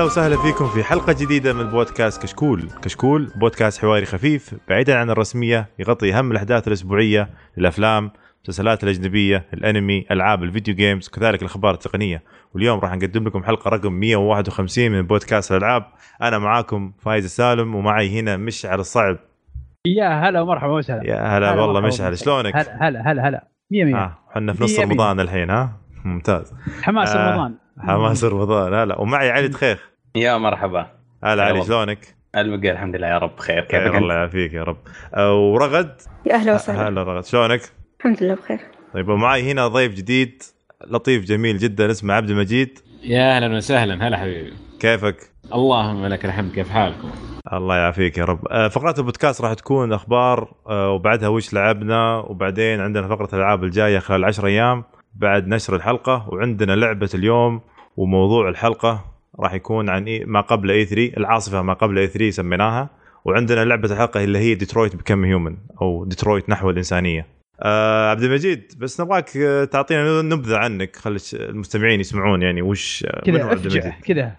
أهلا وسهلا فيكم في حلقة جديدة من بودكاست كشكول، كشكول بودكاست حواري خفيف بعيدا عن الرسمية يغطي أهم الأحداث الأسبوعية للافلام، المسلسلات الأجنبية، الأنمي، ألعاب الفيديو games وكذلك الأخبار التقنية، واليوم راح نقدم لكم حلقة رقم 151 من بودكاست الألعاب، أنا معاكم فايز السالم ومعي هنا مشعل الصعب. يا هلا ومرحبا وسهلا يا هلا هلا والله مشعل. شلونك؟ هلا هلا هلا هلا 100 100 آه إحنا في نص. رمضان الحين ها؟ ممتاز حماس آه. رمضان حماس رمضان هلا ومعي علي دخيخ يا مرحبا. هلا علي. شلونك؟ البقى الحمد لله يا رب. بخير. كيفك خير الله؟ يعافيك يا رب. آه، ورغد؟ يا أهلا وسهلا. هلا رغد. شلونك؟ الحمد لله بخير. طيب ومعي هنا ضيف جديد لطيف جميل جدا اسمه عبد المجيد. يا أهلا وسهلا. هلا حبيبي. كيفك؟ اللهم لك الحمد. كيف حالكم؟ الله يعافيك يا رب. آه، فقرات البودكاست راح تكون أخبار وبعدها وش لعبنا وبعدين عندنا فقرة الألعاب الجاية خلال 10 أيام بعد نشر الحلقة وعندنا لعبة اليوم وموضوع الحلقة. راح يكون عن إيه ما قبل E3 العاصفة ما قبل E3 سميناها وعندنا لعبة الحلقة اللي هي Detroit: Become Human أو ديترويت نحو الإنسانية. آه عبد المجيد بس نبغاك آه، تعطينا نبذة عنك خلي المستمعين يسمعون يعني وش آه، منو كذا عبد المجيد؟ افجع كذا.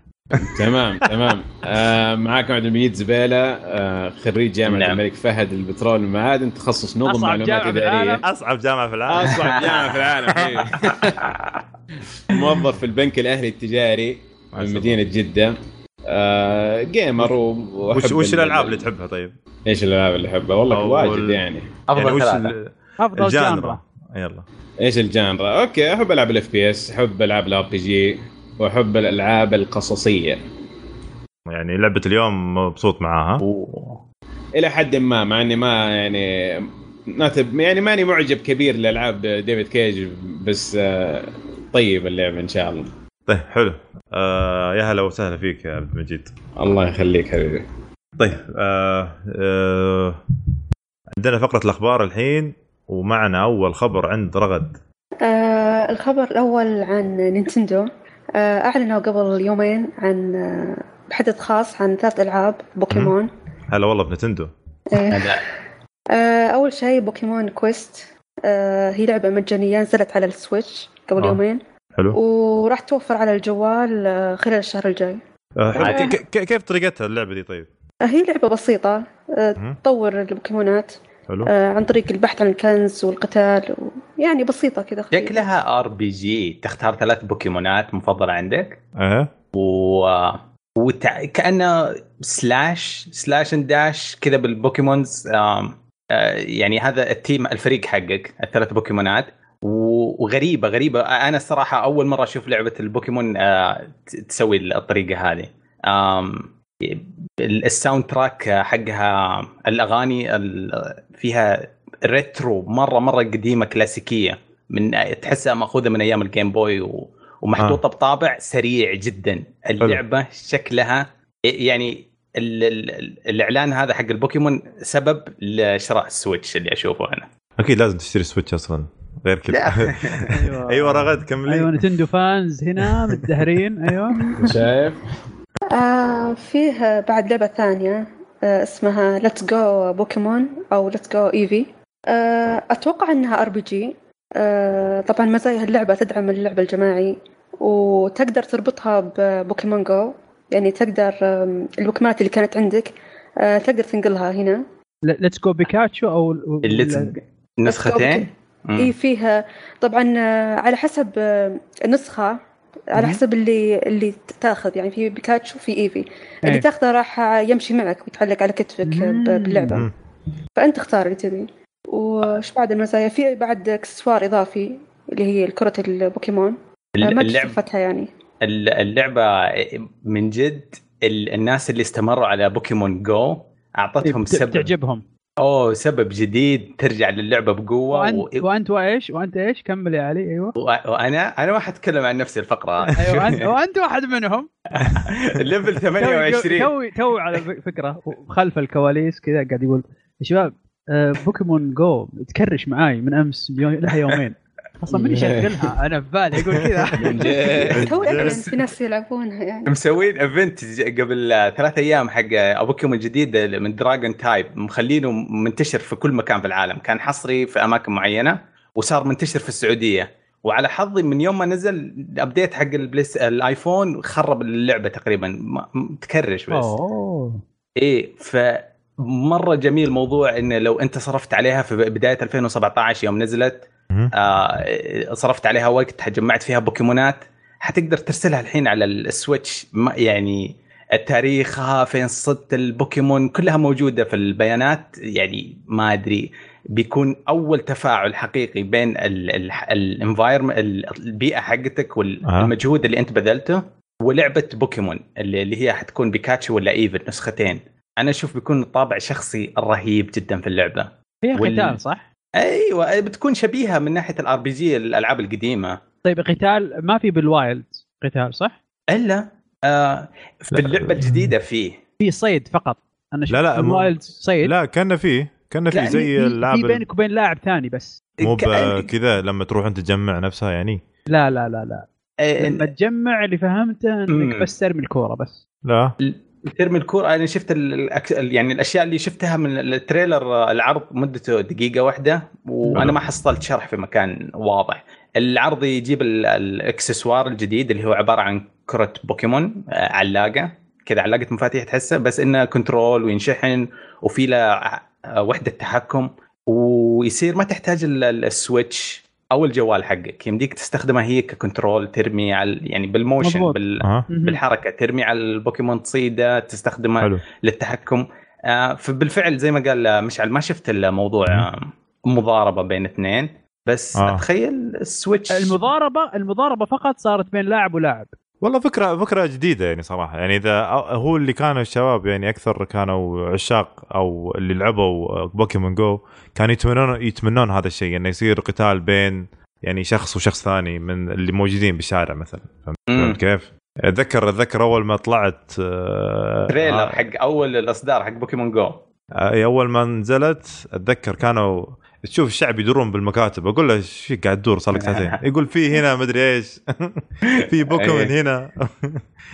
تمام تمام. آه معاكم عبد المجيد زبالة آه خريج جامعة نعم. الملك فهد للبترول والمعادن تخصص نظم أصعب معلومات جامعة في إدارية. العالم. أصعب جامعة في العالم. أصعب جامعة في العالم حبيبي. موظف في البنك الأهلي التجاري. من مدينة جدة. آه gamer و- وش وش ال- الألعاب اللي تحبها طيب؟ إيش الألعاب اللي أحبها؟ والله واجد ال- يعني. أفضل يعني أفضل genre. يلا. إيش ال genre؟ okay أحب العاب ال FPS، أحب العاب ال RPG وأحب الألعاب القصصية. يعني لعبة اليوم مبسوط معاها. أوه. إلى حد ما مع إني ما يعني ناتب يعني ماني معجب كبير لألعاب ديفيد كيج بس آه، طيب اللعبة إن شاء الله. طيب حلو. آه يا هلا وسهلا فيك يا عبد المجيد. الله يخليك حبيبي. طيب آه آه عندنا فقرة الأخبار الحين ومعنا أول خبر عند رغد. آه الخبر الأول عن نينتندو. آه أعلنوا قبل يومين عن آه بحدث خاص عن ثلاث ألعاب بوكيمون. هلا والله بنتندو. آه آه أول شيء Pokémon Quest. آه هي لعبة مجانية نزلت على السويتش قبل آه. يومين. حلو. وراح توفر على الجوال آه خلال الشهر الجاي. آه حلو. كيف طريقتها اللعبة دي طيب؟ آه هي لعبة بسيطة آه مم. تطور البوكيمونات حلو. عن طريق البحث عن الكنز والقتال ويعني بسيطة كذا خفيفة. شكلها RPG تختار ثلاث بوكيمونات مفضلة عندك. أها. و وتع... كأنه slash slash and dash كذا بالبوكيمونز. آم... آه يعني هذا ال team الفريق حقك الثلاث بوكيمونات. و- وغريبة غريبة. أنا الصراحة أول مرة أشوف لعبة البوكيمون آه تسوي الطريقة هذه. ال soundtrack حقها الأغاني ال- فيها retro مرة مرة قديمة كلاسيكية. من تحسها مأخوذة من أيام ال Game Boy. ومحطوطة بطابع سريع جدا. اللعبة شكلها يعني ال... ال... الإعلان هذا حق البوكيمون سبب لشراء السويتش اللي أشوفه أنا. أكيد لازم تشتري سويتش أصلا. غير كذا. أيوه. أيوه رغد كملي. أيوه Nintendo fans هنا متدهرين أيوه. شايف؟ آه فيه بعد لعبة ثانية آه اسمها Let's Go Pokémon أو Let's Go Eevee آه أتوقع إنها RPG طبعا مزايا اللعبة تدعم اللعب الجماعي وتقدر تربطها ب Pokémon Go يعني تقدر البوكيمونات اللي كانت عندك آه تقدر تنقلها هنا. ليتس جو بيكاتشو أو اللي نسختين. اي فيها. طبعا آه، على حسب آه، النسخة على. حسب اللي اللي تأخذ. يعني في بيكاتشو في إيفي. اللي إيه. تأخذه راح يمشي معك ويتعلق على كتفك مم. ب- باللعبة. مم. فأنت اختار اللي تبي. وش بعد المزايا؟ في بعد إكسسوار إضافي اللي هي كرة البوكيمون. آه، ما صفتها يعني. الل- اللعبة من جد ال- الناس اللي استمروا على Pokémon Go أعطتهم سبب. تعجبهم أوه سبب جديد ترجع للعبة بقوة وانت و... وأنت وإيش؟ وأنت إيش؟ كمل يا علي أيوه. و... وأنا أنا ما حتكلم عن نفسي الفقرة. أيوه انت وأنت واحد منهم. توي 28 توي توي على فكرة. خلف الكواليس كذا قاعد يقول يا شباب آه، Pokémon Go ت crash معاي من أمس لها يومين. أصلا من يشغلها أنا في بالي يقول كذا. تو في ناس يلعبونها يعني. مسوين event قبل ثلاث أيام حق بوكيمون جديد من dragon type مخلينه منتشر في كل مكان في العالم. كان حصري في أماكن معينة وصار منتشر في السعودية. وعلى حظي من يوم ما نزل ال update حق البليس الايفون خرب اللعبة تقريبا. ت crash بس. أوه. إيه ف مره جميل موضوع إنه لو أنت صرفت عليها في بداية 2017 يوم نزلت. آه صرفت عليها وقت جمعت فيها بوكيمونات. حتقدر ترسلها الحين على السويتش ما- يعني تاريخها فين صدت البوكيمون كلها موجودة في البيانات. يعني ما أدري بيكون أول تفاعل حقيقي بين ال environment البيئة حقتك. والمجهود اللي أنت بذلته ولعبة بوكيمون اللي هي حتكون بيكاتشو ولا Eevee نسختين. أنا أشوف بيكون طابع شخصي رهيب جدا في اللعبة. فيها وال- قتال صح؟ أيوه بتكون شبيهة من ناحية ال RPG الألعاب القديمة. طيب قتال ما في بال wild قتال صح؟ إلا آه في. اللعبة الجديدة فيه في صيد فقط. أنا شفت لا، لا، مو- بال wild صيد. لا كان فيه كان فيه زي في- في بينك وبين لاعب ثاني بس. مو كذا لما تروح أنت تجمع نفسها يعني. لا لا لا لا. آه، لما تجمع اللي فهمته إنك. بس ترمي الكورة بس. لا. ترمي الكورة أنا شفت ال- الأك- يعني الأشياء اللي شفتها من ال trailer العرض مدته دقيقة واحدة وأنا. ما حصلت شرح في مكان واضح العرض يجيب ال- الإكسسوار الجديد اللي هو عبارة عن كرة بوكيمون آه، علاقة كذا علاقة مفاتيح تحسها بس إنه control وينشحن وفي له آه، وحدة تحكم ويصير ما تحتاج ال- ال- ال Switch أو الجوال حقك. يمديك تستخدمها هي ك control ترمي على يعني بال motion مضبوط. بال... مهم. بالحركة. ترمي على البوكيمون تصيده تستخدمها حلو. للتحكم. آه، فبالفعل زي ما قال آه، مشعل ما شفت الموضوع آه، مضاربة بين اثنين بس آه. أتخيل ال Switch المضاربة المضاربة فقط صارت بين لاعب ولاعب. والله فكرة فكرة جديدة يعني صراحة. يعني إذا هو اللي كانوا الشباب يعني أكثر كانوا عشاق أو اللي لعبوا Pokémon Go كانوا يتمنون يتمنون هذا الشيء. انه يصير قتال بين يعني شخص وشخص ثاني من اللي موجودين بالشارع مثلا. فهمت كيف؟ أتذكر أتذكر أول ما طلعت آه، trailer آه، حق أول الأصدار حق Pokémon Go آه، أول ما نزلت أتذكر كانوا تشوف الشعب يدورون بالمكاتب أقول له إيش فيك قاعد تدور صار لك ساعتين؟ يقول في هنا مدري إيش في بوكيمون إيه. هنا.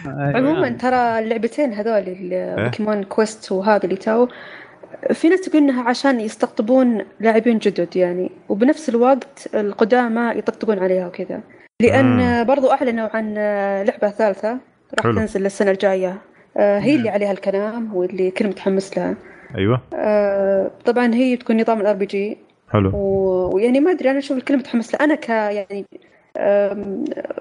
عموما ترى اللعبتين هذول ال Pokémon Quest وهذا اللي تو في ناس تقول إنها عشان يستقطبون لاعبين جدد يعني وبنفس الوقت القدامى يطقطقون عليها وكذا. لأن برضو أعلنوا عن لعبة ثالثة راح حلو. تنزل السنة الجاية. آه، هي اللي عليها الكلام واللي كل متحمس لها. أيوه. آه، طبعا هي بتكون نظام ال RPG حلو. و- ويعني ما أدري أنا أشوف الكل متحمس لها. أنا ك يعني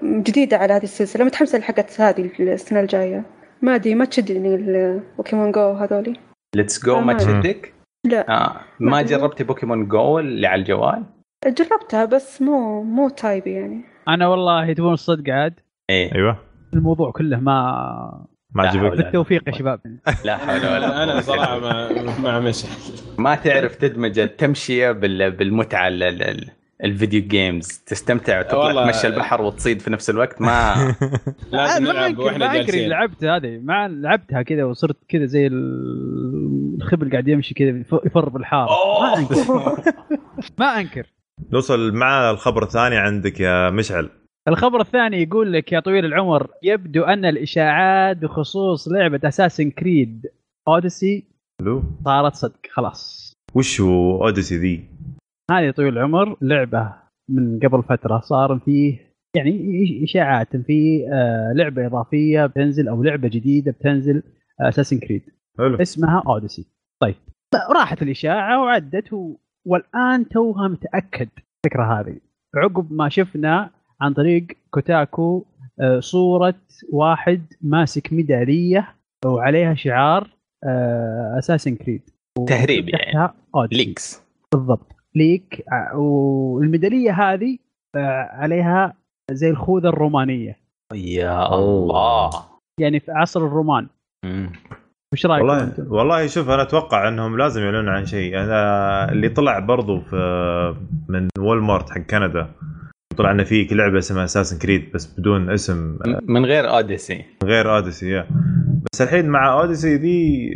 جديدة على هذه السلسلة متحمسة لحقت هذه السنة الجاية. ما أدري ما تشدني ال Pokémon Go هذولي. Let's Go ما. تشدك؟ لا. آه. ما ما- جربتي Pokémon Go اللي على الجوال؟ جربتها بس مو مو type ي يعني. أنا والله تبون الصدق عاد. إيه. أيوه. الموضوع كله ما ما لا عجبك. بالتوفيق يا شباب. لا حول ولا أنا صراحة ما ما مشي ما تعرف تدمج التمشية بال- بالمتعة ال- ال- ال- ال video games تستمتع وتطلع. تمشي البحر وتصيد في نفس الوقت؟ ما لازم ما نلعب انكر وإحنا جالسين. لعبت هذه ما لعبتها كذا وصرت كذا زي ال- الخبل قاعد يمشي كذا يف- يفر بالحارة. ما أنكر. ما أنكر. نوصل مع الخبر الثاني عندك يا مشعل. الخبر الثاني يقول لك يا طويل العمر يبدو أن الإشاعات بخصوص لعبة اساسن كريد اوديسي صارت صدق. خلاص. وش هو اوديسي ذي؟ هذه طويل العمر لعبة من قبل فترة صار فيه يعني إشاعات في آه، لعبة إضافية بتنزل أو لعبة جديدة بتنزل Assassin's Creed حلو. اسمها Odyssey طيب. راحت الإشاعة وعدت. والآن توها متأكد. الفكرة هذه. عقب ما شفنا عن طريق Kotaku آه، صورة واحد ماسك ميدالية وعليها شعار Assassin's Creed تهريب يعني. leaks بالضبط. leak ع- والميدالية هذه آه، عليها زي الخوذة الرومانية. يا الله. يعني في عصر الرومان. مم. وش رايكم والله أنتم؟ والله شوف أنا أتوقع إنهم لازم يعلنون عن شيء. أنا اللي طلع برضو في من Walmart حق كندا. طلع انه في لعبة اسمها Assassin's Creed بس بدون اسم من غير Odyssey غير Odyssey يا بس الحين مع Odyssey ذي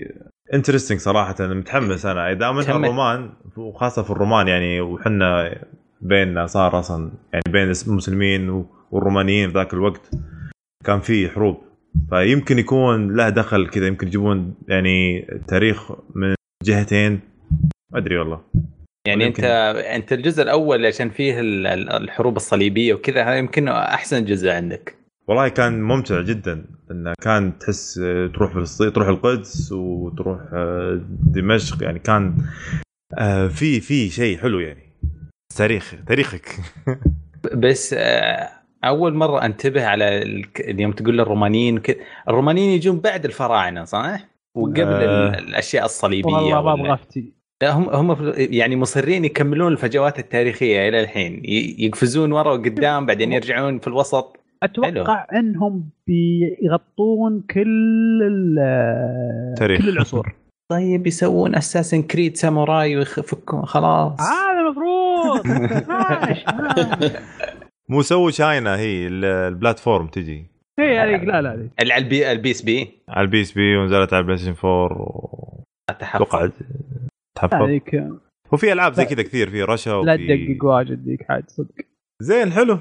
interesting صراحة أنا متحمس أنا. إذا متحمس. الرومان وخاصة في الرومان يعني وحنا بيننا صار أصلا يعني بين المسلمين والرومانيين في ذاك الوقت كان في حروب. فيمكن يكون له دخل كذا يمكن يجيبون يعني تاريخ من جهتين. ما أدري والله. يعني أنت أنت الجزء الأول عشان فيه ال- ال- الحروب الصليبية وكذا هذا يمكن أحسن جزء عندك. والله كان ممتع جدا انه كان تحس تروح فلسطين تروح القدس وتروح آه، دمشق يعني كان آه، في في شيء حلو يعني. تاريخ تاريخك. بس آه، أول مرة أنتبه على ال- يوم تقول الرومانيين الرومانيين يجون بعد الفراعنة صح؟ وقبل آه. ال- الأشياء الصليبية والله ما أبغى أفتي. لا هم هم يعني مصرين يكملون الفجوات التاريخية إلى الحين. يقفزون ورا وقدام بعدين يرجعون في الوسط. أتوقع إنهم بيغطون كل تاريخ. كل العصور. طيب يسوون اساسن كريد ساموراي ويفكون خلاص. هذا المفروض ماشي ماشي. مو سووا شاينا هي ال- البلاتفورم تجي. هي هذيك لا لا هذيك. اللي على البي البي اس بي على البي اس بي ونزلت على البلاي ستيشن 4 أتوقع اتحفظ تحفظ. هذيك وفي ألعاب زي كذا كثير في رشا لا وفي تدقق واجد ديك حاج صدق. زين حلو.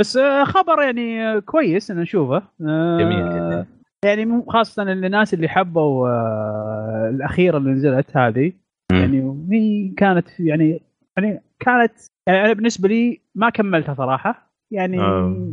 بس آه، خبر يعني آه، كويس ان نشوفه. آه، جميل. يعني مو خاصة للناس اللي حبوا آه، الأخيرة اللي نزلت هذه. يعني هي كانت يعني يعني كانت يعني أنا بالنسبة لي ما كملتها صراحة. يعني آه،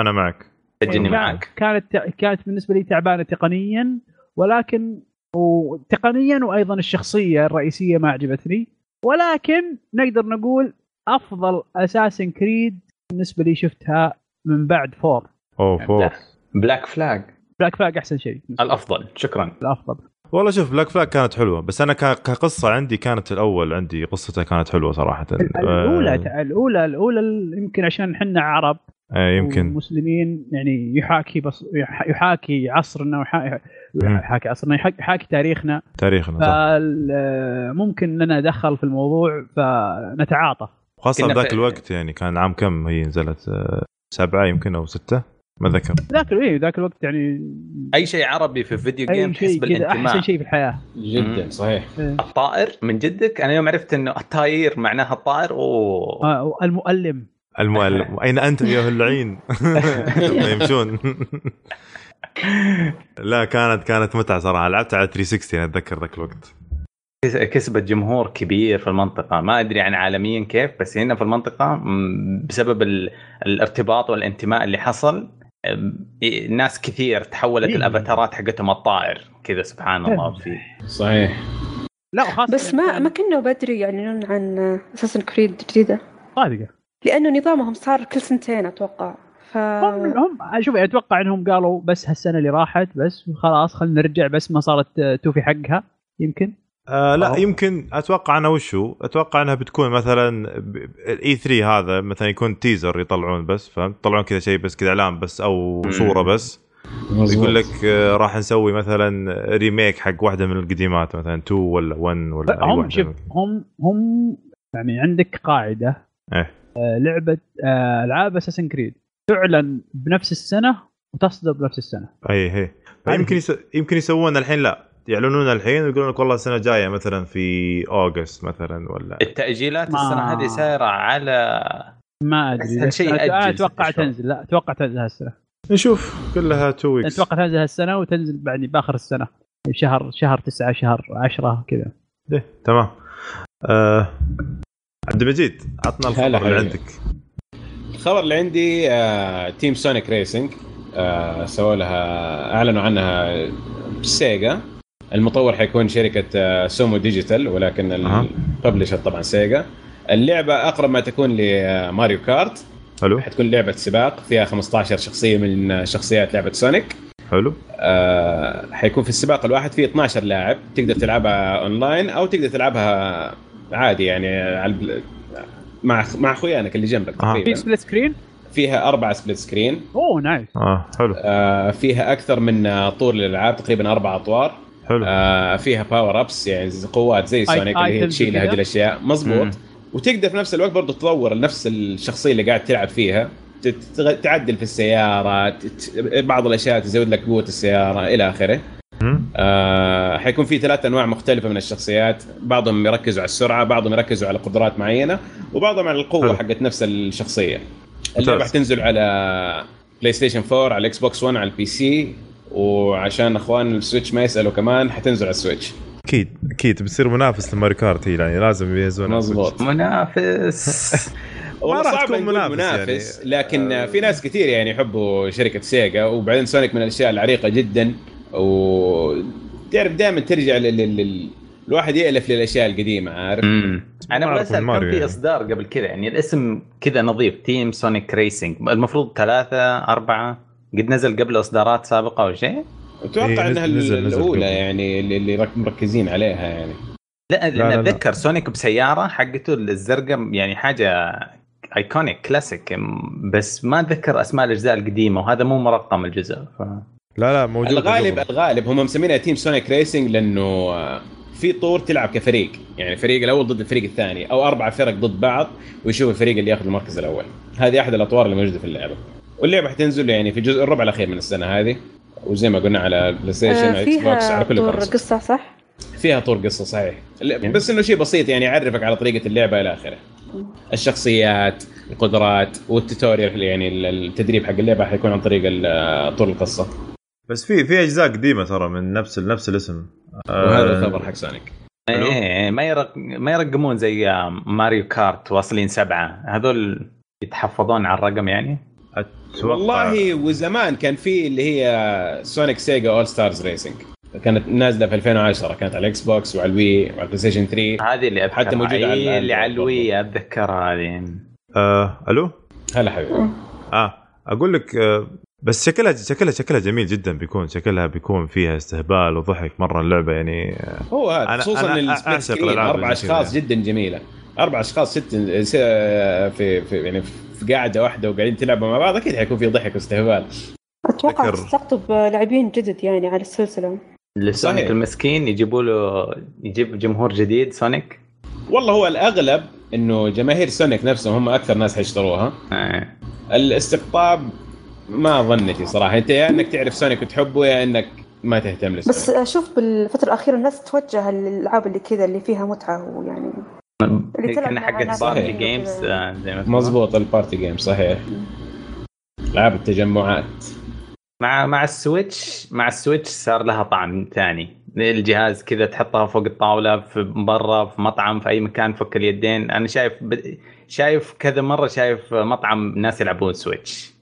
أنا معك. كان- معك. كانت كانت بالنسبة لي تعبانة تقنيا ولكن وتقنيا وأيضا الشخصية الرئيسية ما عجبتني. ولكن نقدر نقول أفضل Assassin's Creed بالنسبة لي شفتها من بعد four. أوه four Black Flag. Black Flag أحسن شيء. الأفضل شكرا. الأفضل. والله شوف Black Flag كانت حلوة بس أنا ك- كقصة عندي كانت الأول عندي قصتها كانت حلوة صراحة. الاولى آه، الاولى الأولى يمكن عشان إحنا عرب آه، يمكن. مسلمين يعني يحاكي بس يح- يحاكي عصرنا يحاكي عصرنا يحاكي يحاكي تاريخنا. تاريخنا صح. فممكن اننا ندخل في الموضوع فنتعاطف. خاصة كنا ذاك الوقت يعني كان عام كم؟ هي نزلت آه، سبعة يمكن أو ستة؟ ما ذكر ذاك إيه ذاك الوقت يعني أي شيء عربي في فيديو جيم اي تحس بالانتماء أحسن شيء في الحياة. جدا صحيح. الطائر من جدك؟ أنا يوم عرفت إنه الطاير معناها الطائر أوه. آه، المؤلم. المؤلم. أين أنتم يا اللعين يمشون. لا كانت كانت متعة صراحة. لعبتها على 360 أنا أتذكر ذاك الوقت. كس- كسبت جمهور كبير في المنطقة. ما أدري عن عالميا كيف بس هنا في المنطقة بسبب ال... الارتباط والانتماء اللي حصل ناس كثير تحولت إيه. الأفاتارات حقتهم الطائر. كذا سبحان الله في صحيح. لا وخاصه بس ما ما كنا بدري يعلنون عن اساسن كريد جديده صادقة. لأنه نظامهم صار كل سنتين أتوقع. ف هم هم شوف أتوقع إنهم قالوا بس هالسنة اللي راحت بس خلاص خلينا نرجع بس ما صارت توفي حقها يمكن آه لا أهو. يمكن أتوقع أنا وشو أتوقع إنها بتكون مثلا ال E3 هذا مثلا يكون teaser يطلعون بس فهمت يطلعون كذا شيء بس كذا إعلان بس أو. صورة بس مظبوط. يقول لك آه، راح نسوي مثلا remake حق واحدة من القديمات مثلا 2 ولا 1 ولا أي هم شوف هم هم يعني عندك قاعدة إيه. آه، لعبة آه، ألعاب Assassin's Creed تعلن بنفس السنة وتصدر بنفس السنة. أي هي. يمكن يس... يمكن يسوون الحين لا يعلنون الحين ويقولون لك والله السنة الجاية مثلا في August مثلا ولا. التأجيلات ما- السنة هذه سايرة على ما أدري. شيء أتوقع. تنزل لا أتوقع تنزل هالسنة. نشوف كلها 2 weeks أتوقع تنزل هالسنة وتنزل بعد بآخر السنة. شهر شهر تسعة شهر عشرة كذا. إيه، تمام. آه... عبد المجيد عطنا الخبر اللي. عندك. الخبر اللي عندي آه، Team Sonic Racing آه، سووا لها أعلنوا عنها Sega. المطور حيكون شركة آه، Sumo Digital ولكن. ال publisher طبعا Sega. اللعبة أقرب ما تكون ل Mario Kart. حلو. حتكون لعبة سباق فيها 15 شخصية من شخصيات لعبة Sonic حلو. آه، حيكون في السباق الواحد فيه 12 لاعب. تقدر تلعبها اونلاين أو تقدر تلعبها عادي يعني على مع مع اخوانك اللي جنبك آه. في split screen فيها اربعه split screen أوه nice آه حلو. آه، فيها أكثر من آه، طور للألعاب تقريبا أربع أطوار. حلو. آه، فيها power ups يعني قوات زي Sonic اللي هي تشيل. هذه الأشياء. مم. مظبوط وتقدر في نفس الوقت برضو تطور نفس الشخصية اللي قاعد تلعب فيها. تت- تعدل في السيارة بعض الأشياء تزود لك قوة السيارة إلى آخره. آه حيكون في ثلاث أنواع مختلفة من الشخصيات. بعضهم يركزوا على السرعة بعضهم يركزوا على قدرات معينة وبعضهم على القوة. حقت نفس الشخصية. اللعبه حتنزل على PlayStation 4 على ال Xbox 1 على ال PC وعشان أخوان ال Switch ما يسألوا كمان حتنزل على ال Switch. أكيد أكيد. بتصير منافس ل Mario Kart يعني لازم يهزون مظبوط. منافس. والله راح صعب تكون منافس منافس يعني. لكن آه. في ناس كثير يعني يحبوا شركة Sega وبعدين Sonic من الأشياء العريقة جدا و تعرف دائما ترجع لل... لل... الواحد يألف للأشياء القديمة عارف أنا من ماريو كم في يعني. إصدار قبل كذا يعني الاسم كذا نظيف Team Sonic Racing المفروض ثلاثة أربعة قد نزل قبل إصدارات سابقة أو شيء أتوقع إيه، إنها نزل- نزل- نزل الأولى قبل. يعني اللي اللي رك- مركزين عليها يعني لا لا. أتذكر Sonic بسيارة حقته الزرقاء يعني حاجة iconic classic بس ما أتذكر أسماء الأجزاء القديمة وهذا مو مرقم الجزء ف... لا لا موجود الغالب الغالب هم مسمينها Team Sonic Racing لأنه آه، في طور تلعب كفريق. يعني الفريق الأول ضد الفريق الثاني أو أربع فرق ضد بعض ويشوف الفريق اللي ياخذ المركز الأول. هذه أحد الأطوار اللي موجودة في اللعبة. واللعبة حتنزل يعني في الجزء الربع الأخير من السنة هذه. وزي ما قلنا على PlayStation آه، Xbox فيها على كل طور قصة صح؟ فيها طور قصة صحيح. بس إنه شيء بسيط يعني يعرفك على طريقة اللعبة إلى آخره. الشخصيات القدرات وال tutorial يعني التدريب حق اللعبة حيكون عن طريق ال- طور القصة. بس في في أجزاء قديمة ترى من نفس نفس الاسم. وهذا آه، الخبر حق Sonic. حلو. إيه ما يرق... ما يرقمون زي Mario Kart واصلين سبعة. هذول يتحفظون على الرقم يعني؟ أتوقع والله وزمان كان في اللي هي Sonic Sega All-Stars Racing كانت نازلة في 2010 كانت على ال Xbox وعلى ال Wii وعلى ال PlayStation 3 هذه اللي أذكرها. حتى موجودة على إيه، اللي على ال Wii أتذكرها هذه. آه ألو؟ هلا حبيبي. آه أقول لك آه بس شكلها شكلها شكلها جميل جدا بيكون شكلها بيكون فيها استهبال وضحك مرة اللعبة يعني. هو هذا خصوصا أربع أشخاص يعني. جدا جميلة. أربع أشخاص ست في في يعني في قاعدة واحدة وقاعدين تلعبوا مع بعض أكيد حيكون في ضحك واستهبال. أتوقع ذكر- تستقطب لاعبين جدد يعني على السلسلة. لسونيك. المسكين يجيبوا له يجيب جمهور جديد سونيك؟ والله هو الأغلب إنه جماهير Sonic نفسهم هم أكثر ناس حيشتروها. آه. الاستقطاب ما ظنتي صراحة. أنت يا إنك تعرف Sonic وتحبه يا إنك ما تهتم ل Sonic. بس أشوف بالفترة الأخيرة الناس توجه للألعاب اللي كذا اللي فيها متعة ويعني اللي تلعب كنا مع حقت party صحيح. games زي ما. مزبوط ال party game صحيح. العاب التجمعات. مع مع ال Switch مع ال Switch صار لها طعم ثاني. الجهاز كذا تحطها فوق الطاولة في برا في مطعم في أي مكان فك اليدين. أنا شايف ب... شايف كذا مرة شايف مطعم ناس يلعبون Switch.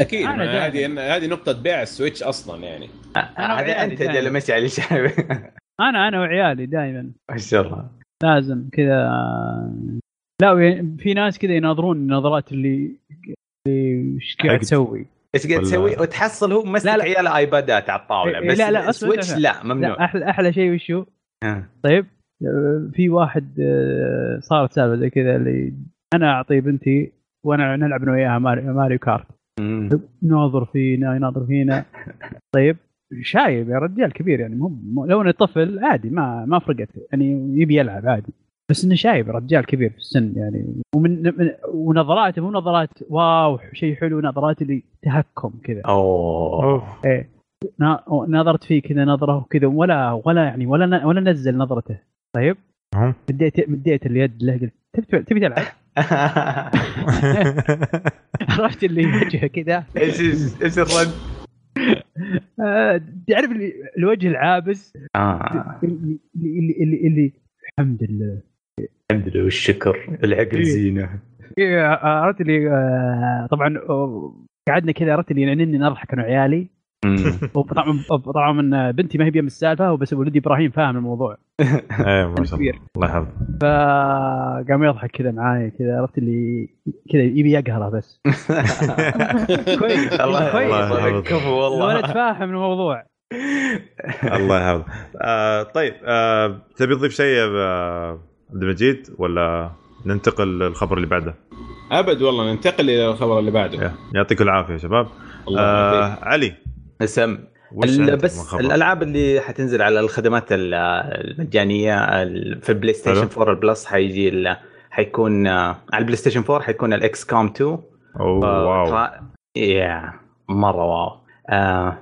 أكيد. هذه هذه نقطة بيع ال Switch أصلا يعني. أنا هذا وعيالي انت. اللي مشي على شايف أنا أنا وعيالي دائما ما شاء الله. لازم كذا. لا في ناس كذا يناظرون النظرات اللي اللي إيش قاعد. تسوي. إيش قاعد تسوي؟ وتحصل هو مسك لا، لا. عيال آيبادات على الطاولة. بس لا، لا، Switch لا، لا ممنوع. لا أحلى أحلى شيء وشو. طيب. في واحد آه، صارت سالفة زي كذا اللي أنا أعطي بنتي وأنا نلعب أنا وياها ماريو كارت. مم. يناظر فينا يناظر فينا. طيب شايب يا رجال كبير يعني مو لو انه طفل عادي ما ما فرقت يعني يبي يلعب عادي. بس إنه شايب رجال كبير في السن يعني. ومن من ونظراته مو نظرات واو شيء حلو نظرات اللي تهكم كذا. أوه. أوف. إيه. نا- نظرت فيه كذا نظره وكذا ولا ولا يعني ولا ولا نزل نظرته. طيب. مديت مديت اليد له قلت تبي تبي تلعب؟ عرفت اللي وجهه كذا إيش إيش إيش الرد؟ آه، تعرف اللي الوجه العابس آه اللي اللي اللي, اللي الحمد لله الحمد لله والشكر العقل إيه. زينة إيه، عرفت اللي آه، طبعا آه، قعدنا كذا عرفت اللي يعنيني نضحك أنا وعيالي. وطبعا طبعا من بنتي ما هي بيم السالفة وبس ولدي إبراهيم فاهم الموضوع. إيه ما شاء الله. كبير. الله يحفظه فقام يضحك كذا معاي كذا عرفت اللي كذا يبي يقهره بس. كويس. الله كويس. كفو الولد والله. فاهم الموضوع. الله يحفظه آه طيب آه تبي تضيف شيء يا عبد المجيد ولا ننتقل للخبر اللي بعده؟ أبد والله ننتقل إلى الخبر اللي بعده. يعطيكم العافية يا شباب. الله آه يعافيك. علي. اسم بس؟ الألعاب اللي حتنزل على الخدمات ال- المجانية ال- في ال PlayStation حلو. 4 ال Plus حيجي حيكون آه، على ال PlayStation 4 حيكون ال XCOM 2 أوه wow. ترا- يا مرة wow. آه،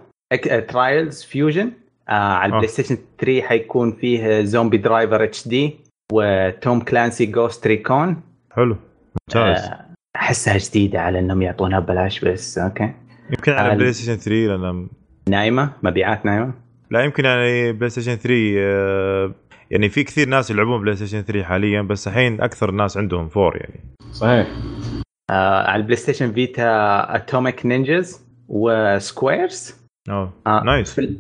Trials Fusion على آه. ال PlayStation 3 حيكون فيه Zombie Driver HD و Tom Clancy Ghost Recon حلو. ممتاز. أحسها جديدة على إنهم يعطونها ببلاش بس okay يمكن على PlayStation 3 لأن نايمة؟ مبيعات نايمة؟ لا يمكن يعني PlayStation 3 آه يعني في كثير ناس يلعبون PlayStation 3 حاليا بس الحين أكثر الناس عندهم 4 يعني. صحيح. آه على ال PlayStation Vita Atomic Ninjas و Squares أوه آه nice في ال-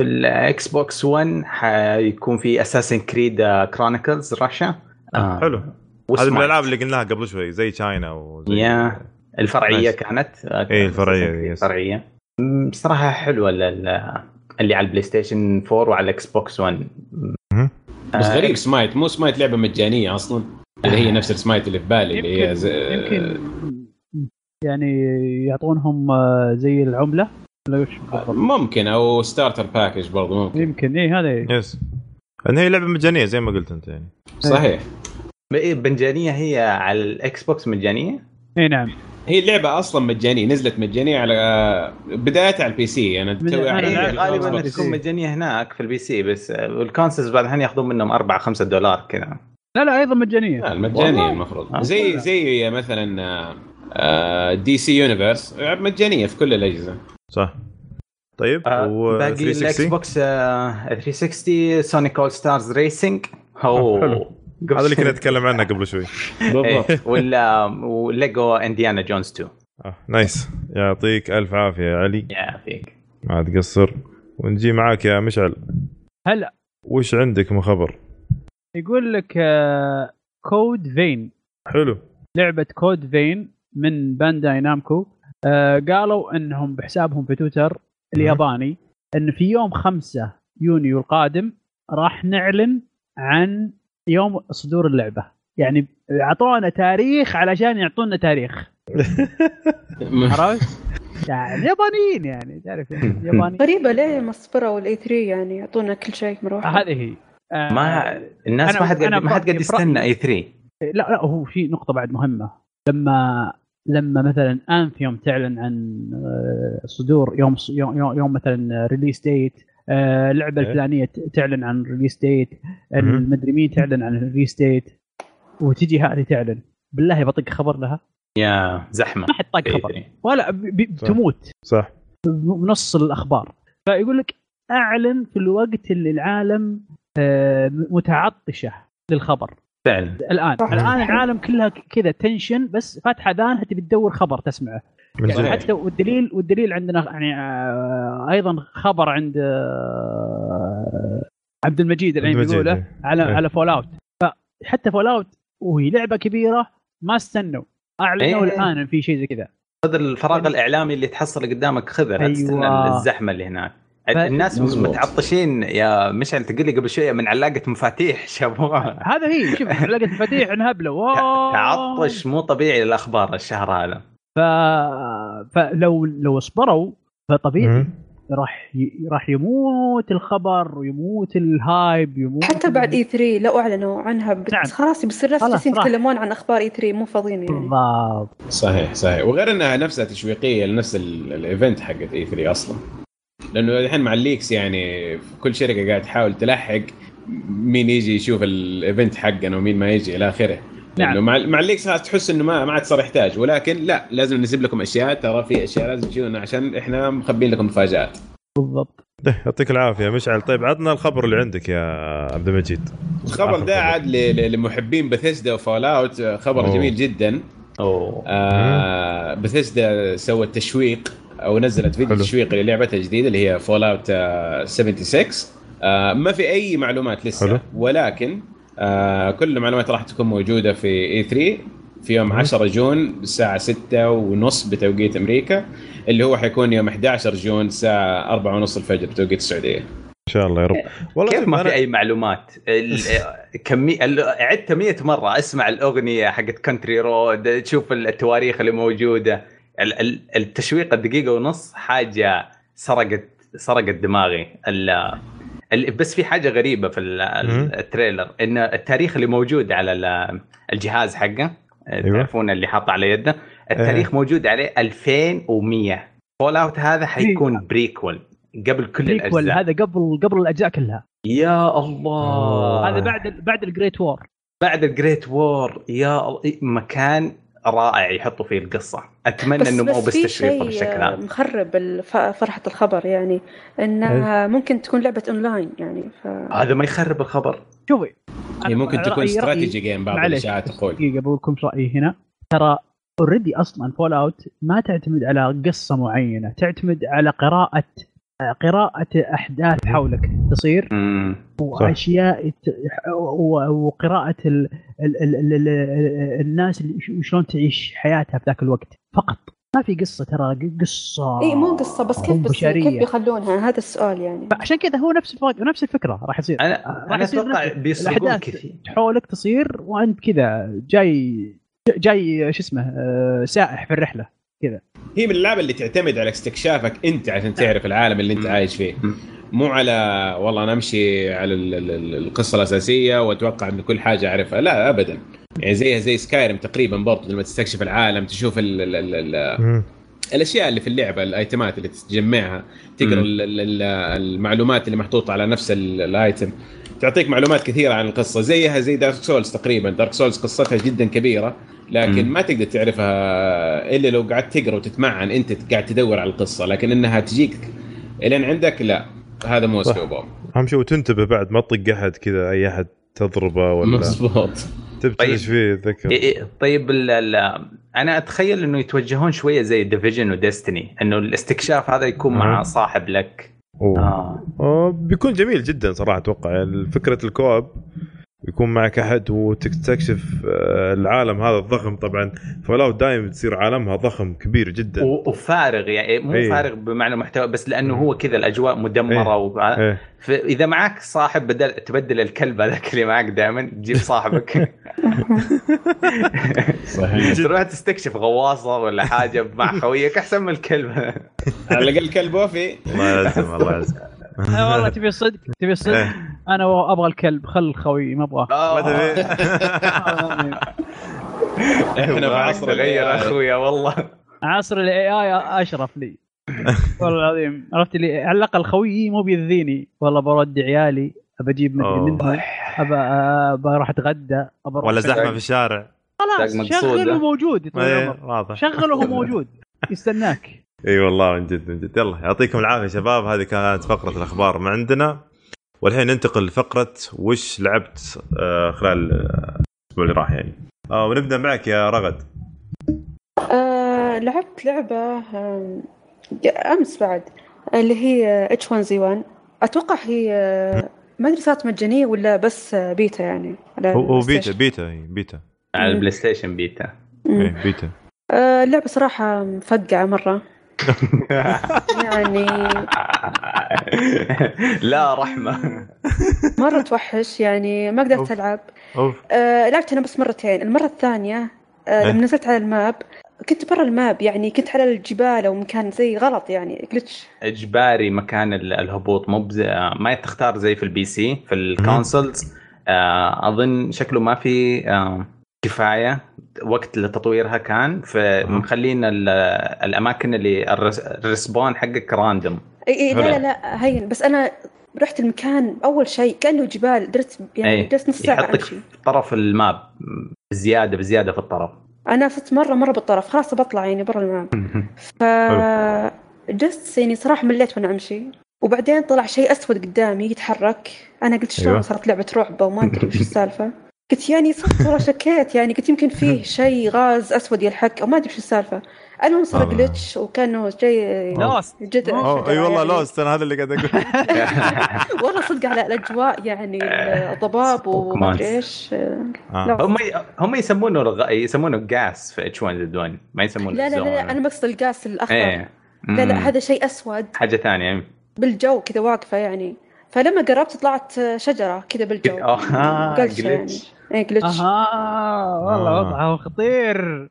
في ال Xbox 1 حيكون في Assassin's Creed Chronicles Russia حلو. هذه من. الألعاب اللي قلناها قبل شوي زي China وزي yeah الفرعية nice. كانت إيه، الفرعية، Assassin's Creed yes. فرعية. م، بصراحه حلوة ال- ال- اللي على ال PlayStation 4 وعلى ال Xbox 1 بس آه، غريب Smite مو Smite لعبة مجانية أصلا اللي هي نفس السمايت اللي في بالي اللي هي يمكن زي يمكن يعني يعطونهم آه، زي العملة. ولا وش بالضبط؟ ممكن أو starter package برضو ممكن. يمكن اي هذا yes. ان هي لعبة مجانية زي ما قلت أنت يعني. صحيح. إيه، مجانيه هي على ال Xbox مجانية؟ اي نعم. هي اللعبة أصلا مجانية نزلت مجانية على بدايتها على ال PC أنا من- توي غالبا. تكون مجانية هناك في ال PC بس وال consoles بعد الحين ياخذون منهم 4 5 دولار كذا. لا لا أيضا مجانية. لا المجانية والله؟ المفروض. آه. زي زي مثلا آه، DC Universe. مجانية في كل الأجهزة. صح. طيب آه، و باقي ال Xbox 360 آه، 360 Sonic All-Stars Racing حلو. هذا اللي كنا نتكلم عنه قبل شوي. بالضبط. ولا و LEGO Indiana Jones 2 آه. nice. يعطيك ألف عافية يا علي. يا فيك ما تقصر ونجي معاك يا مشعل. هلا. وش عندك من خبر؟ يقول لك آه، Code Vein حلو. لعبة Code Vein من Bandai Namco آه، قالوا إنهم بحسابهم في تويتر الياباني إن في يوم 5 يونيو القادم راح نعلن عن يوم صدور اللعبة. يعني أعطونا تاريخ علشان يعطونا تاريخ. عرفت؟ يعني يابانيين يعني تعرف يعني يابانيين. غريبة ليه ما صبروا ال E3 يعني يعطونا كل شيء مرة وحدة؟ هذه هي. آه، ما الناس أنا- ما حد ما حد قد يستنى E3 لا لا هو في نقطة بعد مهمة. لما لما مثلا Anthem تعلن عن آه، صدور يوم يوم, يوم, يوم مثلا release date اللعبة إيه. الفلانية ت- تعلن عن release date. المدري مين تعلن عن release date وتجي هذه تعلن بالله بطق خبر لها يا زحمة ما حد طاق إيه، خبر إيه. ولا ب- ب- صح. تموت صح بنص الأخبار فيقول لك أعلن في الوقت اللي العالم آه، متعطشة للخبر فعلا الآن صح. الآن العالم كلها ك- كذا tension بس فاتحة اذانها تبي تدور خبر تسمعه يعني صحيح. حتى والدليل والدليل عندنا يعني آه، أيضا خبر عند آه، عبد المجيد الحين بيقوله إيه. على إيه. على Fallout فحتى Fallout وهي لعبة كبيرة ما استنوا أعلنوا إيه. الآن في شيء زي كذا خذ الفراغ الإعلامي اللي تحصل قدامك خذه لا تستنى أيوة. الزحمة اللي هناك الناس. متعطشين يا مشعل تقول لي قبل شوية من علاقة مفاتيح شابوها هذا هي شوف لقيت مفاتيح انهبلوا واو. تعطش مو طبيعي للاخبار الشهر هذا ف... فلو لو اصبروا فطبيعي. راح ي... راح يموت الخبر ويموت ال hype يموت حتى بعد E3 لو أعلنوا عنها بس نعم. خلاص بيصير ناس جالسين. يتكلمون عن أخبار E3 مو فاضيين يعني بالضبط صحيح صحيح وغير إنها نفسها تشويقية لنفس ال- ال event حقت E3 أصلا لأنه الحين مع ال leaks يعني كل شركة قاعد تحاول تلحق مين يجي يشوف ال event حقنا ومين ما يجي إلى آخره. نعم. لأنه مع مع ال leaks خلاص تحس إنه ما ما عاد صار يحتاج. ولكن لا لازم نسيب لكم أشياء. ترى في أشياء لازم تجونا عشان إحنا مخبين لكم مفاجآت. بالضبط. يعطيك العافية مشعل. طيب عطنا الخبر اللي عندك يا عبد المجيد. الخبر ده. عاد لمحبين Bethesda و Fallout خبر أوه. جميل جدا. أوه. آه بثيسدا سوت تشويق أو نزلت فيديو حلو. تشويق للعبتها الجديدة اللي هي Fallout 76 آه ما في أي معلومات لسه حلو. ولكن آه كل المعلومات راح تكون موجودة في E3 في يوم مم. 10 June الساعة 6 ونص بتوقيت أمريكا اللي هو حيكون يوم 11 June الساعة 4 ونص الفجر بتوقيت السعودية إن شاء الله يا رب والله كيف ما أنا- في أي معلومات ال- كمي ال- عدت 100 مرة أسمع الأغنية حقت Country Road تشوف التواريخ اللي ال- التشويق الدقيقة ونص حاجة سرقت سرقت دماغي. ال- ال- بس في حاجة غريبة في. ال trailer إن التاريخ اللي موجود على ال- الجهاز حقه أيوة. تعرفون اللي حاط على يده التاريخ موجود عليه 2100 Fallout هذا حيكون prequel قبل كل prequel الأجزاء. هذا قبل قبل الأجزاء كلها. يا الله. هذا بعد بعد ال Great War بعد ال Great War يا مكان رائع يحطوا فيه القصة. أتمنى بس إنه مو بس شيء بالشكل هذا. مخرب الف- فرحة الخبر يعني إنها ممكن تكون لعبة اونلاين يعني ف هذا ما يخرب الخبر. شوفي هي أنا ممكن تكون strategy game بعض الإشاعات تقول دقيقة بقول لكم رأيي هنا. ترى already أصلا Fallout ما تعتمد على قصة معينة تعتمد على قراءة قراءة أحداث حولك تصير مم. وأشياء وقراءة ال ال ال ال ال الناس اللي ش- شلون تعيش حياتها في ذاك الوقت. فقط. ما في قصة ترى قصة إي مو قصة بس كيف بس. كيف بيخلونها؟ هذا السؤال يعني. عشان كذا هو نفس الفرق نفس الفكرة راح يصير أنا راح يصير بيسرقون الأحداث كثير. حولك تصير وأنت كذا جاي جاي شو اسمه آه، سائح في الرحلة. هي من الالعاب اللي تعتمد على استكشافك أنت عشان تعرف العالم اللي أنت. عايش فيه. مو على والله أنا أمشي على ال- ال- ال- القصة الأساسية وأتوقع إن كل حاجة أعرفها لا ابدا يعني زيها زي سكايرم تقريبا برضه لما تستكشف العالم تشوف ال ال ال ال مم. الأشياء اللي في اللعبة الأيتمات اللي تجمعها تقرأ المعلومات اللي محطوطة على نفس ال- ال item تعطيك معلومات كثيرة عن القصة زيها زي Dark Souls تقريبا Dark Souls قصتها جدا كبيرة لكن مم. ما تقدر تعرفها إلا لو قعدت تقرأ وتتمعن أنت قاعد تدور على القصة لكن إنها تجيك إلين عندك لا هذا مو. اسلوبهم أهم شيء وتنتبه بعد ما تطق أحد كذا أي أحد تضربه ولا مضبوط تبتلش طيب. فيه ذكر طيب ال ال أنا أتخيل إنه يتوجهون شوية زي Division و Destiny إنه الاستكشاف هذا يكون مع. صاحب لك أوه. آه. آه بيكون جميل جدا صراحة أتوقع يعني فكرة الكوب يكون معك أحد وتستكشف آه، العالم هذا الضخم طبعا. فلاو دايم تصير عالمها ضخم كبير جدا. وفارغ يعني مو إيه. فارغ بمعنى محتوى بس لأنه هو كذا الأجواء مدمرة إيه. وبع- إيه. فاذا معك صاحب بدل تبدل الكلب هذاك اللي معك دائما تجيب صاحبك. صحيح. تروح تستكشف غواصة ولا حاجة مع خويك أحسن من الكلب. على الأقل كلب وفي. الله يعزم الله يعزم والله تبي الصدق؟ تبي الصدق؟ إيه. أنا أبغى الكلب خل خوي ما أبغاه. ما تبي إحنا في عصر تغير ال AI. أخويا والله. عصر الاي آي أشرف لي. والله العظيم. عرفت لي؟ على الأقل خويي مو بيذيني والله برد عيالي ابى أجيب مدري. منهم. ابى ابى أروح أتغدى ولا. زحمة في الشارع. خلاص شغله. موجود. العمر واضح. شغله وهو موجود. يستناك. إي والله من جد من جد. يلا يعطيكم العافية شباب. هذه كانت فقرة الأخبار ما عندنا. والحين ننتقل لفقرة وش لعبت آه، خلال الأسبوع اللي راح يعني. آه ونبدأ معك يا رغد. آه لعبت لعبة آه أمس بعد اللي هي H1Z1 أتوقع هي ما أدري صارت مجانية ولا بس بيتا يعني؟ على هو beta. beta هي بيتا. على ال PlayStation beta. إيه بيتا. اللعبة صراحة مفقعة مرة. يعني. لا رحمة. مرة توحش يعني ما قدرت أوف. آه لعبت أنا بس مرتين. المرة الثانية آه إيه. لما نزلت على ال map كنت برا الماب يعني كنت على الجبال أو مكان زي غلط يعني glitch إجباري مكان ال- الهبوط. مو. ما تختار زي في ال PC في ال consoles آه، أظن شكله ما في آه، كفاية. وقت لتطويرها كان فمخلين ال- الأماكن اللي ال respawn حقك random. إي إي لا. لا لا هين بس أنا رحت المكان أول شيء كأنه جبال درت يعني. درت نص ساعة يحطك في طرف الماب بزيادة بزيادة في الطرف. أنا صرت مرة مرة بالطرف خلاص بطلع يعني برا الماب. ف just يعني صراحة مليت وأنا أمشي. وبعدين طلع شيء أسود قدامي يتحرك. أنا قلت شلون أيوة. صارت لعبة رعب وما أدري وش السالفة. قلت يعني والله شكيت. يعني قلت يمكن فيه شيء غاز أسود يلحق أو ما أدري وش السالفة. المهم صار. glitch وكانه شيء Lost جد أي والله Lost أنا هذا اللي قاعد أقول. والله صدق على الأجواء يعني الضباب وما أدري إيش. آه. هم هم يسمونه رغ... يسمونه جاس في اتش 1 زد 1 ما يسمونه لا لا لا, أنا مقصد القاس الأخضر. إيه. لا لا. هذا شيء أسود. حاجة ثانية. بالجو كذا واقفة يعني. فلما قربت طلعت شجرة كذا بالجو. آه يعني. glitch glitch أها والله آه. وضعه خطير.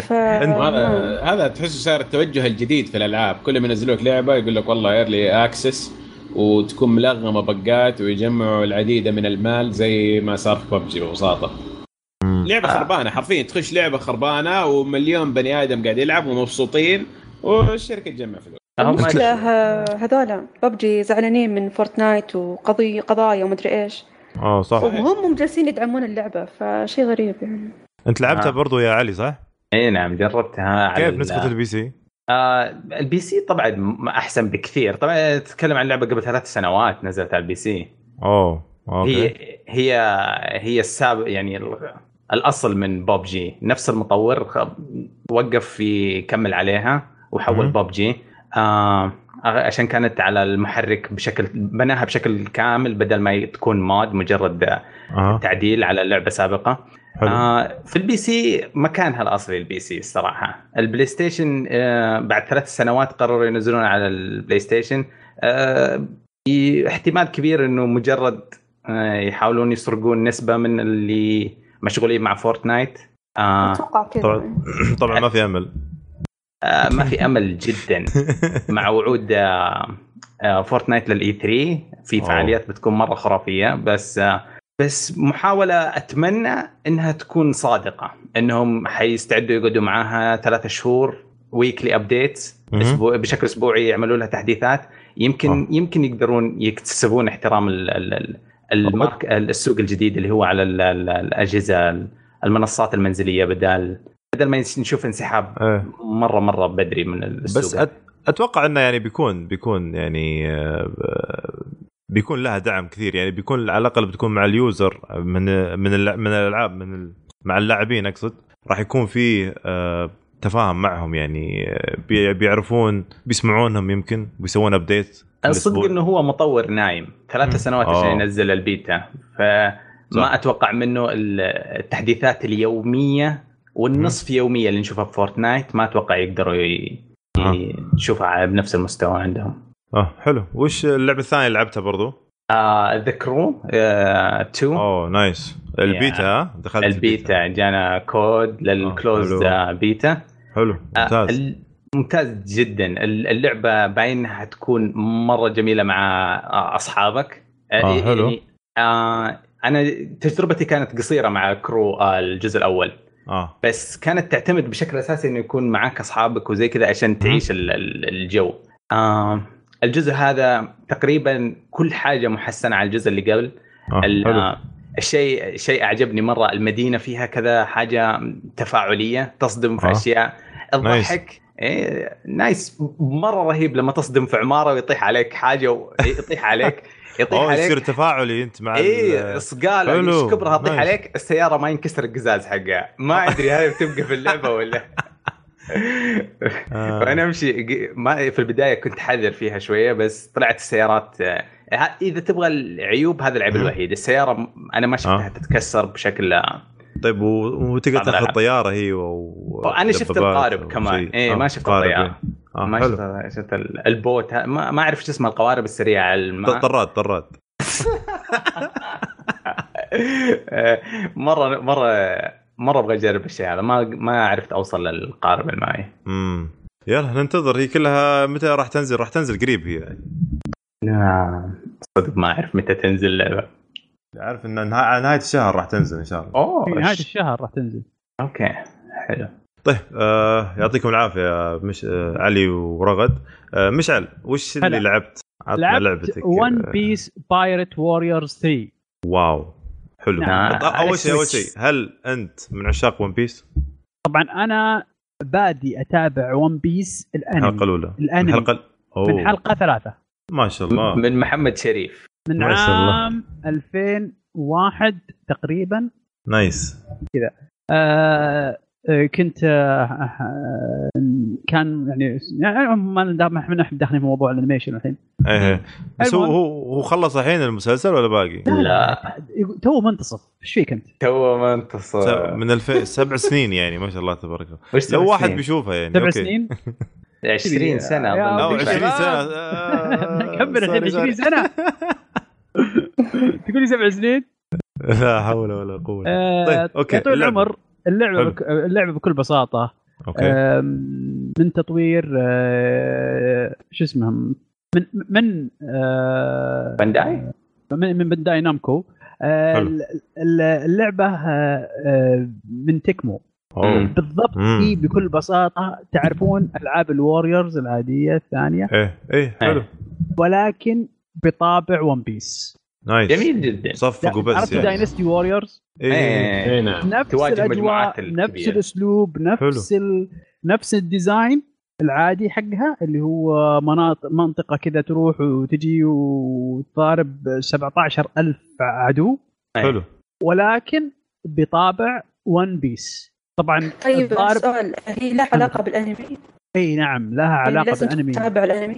ف... هذا هذا تحسه صار التوجه الجديد في الألعاب. كل ما ينزلوا لك لعبة يقول لك والله early access وتكون ملغمة بقات ويجمعوا العديد من المال زي ما صار في ببجي ببساطة. لعبة آه. خربانة حرفيا. تخش لعبة خربانة ومليون بني آدم قاعد يلعب ومبسوطين والشركة تجمع فلوس. المشكلة هذولا. ببجي زعلانين من Fortnite وقضية قضايا ومدري إيش. آه صح وهم جالسين يدعمون اللعبة فشيء غريب يعني أنت لعبتها آه. برضو يا علي صح؟ اي نعم جربتها كيف ال- نسخه ال PC؟ آه ال PC طبعا أحسن بكثير طبعا تتكلم عن لعبة قبل ثلاث سنوات نزلت على ال PC أوه okay هي هي هي السابق يعني ال- الأصل من بوب جي نفس المطور وقف يكمل عليها وحول. بوب جي آه عشان كانت على المحرك بشكل بناها بشكل كامل بدل ما تكون mod مجرد أها تعديل على لعبة سابقة. حلو. آه في ال PC مكانها الاصلي ال PC الصراحة. ال PlayStation آه بعد ثلاث سنوات قرروا ينزلون على ال PlayStation آه احتمال كبير إنه مجرد آه يحاولون يسرقون نسبة من اللي مشغولين مع Fortnite. آه أتوقع كذا. طبعا طبعا ما في أمل. آه ما في أمل جدا مع وعود آه آه Fortnite لل E3 في أوه. فعاليات بتكون مرة خرافية بس بس محاولة أتمنى إنها تكون صادقة إنهم حيستعدوا يقعدوا معاها ثلاثة شهور weekly updates مهم. أسبوع بشكل أسبوعي يعملوا لها تحديثات يمكن آه. يمكن يقدرون يكتسبون احترام ال- ال- ال- ال market السوق الجديد اللي هو على ال- ال- الأجهزة المنصات المنزلية بدل بدل ما نشوف انسحاب إيه. مرة مرة بدري من السوق. بس أت... أتوقع إنه يعني بيكون بيكون يعني آه، بيكون لها دعم كثير. يعني بيكون على الأقل بتكون مع ال user من من من الألعاب من ال... مع اللاعبين أقصد راح يكون في آه، تفاهم معهم. يعني آه، بي- بيعرفون بيسمعونهم يمكن بيسوون update الصدق إنه هو مطور نايم. ثلاث. سنوات. عشان ينزل البيتا. فما صح. أتوقع منه ال- التحديثات اليومية والنصف يومية اللي نشوفها في Fortnite ما أتوقع يقدروا. آه. ي- نشوفها على بنفس المستوى عندهم. آه حلو. وش اللعبة الثانية اللي لعبتها برضو؟ The Crew 2 أوه nice. البيتا ها دخلت البيتا. جانا code لل closed حلو. بيتا. حلو آه، ممتاز. ال- ممتاز جدا. ال- اللعبة باين إنها تكون مرة جميلة مع آه، أصحابك. آه، حلو. يعني آه أنا تجربتي كانت قصيرة مع Crew آه، الجزء الأول. آه. بس كانت تعتمد بشكل أساسي إنه يكون معك أصحابك وزي كذا عشان تعيش ال- ال- الجو. آه الجزء هذا تقريبا كل حاجة محسنة على الجزء اللي قبل. حلو. آه، الشيء شيء أعجبني مرة المدينة فيها كذا حاجة تفاعلية تصدم في آه. أشياء. الضحك إيه نايس. مرة رهيب لما تصدم في عمارة ويطيح عليك حاجة ويطيح عليك. يطيح أوه يصير عليك تفاعلي أنت مع ال- صقال. إيش كبرها تطيح. عليك السيارة ما ينكسر القزاز حقها ما أدري هذه بتبقى في اللعبة ولا آه. وأنا أمشي ما في البداية كنت حذر فيها شوية بس طلعت السيارات آه، إذا تبغى العيوب هذا العيب. الوحيد السيارة أنا ما شفتها آه. تتكسر بشكل طيب وتقدر تاخذ. طيارة هي و... أنا شفت القارب كمان. شيء. إيه آه، ما شفت الطيارة. آه ما حلو. شفت شفت ال- البوت. ما, ما أعرف شو اسمها القوارب السريعة الماء طراد طراد. آه، مرة مرة مرة أبغى أجرب الشيء هذا. ما ما عرفت أوصل للقارب المائي. امم يلا ننتظر. هي كلها متى راح تنزل؟ راح تنزل قريب هي. لا صدق ما أعرف متى تنزل اللعبة. عارف إن نهايه الشهر راح تنزل إن شاء الله أوه في نهاية الشهر راح تنزل okay حلو طيب آه يعطيكم العافية يا مش آه علي ورغد آه مشعل وش اللي هلا. لعبت؟ عطنا لعبت لعبتك One آه، Piece Pirate Warriors 3 wow حلو. طب أول شيء أول. شيء هل أنت من عشاق One Piece؟ طبعا أنا بادي أتابع One Piece الحلقة الانمي الاولى الأنمي. الحلقة. من حلقة ثلاثة ما شاء الله من محمد شريف من. عام 2001 تقريبا nice آه آه، كنت آه آه، كان يعني يعني ما ما إحنا داخلين في موضوع ال animation الحين إيه بس هو المهم. هو هو خلص الحين المسلسل ولا باقي؟ لا تو منتصف إيش فيك أنت؟ تو ما انتصر من الف... سبع سنين يعني ما شاء الله تبارك الله لو واحد سنين؟ بيشوفها يعني سبع أوكي. سنين 20 سنة. أو أبو 20 شباب. سنة آه، كمل الحين سوري، 20 سوري. سنة تقول لي سبع سنين لا حول ولا قوة آه، طيب أوكي يا طول اللعبة. العمر اللعبة. بك... اللعبة بكل بساطة أوكي آم، من تطوير آه، شو اسمه من من آه، بانداي؟ من من بانداي نامكو آه، اللعبة من تكمو أوه. بالضبط مم. هي بكل بساطة تعرفون ألعاب ال warriors العادية الثانية إيه إيه حلو ولكن بطابع ون بيس nice. جميل جدا. صفقوا بس عرفت يعني Dynasty Warriors إيه. إيه. اي نعم. نفس تواجه الأجواء مجموعات نفس. الأسلوب نفس ال... نفس ال design العادي حقها اللي هو مناطق منطقة كذا تروح وتجي وتضارب 17000 عدو. حلو. ولكن بطابع ون بيس طبعا طيب الضارب سؤال. هي لها علاقة بالأنمي؟ اي نعم لها يعني علاقة لازم بالأنمي. تتابع الأنمي؟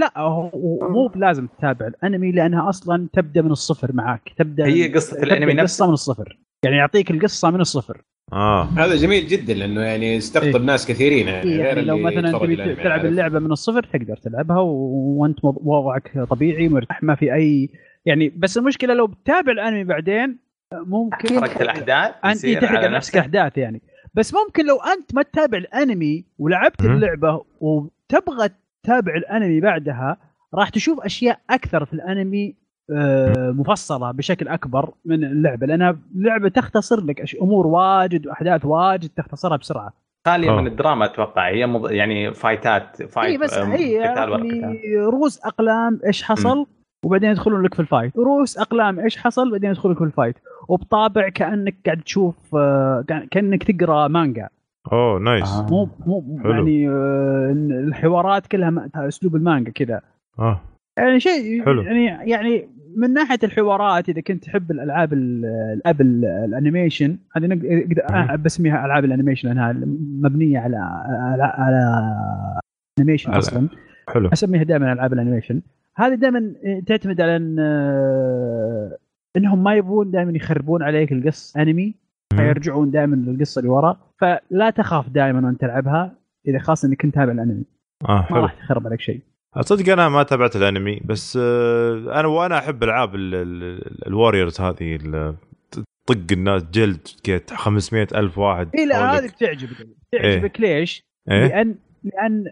لا هو هو مو بلازم تتابع الانمي لأنها أصلا تبدأ من الصفر معك تبدأ هي قصة تبدأ الأنمي القصة نفسه من الصفر. يعني يعطيك القصة من الصفر. آه. هذا جميل جدا لأنه يعني يستقطب إيه. ناس كثيرين يعني غير يعني لو اللي مثلا تبي تلعب؟ اللعبة من الصفر تقدر تلعبها وأنت وضعك طبيعي مرتاح ما في اي يعني بس المشكلة لو بتتابع الأنمي بعدين ممكن حركة الأحداث انت تحرق على نفسك نفسك. احداث يعني. بس ممكن لو أنت ما تتابع الأنمي ولعبت. اللعبة وتبغى تتابع الانمي بعدها راح تشوف أشياء أكثر في الانمي آه، مفصلة بشكل أكبر من اللعبة لأنها اللعبه تختصر لك أمور واجد وأحداث واجد تختصرها بسرعة. خالية آه. من الدراما أتوقع هي مض... يعني فايتات fight إي بس هي قتال. رؤوس أقلام إيش حصل؟ وبعدين يدخلون لك في ال fight. رؤوس أقلام إيش حصل؟ بعدين يدخلون لك في ال fight. وبطابع كأنك قاعد تشوف آه، كأنك تقرأ مانجا. أوه nice. آه. مو مو حلو. يعني آه، الحوارات كلها أسلوب المانجا كذا. آه. يعني شيء حلو. يعني يعني من ناحية الحوارات إذا كنت تحب الألعاب ال- الأب ال- ال animation هذه أقدر- أنا بسميها ألعاب ال animation لأنها مبنية على على, على animation أصلا. حلو. أسميها دائما ألعاب ال animation. هذه دائما تعتمد على إن آه، إنهم ما يبغون دائما يخربون عليك القصة أنمي فيرجعون دائما للقصة اللي ورا. فلا تخاف دائما وانت تلعبها إذا خاصة إنك كنت تابع الأنمي. آه ما راح تخرب عليك شيء. صدق أنا ما تابعت الأنمي بس آه، أنا وأنا أحب ألعاب ال- ال- warriors هذه طق الناس جلد كيت 500 ألف واحد اي لا. هذه تعجبك تعجبك. ليش؟ إيه. لأن لأن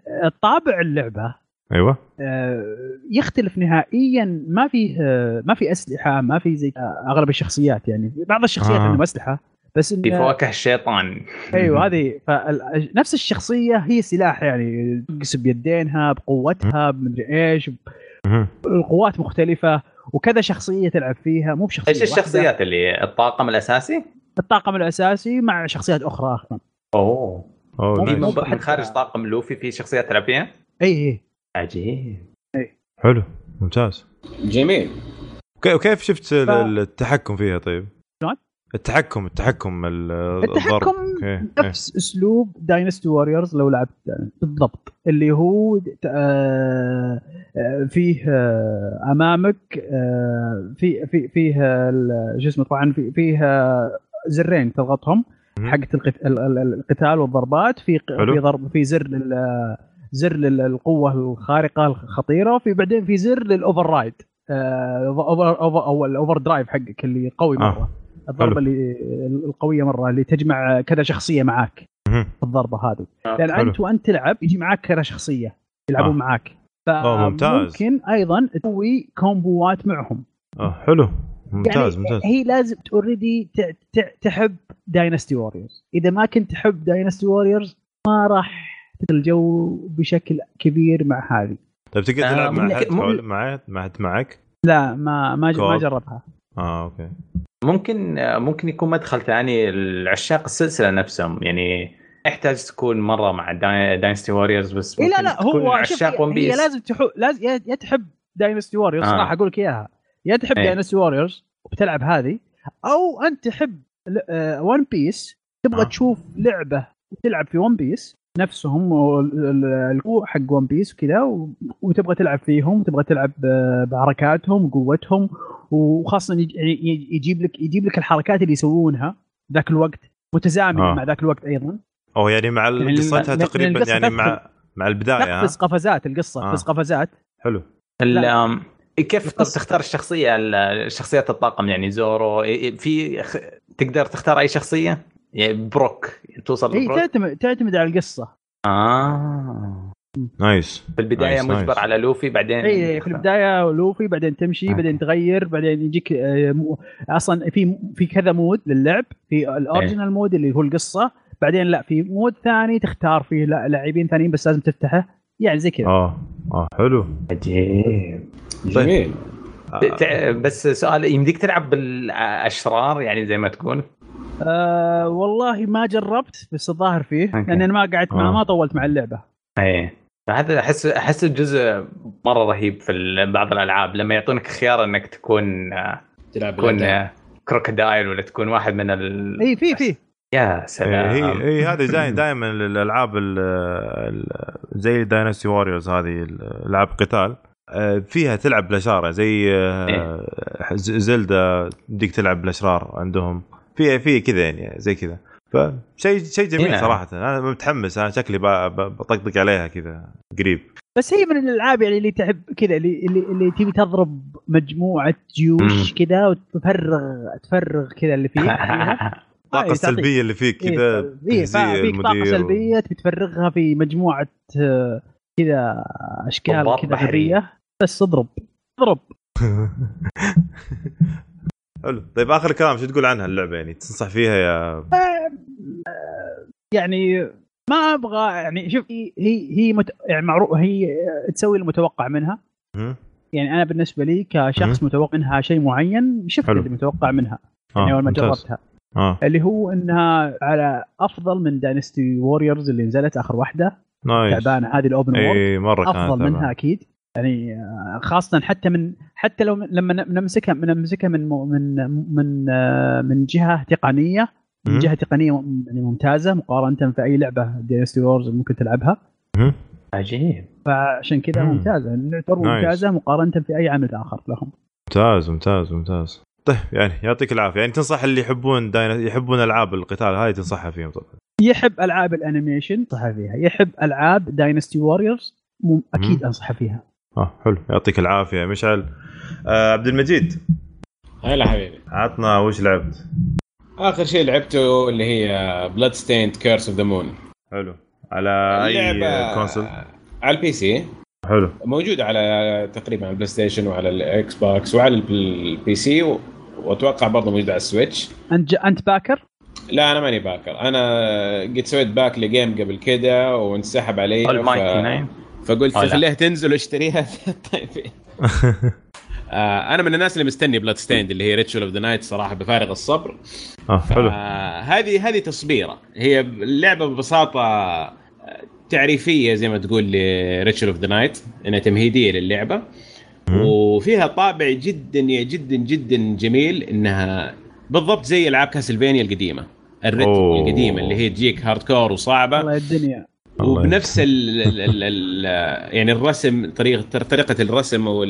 طابع اللعبة أيوه. آه، يختلف نهائيا. ما فيه آه، ما في أسلحة ما في زي آه، أغلب الشخصيات يعني. بعض الشخصيات آه. عندهم أسلحة. بس في إن فواكه الشيطان أيوه هذه فال- نفس الشخصية هي سلاح يعني تقص بيدينها بقوتها بمدري إيش. القوات مختلفة وكذا شخصية تلعب فيها مو بشخصية إيش. الشخصيات اللي الطاقم الأساسي؟ الطاقم الأساسي مع شخصيات أخرى أصلا أوه أوه في مو من خارج طاقم لوفي في شخصيات تلعب فيها؟ إي إي عجيب حلو ممتاز جميل وكي- وكيف شفت ف- التحكم فيها طيب؟ شلون؟ التحكم التحكم التحكم. إيه. نفس أسلوب Dynasty Warriors لو لعبت بالضبط اللي هو آه، آه، فيه آه، أمامك في في فيه شو اسمه طبعا في- فيه زرين تضغطهم ال- القتال والضربات في. في ضرب في زر لل زر للقوه الخارقة الخطيرة وفي بعدين في زر لل override over- أو ال overdrive حقك اللي قوي آه. الضربة. اللي القوية مرة اللي تجمع كذا شخصية معاك الضربة هذه آه، لأن حلو. أنت وأنت تلعب يجي معاك كذا شخصية يلعبون آه. معاك آه، ممتاز. فممكن أيضا تسوي كومبوات معهم آه حلو ممتاز يعني ممتاز هي لازم already تحب Dynasty Warriors إذا ما كنت تحب Dynasty Warriors ما راح تدخل الجو بشكل كبير مع هذه طيب تقدر آه، تلعب مع ممكن- حد ممكن- حول- معك مع؟ لا ما ما ما. جربها آه أوكي ممكن ممكن يكون مدخل ثاني لعشاق السلسلة نفسهم يعني يحتاج تكون مرة مع Dynasty Warriors بس إيه لا ممكن لا تكون هو عشاق ون بيس هي لازم تحب لازم يا يا تحب Dynasty Warriors آه. صراحة أقول لك إياها يا تحب إيه. Dynasty Warriors وبتلعب هذه أو أنت تحب ون بيس تبغى آه. تشوف لعبة وتلعب في ون بيس نفسهم ال- ال- القوة حق ون بيس وكذا وتبغى تلعب فيهم وتبغى تلعب بحركاتهم وقوتهم وخاصة يج- يج- يجيب لك يجيب لك الحركات اللي يسوونها ذاك الوقت متزامنه آه. مع ذاك الوقت أيضا. أو يعني مع يعني قصتها تقريبا القصة يعني مع مع البداية ها؟ نقفز قفزات القصة آه. تقفز قفزات. حلو. كيف القصة- تختار الشخصية؟ ال- شخصيات الطاقم يعني زورو في خ- تقدر تختار أي شخصية؟ يعني بروك توصل هي لبروك. تعتمد تعتمد على القصة. آه. nice. في البداية nice، مجبر nice. على لوفي بعدين إي في البداية لوفي بعدين تمشي آه. بعدين تغير بعدين يجيك آه، أصلا في في كذا mode للعب. في ال original mode اللي هو القصة. بعدين لا في mode ثاني تختار فيه لا- لاعبين ثانيين بس لازم تفتحه. يعني زي كذا. آه آه حلو. عجيب. جميل تع- بس سؤال يمديك تلعب بالأشرار يعني زي ما تقول؟ آه والله ما جربت بس الظاهر فيه أوكي. لأن أنا ما قعدت مع آه. ما طولت مع اللعبة. إيه. فهذا أحس أحس الجزء مرة رهيب في ال- بعض الألعاب لما يعطونك خيار إنك تكون آه، تلعب تكون بالأداء. آه، كروكودايل ولا تكون واحد من ال اي في في. يا إيه، سلام. هي هي هذه دائما الألعاب ال- ال- زي داينستي واريورز هذه الالعاب قتال. فيها تلعب بالأشرار زي ز- زلدا بدك تلعب بالأشرار عندهم. في في كذا يعني زي كذا. فشيء شيء جميل نعم. صراحة. أنا متحمس أنا شكلي ب- ب- بطقطق عليها كذا قريب. بس هي من الألعاب يعني اللي تحب كذا اللي اللي, اللي تبي تضرب مجموعة جيوش كذا وتفرغ تفرغ كذا اللي فيها. الطاقه. السلبيه اللي فيك كذا إيه، تهزي فا- فيك طاقة سلبية تبي تفرغها في مجموعة آه، كذا أشكال كذا بحرية. غبيه بس اضرب. اضرب. حلو. طيب آخر كلام شو تقول عنها اللعبة يعني؟ تنصح فيها يا يعني ما أبغى يعني شوف هي هي هي مت... يعني معروف هي تسوي المتوقع منها؟ يعني أنا بالنسبة لي كشخص متوقع منها شيء معين شفت حلو. اللي متوقع منها. يعني آه أول ما. جربتها. آه. اللي هو إنها على أفضل من Dynasty Warriors اللي نزلت آخر واحدة. nice. تعبانة هذه ال open world اي مرة أفضل منها. أكيد. يعني خاصة حتى من حتى لو لما نمسكها نمسكها من من من آه، من جهة تقنية من. جهة تقنية يعني ممتازة مقارنة في اي لعبه Dynasty Warriors ممكن تلعبها؟ عجيب. فعشان كذا مم. ممتازة. تعتبر. ممتازة مقارنة في اي عمل آخر لهم. ممتاز ممتاز ممتاز. طيب يعني يعطيك العافية. يعني تنصح اللي يحبون داين... يحبون ألعاب القتال هذه تنصحها فيهم طبعا. يحب ألعاب ال animation انصحها فيها. يحب ألعاب Dynasty Warriors أكيد أنصحها فيها. آه حلو. يعطيك العافية يا مشعل. آه عبد المجيد. هلا حبيبي. عطنا وش لعبت؟ آخر شيء لعبته اللي هي Bloodstained Curse of the Moon حلو. على أي console على ال PC حلو. موجود على تقريبا على ال PlayStation وعلى ال Xbox وعلى ال PC و... وأتوقع برضه موجود على ال Switch أنت ج... أنت backer؟ لا أنا ماني backer. أنا قد سويت back ل game قبل كده وانسحب علي ال Mighty Nine فقلت. خليها تنزل واشتريها. طيب. آه أنا من الناس اللي مستني Bloodstained اللي هي Ritual of the Night صراحة بفارغ الصبر. آه حلو. هذه هذه تصبيرة. هي اللعبه ببساطة آه، تعريفية زي ما تقول ل Ritual of the Night إنها تمهيدية للعبة. وفيها طابع جدا جدا جدا جميل إنها بالضبط زي العاب Castlevania القديمة ال retro. القديمه اللي هي تجيك hardcore وصعبة. والله الدنيا الله وبنفس ال ال ال ال يعني الرسم طريقه طريقة الرسم أو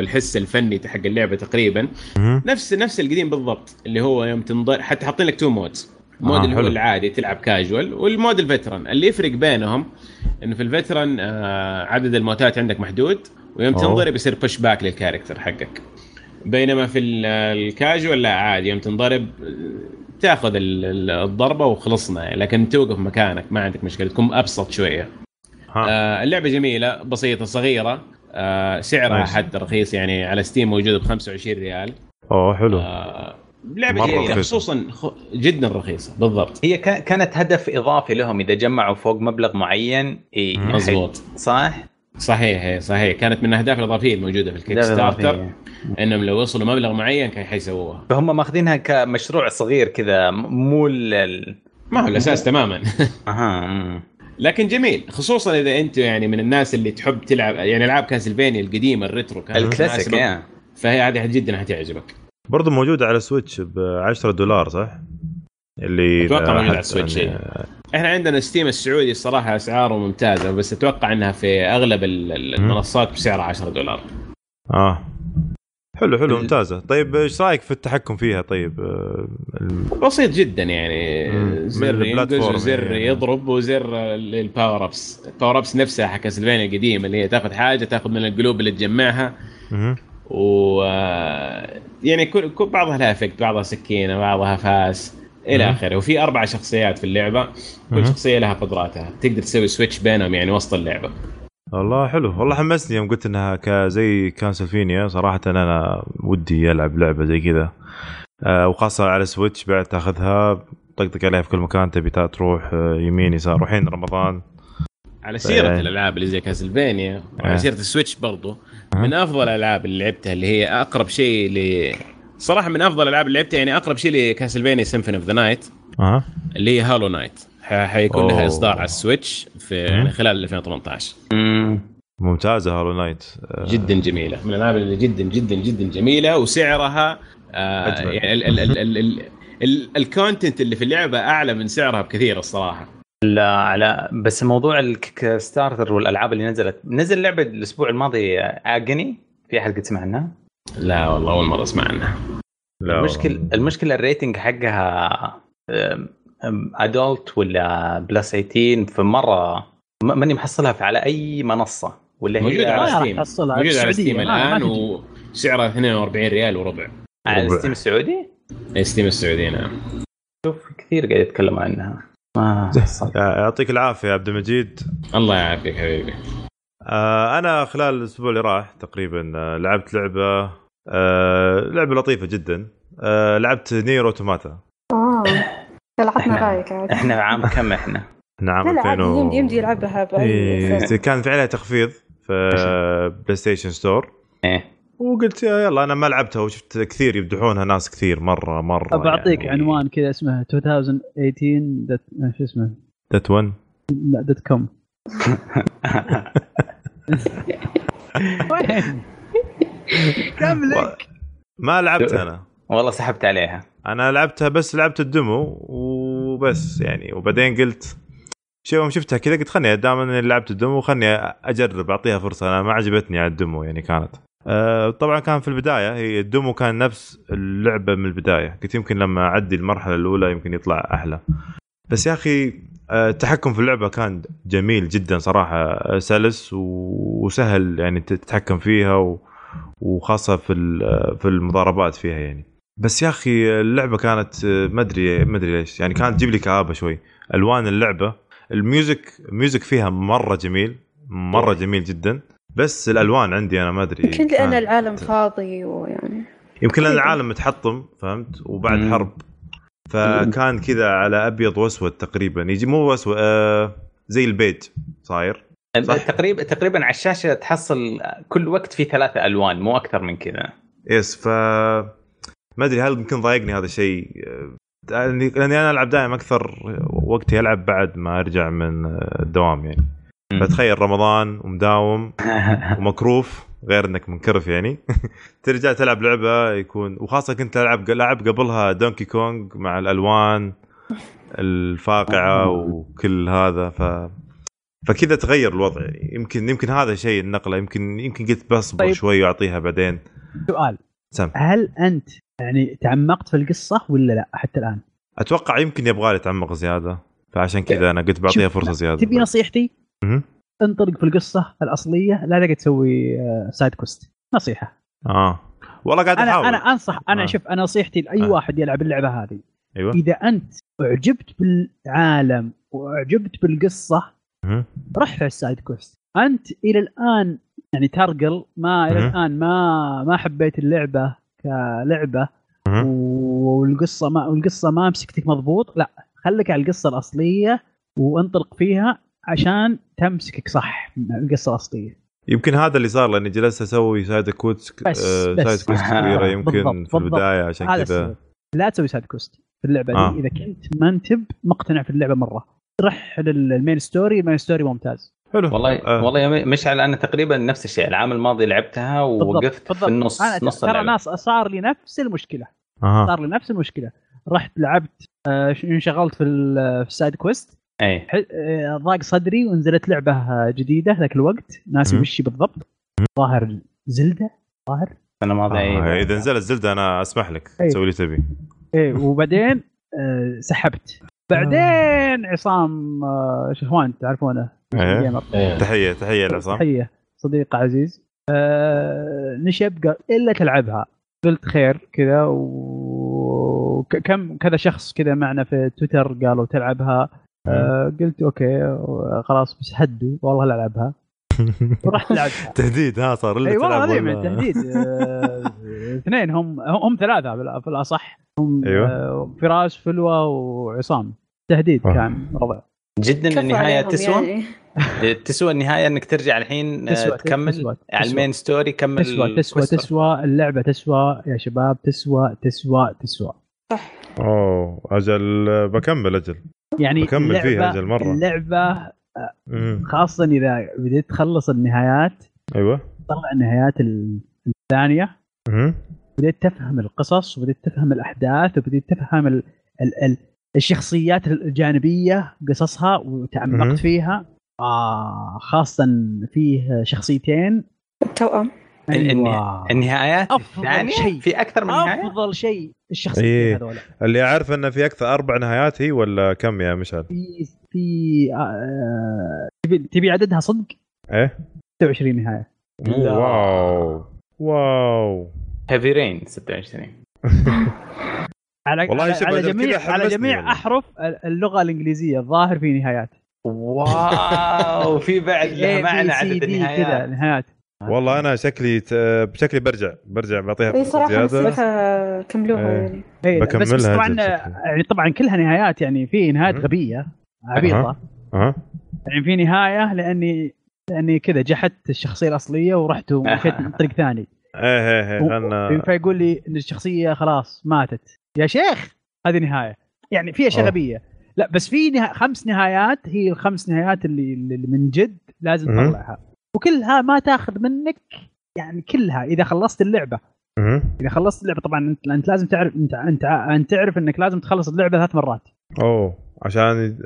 الحس الفني حق اللعبة تقريبا. نفس نفس القديم بالضبط اللي هو يوم تنضر حتى حاطين لك two modes mode آه، اللي هو. العادي تلعب كاجوال وال mode ال veteran اللي يفرق بينهم انه في ال veteran آه عدد الموتات عندك محدود ويوم. تنضرب يصير pushback لل character حقك بينما في ال- الكاجوال لا عادي يوم تنضرب تاخذ ال- ال- الضربة وخلصنا يعني لكن توقف مكانك ما عندك مشكلة تكون أبسط شوية ها آه اللعبة جميلة بسيطة صغيرة آه سعرها nice. حتى رخيص يعني على Steam موجودة ب 25 ريال أوه حلو آه لعبة جميلة. خصوصا. جدا رخيصة بالضبط هي كا- كانت هدف إضافي لهم إذا جمعوا فوق مبلغ معين مزبوط صح؟ صحيح صحيح. كانت من الاهداف الإضافية الموجودة في ال Kickstarter. إنهم لو وصلوا مبلغ معين كان حيسووها. فهم ماخذينها كمشروع صغير كذا مو ال ما هو الأساس تماما. أها مم. لكن جميل. خصوصا إذا أنت يعني من الناس اللي تحب تلعب يعني ألعاب Castlevania القديمة ال retro ال classic فهي هذه جدا حتعجبك. برضه موجودة على Switch ب 10 دولار صح؟ اللي موجودة على أحد Switch، يعني- إيه. إحنا عندنا Steam السعودي الصراحه أسعاره ممتازة بس أتوقع إنها في أغلب ال- ال- المنصات بسعر 10 دولار. آه. حلو حلو ممتازة. طيب إيش رأيك في التحكم فيها؟ طيب آه، الم- بسيط جدا يعني. زر ينقز وزر يعني. يضرب وزر ال power ups ال power ups نفسها حق Castlevania القديمه اللي هي تاخذ حاجة تاخذ من القلوب اللي تجمعها. و يعني كل كل- بعضها لها effect بعضها سكينة بعضها فاس. إلى. آخره. وفي أربع شخصيات في اللعبة. كل شخصية لها قدراتها. تقدر تسوي switch بينهم يعني وسط اللعبة. والله حلو. والله حمسني يوم قلت إنها كزي Castlevania صراحة أنا ودي ألعب لعبة زي كذا. آه وخاصة على Switch بعد تاخذها طقطق عليها في كل مكان. تبي تروح آه، يمين يسار. روحين رمضان؟ على سيرة يعني- الألعاب اللي زي Castlevania آه. وعلى سيرة ال Switch برضو. من أفضل الألعاب اللي لعبتها اللي هي أقرب شيء ل صراحة من أفضل الالعاب اللي لعبتها يعني أقرب شيء ل Castlevania Symphony of the Night أها اللي هي Hollow Knight ح- حيكون لها. إصدار على ال Switch في يعني خلال 2018 مم. ممتازة Hollow Knight آه، جدا جميلة. من الألعاب اللي جدا جدا جدا جميلة وسعرها آه أجمل. يعني ال- ال- ال- ال- ال- ال- ال content اللي في اللعبة أعلى من سعرها بكثير الصراحة. لا على بس موضوع ال Kickstarter والألعاب اللي نزلت نزل لعبة الأسبوع الماضي Agony في أحد قد سمع عنها؟ لا والله أول مرة أسمع عنها لا المشكلة المشكلة ال rating حقها adult ولا plus 18 فمرة م- ماني محصلها في على أي منصة ولا موجود هي على ما راح Steam تحصلها. موجود على Steam الآن. وسعرها 42 ريال وربع على. Steam السعودي؟ إيه، Steam السعودي نعم شوف كثير قاعد يتكلموا عنها ما حصلت. يعطيك العافية يا عبد المجيد الله يعافيك حبيبي أنا خلال الأسبوع اللي راح تقريبا آه لعبت لعبة آه لعبة لطيفة جدا آه لعبت Nier Automata. آه يلا عطنا إحنا- رايك عاد. إحنا عام كم إحنا؟ نعم لا لا 2000 عادي و- يمدي يلعبها إيه،. كان في عليها تخفيض في PlayStation Store إيه. وقلت يا يلا أنا ما لعبتها وشفت كثير يمدحونها ناس كثير مرة مرة بعطيك يعني. عنوان كذا اسمه 2018 دت شو اسمه؟ ذات 1 لا دوت كوم وين؟ كم لك؟ ما لعبت أنا. والله سحبت عليها. أنا لعبتها بس لعبت الدمو وبس يعني وبعدين قلت شو يوم شفتها كذا قلت خلني دام أني لعبت الدمو خلني أجرب أعطيها فرصة. أنا ما عجبتني على الدمو يعني كانت. أه طبعا كان في البداية هي الدمو كان نفس اللعبة من البداية. قلت يمكن لما أعدي المرحلة الأولى يمكن يطلع أحلى. بس يا أخي آه، التحكم في اللعبة كان جميل جدا صراحة آه، سلس وسهل يعني تتحكم فيها و- وخاصة في ال- في المضاربات فيها يعني. بس يا أخي اللعبة كانت آه، ما أدري ما أدري ليش يعني كانت تجيب لي كآبة شوي. ألوان اللعبة ال music ال music فيها مرة جميل مرة جميل جدا. بس الألوان عندي أنا ما أدري يمكن لأن العالم فاضي ويعني. يمكن لأن العالم متحطم فهمت؟ وبعد مم. حرب فكان كذا على أبيض وأسود تقريبا. يجي مو اسود آه زي البيج صاير. تقريبا تقريبا على الشاشة تحصل كل وقت في ثلاثة ألوان مو أكثر من كذا. yes ف ما أدري هل يمكن ضايقني هذا الشيء؟ آه، لاني أنا ألعب دائما أكثر وقتي ألعب بعد ما أرجع من آه، الدوام يعني. فتخيل رمضان ومداوم ومكروف. غير انك منكرف يعني ترجع تلعب لعبة يكون وخاصة كنت ألعب لعب قبلها دونكي كونغ مع الألوان الفاقعة وكل هذا ف فكذا تغير الوضع يعني يمكن يمكن هذا شيء النقلة يمكن يمكن قلت بصبر طيب. شوي واعطيها بعدين سؤال سم هل أنت يعني تعمقت في القصة ولا لا حتى الآن؟ أتوقع يمكن يبغى لي اتعمق زيادة فعشان كذا أنا قلت بعطيها فرصة زيادة تبي نصيحتي؟ مهم. انطلق في القصة الأصلية لا تقعد تسوي آه، side quest نصيحة آه والله قاعد أنا أحاول أنا انصح أنا آه. شوف أنا نصيحتي لأي آه. واحد يلعب اللعبة هذه أيوه إذا أنت أعجبت بالعالم وأعجبت بالقصة. رح على ال side quest أنت إلى الآن يعني ترقل ما إلى. الآن ما ما حبيت اللعبة كلعبة. والقصة ما والقصة ما مسكتك مضبوط لا خليك على القصة الأصلية وانطلق فيها عشان تمسكك صح القصة الأصلية. يمكن هذا اللي صار لأني جلست أسوي side quest بس- آه بس. side quest كبيرة يمكن بالضبط، في بالضبط. البداية عشان كذا. لا تسوي side quest في اللعبة آه. دي إذا كنت ما انت مقتنع في اللعبة مرة. رح لل main story ال main story ممتاز. حلو. والله آه. والله يا مشعل أنا تقريبا نفس الشيء. العام الماضي لعبتها ووقفت في النص أنا نص ترى ناس صار لي نفس المشكلة. أها صار لي نفس المشكلة. رحت لعبت آه، انشغلت في ال- في السايد كويست اي. ح- آه، ضاق صدري ونزلت لعبة آه، جديدة ذاك الوقت. ناسي. وش بالضبط. ظاهر زلدة؟ ظاهر؟ السنة الماضيه آه. إذا نزلت زلدة أنا أسمح لك. أي. تسوي اللي تبي. إيه وبعدين آه، سحبت. بعدين عصام آه، شهوان تعرفونه؟ إيه. إيه. تحية تحية لعصام. تحية صديق عزيز. آه نشب قال إلا تلعبها. قلت خير كذا وكم كذا شخص كذا معنا في تويتر قالوا تلعبها. آه قلت okay خلاص بس هدوا والله ألعبها. ورحت لعبتها تهديد ها صار اللي إي والله العظيم تهديد. آه، اثنين هم هم ثلاثة في الاصح هم أيوة. آه، فراس فلوى وعصام. تهديد. كان وضع. جدا النهاية تسوى؟ يعني. تسوى النهاية إنك ترجع الحين تسوى تكمل تسوى على تسوى. ال main story كمل تسوى تسوى. تسوى اللعبة تسوى. يا شباب تسوى تسوى تسوى. صح أوه أجل بكمل أجل يعني بكمل فيها اللعبة- أجل مرة. اللعبة مم. خاصة إذا بديت تخلص النهايات أيوه طلع النهايات ال- الثانية. بديت تفهم القصص وبديت تفهم الأحداث وبديت تفهم ال ال ال الشخصيات الجانبية قصصها. وتعمقت فيها آه خاصه فيه شخصيتين التوأم أيوه. النهايات؟ أفضل الثانية شيء. في أكثر من نهاية؟ أفضل شيء. الشخصيتين إيه. هذول اللي أعرف انه في أكثر أربع نهايات هي ولا كم يا مشعل؟ في في آه تبي تبي عددها صدق؟ إيه. 26 نهاية. واو. واو. هيفي رين 26 على والله على, شوف على أجل جميع على جميع. أحرف اللغة الإنجليزية الظاهر في نهايات. واو في بعد لها معنى عدد D كذا النهايات. نهايات. والله أنا شكلي ت... شكلي برجع برجع بعطيها أي صراحة زيادة نصيحة كملوها إيه. يعني إيه، بس, بس بكملها طبعا. يعني طبعا كلها نهايات يعني في نهايات. غبية عبيطة أها. ها يعني في نهاية لأني لأني كذا جحدت الشخصية الأصلية ورحت ومشيت من طريق ثاني إيه إيه إيه خلنا فيقول لي إن الشخصية خلاص ماتت يا شيخ هذه نهاية يعني في أشياء. غبية لا بس في نه... خمس نهايات هي الخمس نهايات اللي, اللي من جد لازم. تطلعها وكلها ما تاخذ منك يعني كلها إذا خلصت اللعبة. إذا خلصت اللعبة طبعا أنت, أنت لازم تعرف أنت أنت أنت تعرف إنك لازم تخلص اللعبة ثلاث مرات أوه عشان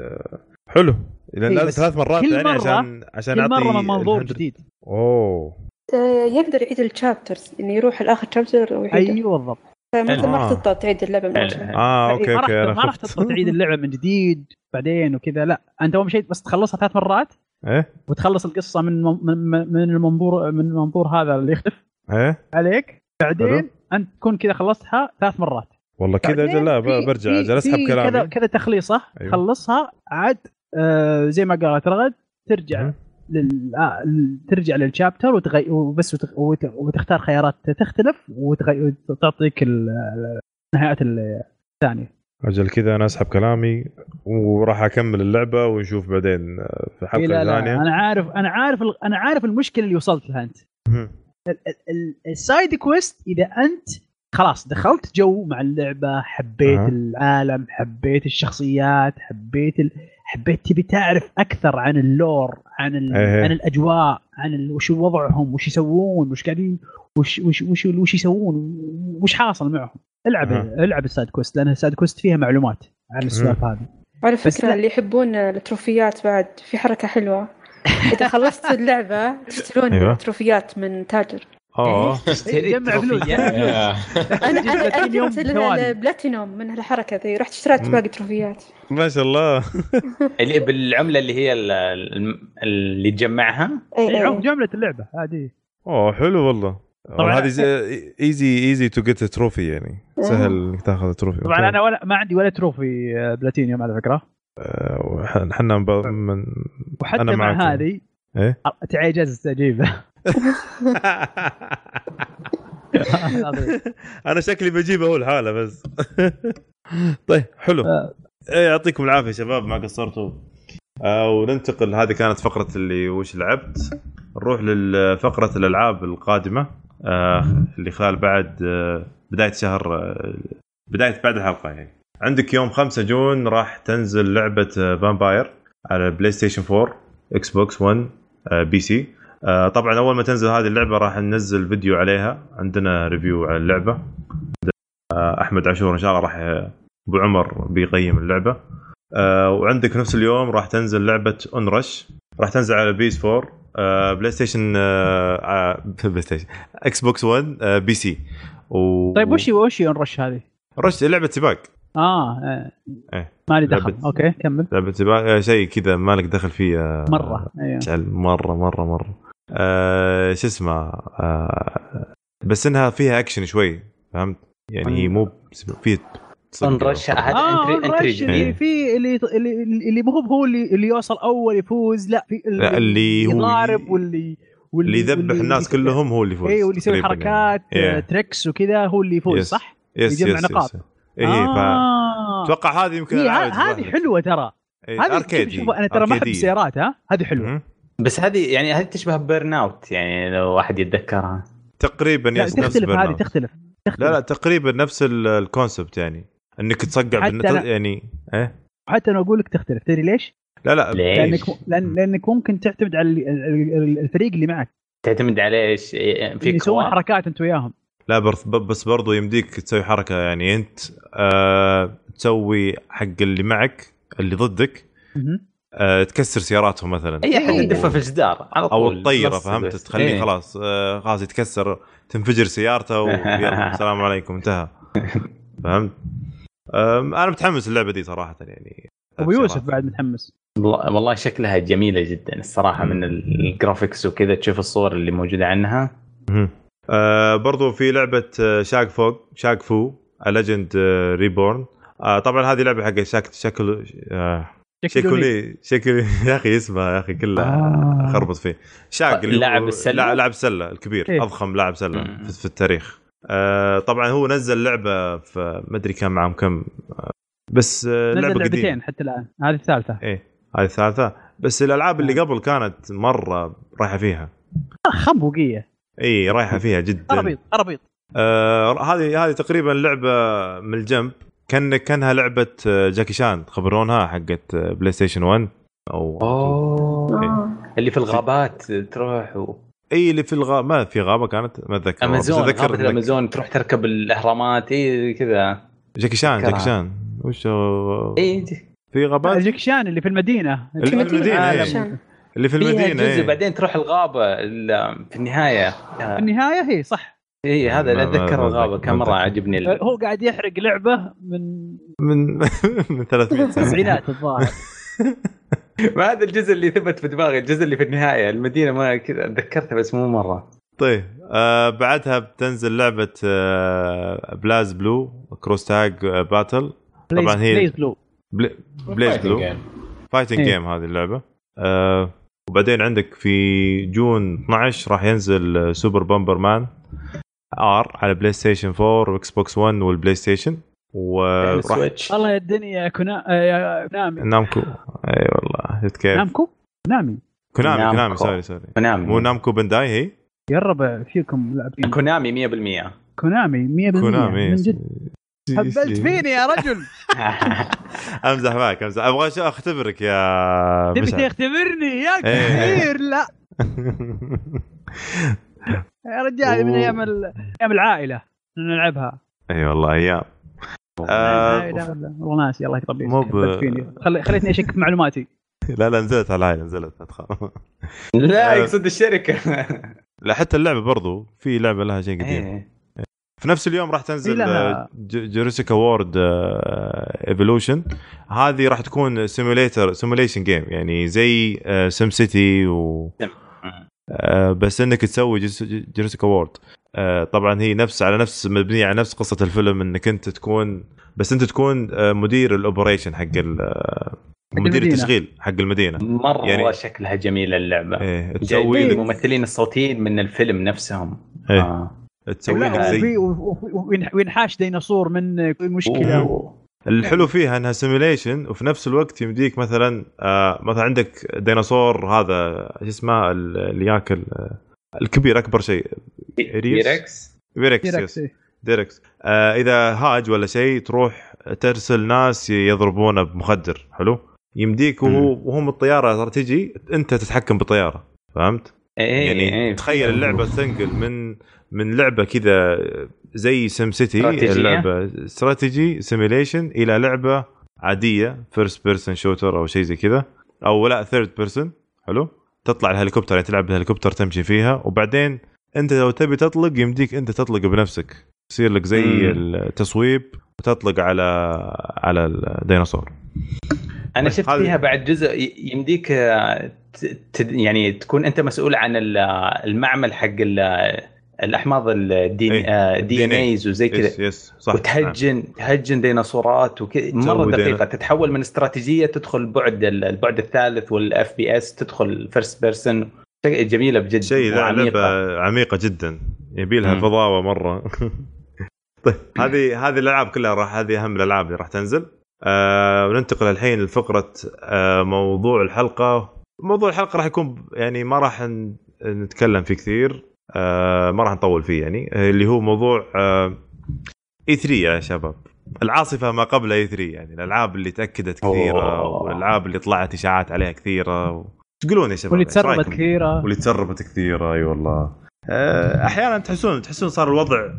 حلو لأن إيه، لازم ثلاث مرات كل يعني مرة- عشان عشان كل أعطي مرة من منظور. جديد أوه آه، يقدر يعيد الشابترز إنه يروح لآخر شابتر ويعيده أيوه بالضبط فما حلو. ما. راح تضطر تعيد اللعبة من. اول آه okay okay ما راح تدخل تعيد اللعبة من جديد بعدين وكذا لا أنت أول شيء بس تخلصها ثلاث مرات إيه؟ وتخلص القصة من من من المنظور من المنظور هذا اللي يختلف. إيه؟ عليك. بعدين. أنت تكون كذا خلصتها ثلاث مرات. والله كذا لا برجع أجل اسحب في كذا كلامي. كذا تخليصة أيوه. خلصها عاد آه زي ما قالت رغد ترجع مم. لل... آه ترجع لل chapter وتغي... وبس وت... وت... وتختار خيارات تختلف وتغي... وتعطيك ال- الثانية. أجل كذا أنا أسحب كلامي وراح أكمل اللعبة ونشوف بعدين آه، في حلقة لا ثانية أنا عارف أنا عارف أنا عارف المشكلة اللي وصلت لها أنت ال side quest إذا أنت خلاص دخلت جو مع اللعبة حبيت أها. العالم حبيت الشخصيات حبيت ال... حبيت تبي تعرف أكثر عن ال lore عن ال... إيه. عن الأجواء عن ال... وش وضعهم وش يسوون وش قاعدين وش وش وش, وش يسوون وش حاصل معهم العب أها. العب ال side quest لأن ال side quest فيها معلومات عن السوالف هذه. على فكرة. اللي يحبون ال trophyات بعد في حركة حلوة. إذا خلصت اللعبة تشترون أيوة. trophyات من تاجر. آه. تشتري. أنا أنا جبت. البلاتينوم من الحركه ذي رحت اشتريت. باقي trophyات. ما شاء الله. اللي بالعملة اللي هي ال- ال- اللي تجمعها؟ إيه، عملة اللعبة هذه أوه حلو والله. طبعاً- هذه easy easy to get trophy يعني. سهل انك تاخذ trophy طبعا أنا ولا ما عندي ولا تروفي آه، بلاتينيوم على فكرة. إحنا من وحتى أنا مع معك. هذه إيه؟ تعجزت اجيبه أنا شكلي بجيبه هو الحاله بس. طيب حلو. آه. إيه، يعطيكم العافية شباب ما قصرتوا. آه وننتقل هذه كانت فقرة اللي وش لعبت؟ نروح لفقره الألعاب القادمة. آه اللي خلال بعد آه بداية شهر آه بداية بعد الحلقة يعني. عندك يوم 5 June راح تنزل لعبة Vampyr على PlayStation 4 Xbox 1 آه PC آه طبعا أول ما تنزل هذه اللعبة راح ننزل فيديو عليها. عندنا review على اللعبة. آه أحمد عاشور إن شاء الله راح أبو عمر بيقيم اللعبة. آه وعندك نفس اليوم راح تنزل لعبة Onrush راح تنزل على PS4 آه PlayStation آه آه PlayStation Xbox 1 آه PC و... طيب وش وش Onrush هذه؟ Rush لعبة سباق. آه آه. إيه. ما لي دخل. لعبة- أوكي كمل. لعبة سباق آه شيء كذا ما لك دخل فيه آه مرة أيوه. مرة مرة مرة. آه شو اسمه آه بس إنها فيها اكشن شوي فهمت؟ يعني هي مو بس- هذا آه entry entry اللي جديد في اللي اللي اللي مو هو اللي اللي يوصل أول يفوز لا في لا، اللي هو يضارب واللي اللي يذبح الناس كلهم هو اللي يفوز اي واللي يسوي تقريباً حركات يعني. آه، tricks وكذا هو اللي يفوز yes. صح؟ yes يجمع yes نقاط. yes. اي ف آه. أتوقع هذه يمكن إيه، هذه. حلوة ترى إيه، هذه شوف أنا ترى ما أحب. السيارات ها هذه حلوة. بس هذه يعني هذه تشبه Burnout يعني لو واحد يتذكرها تقريبا yes نفس تختلف هذه. تختلف تختلف لا لا تقريبا نفس ال- ال concept يعني إنك تصقع بالنت أنا- يعني إيه حتى أنا أقول لك تختلف تدري ليش؟ لا لا لأنك ليش؟ لأن لأنك ممكن تعتمد على ال- ال- ال- الفريق اللي معك تعتمد على إيش؟ إيه، في يسوون حركات أنت وياهم لا برض- بس برضو يمديك تسوي حركة يعني أنت آه تسوي حق اللي معك اللي ضدك. آه تكسر سياراتهم مثلا أي أحد إيه. يدفه في الجدار على طول أو الطيرة فهمت. تخليه إيه. خلاص آه خلاص يتكسر تنفجر سيارته ويلا السلام عليكم انتهى فهمت؟ أنا متحمس اللعبه دي صراحة يعني أبو يوسف. بعد متحمس والله والله شكلها جميلة جدا الصراحة من ال- ال graphics وكذا تشوف الصور اللي موجودة عنها. آه برضو في لعبة آه، شاك فوق شاك فو Legend Reborn آه طبعا هذه لعبة حق Shaq شكل آه Shaquille Shaquille يا أخي اسمها يا أخي كلها آه. خربط فيه Shaq اللي هو- لاعب السلة؟ لا- لاعب السله الكبير إيه. أضخم لاعب سلة في التاريخ آه طبعا هو نزل لعبة في ما أدري كان معهم كم آه بس آه نزل لعبة قديمة. لعبتين حتى الآن. هذه الثالثة. إيه هذه الثالثة. بس الألعاب اللي قبل كانت مرة رايحة فيها. خنبوقية. اي رايحة فيها جدا. خرابيط خرابيط آه هذه هذه تقريبا لعبة من الجنب. كان كانها لعبة آه، جاكي شان. تخبرونها حقت آه، PlayStation 1 أو أوه. آه. اللي في الغابات تروح و... اي اللي في الغابه ما في غابة كانت ما أتذكر أمازون أتذكر الأمازون تروح تركب الأهرامات اي كذا جاكي شان. جاكي شان وش هو- اي في غابات جاكي شان اللي في المدينة اللي في المدينة عالم. إيه. عشان اللي في المدينة جزء إيه. بعدين تروح الغابة ال- في النهاية في النهاية هي صح اي هذا ما- اللي أتذكر الغابة. كان ما مره. عجبني ال- هو قاعد يحرق لعبة من من من 300 سنة التسعينات الظاهر ما هذا الجزء اللي ثبت في دماغي الجزء اللي في النهاية المدينة ما كذا تذكرته بس مو مرة. طيب آه بعدها بتنزل لعبة آه BlazBlue Cross Tag Battle طبعا هي BlazBlue بل- Blaz Fighting Blue game. fighting. game هذه اللعبة. آه وبعدين عندك في June 12 راح ينزل Super Bomberman R على PlayStation 4 و Xbox 1 وال PlayStation وراح والله يا الدنيا يا كنا... يا Konami. Namco. إي والله شفت كيف؟ Namco؟ Konami. Konami Konami. sorry sorry. Konami. مو Namco Bandai هي؟ يا الربع فيكم لاعبين. كونامي 100% كونامي 100% كونامي. من جد. هبلت فيني يا رجل. أمزح معك أمزح. أبغى شو أختبرك يا تبي تختبرني يا. كثير لا. يا رجال من. أيام ال- أيام العائلة نلعبها. إي والله أيام. آه، والله ناسي الله يطبيك مو ب-. خليتني أشك في معلوماتي. لا لا نزلت على العائله نزلت. لا تخاف. لا آه. يقصد الشركة. لا حتى اللعبة برضو في لعبة لها شيء قديم إيه. في نفس اليوم راح تنزل لها- Jurassic World Evolution هذه راح تكون simulator simulation game يعني زي SimCity و آه، بس إنك تسوي Jurassic World. طبعا هي نفس على نفس مبنية على نفس قصة الفيلم إنك أنت تكون بس أنت تكون آه، مدير ال operation حق ال- آه، مدير. التشغيل حق المدينة مرة يعني- شكلها جميله اللعبة إيه تسوي لك الممثلين الصوتيين من الفيلم نفسهم إيه. آه. تسوي لك زي وينحاش ديناصور من مشكلة أوه. الحلو فيها إنها simulation وفي نفس الوقت يمديك مثلا آه مثلا عندك ديناصور هذا شو اسمه ال- اللي ياكل آه الكبير أكبر شيء؟ T-Rex T-Rex، yes. T-Rex آه إذا هاج ولا شيء تروح ترسل ناس يضربونه بمخدر حلو يمديك وهو وهم الطيارة ترى تجي أنت تتحكم بالطيارة فهمت؟ إيه يعني إيه. تخيل اللعبة تنقل من من لعبة كذا زي SimCity استراتيجية. اللعبة strategy simulation إلى لعبة عادية first person shooter أو شيء زي كذا أو لا third person حلو تطلع الهليكوبتر يعني تلعب بالهليكوبتر تمشي فيها وبعدين أنت لو تبي تطلق يمديك أنت تطلق بنفسك يصير لك زي مم. التصويب وتطلق على على الديناصور أنا شفت فيها بعد جزء يمديك آه، يعني تكون أنت مسؤول عن ال- المعمل حق ال- الأحماض ال D إيه. DNAs وزي كذا. وتهجن تهجن ديناصورات وكذا مرة دقيقة. تتحول من استراتيجية تدخل بعد ال- البعد الثالث وال FPS تدخل first person جميلة بجد شيء. لعبة عميقة جدا. يبي لها. فضاوة مرة. طيب هذه هذه الألعاب كلها راح هذه أهم الألعاب اللي راح تنزل. آه وننتقل الحين لفقرة آه موضوع الحلقة. موضوع الحلقة راح يكون يعني ما راح نتكلم فيه كثير. آه ما راح نطول فيه يعني آه، اللي هو موضوع آه اي 3 يا شباب العاصفة ما قبل اي 3 يعني الألعاب اللي تأكدت كثيرة. والألعاب اللي طلعت إشاعات عليها كثيرة و... تقولون يا شباب واللي تسربت؟ كثيرة واللي تسربت كثير أي والله آه، أحيانا تحسون تحسون صار الوضع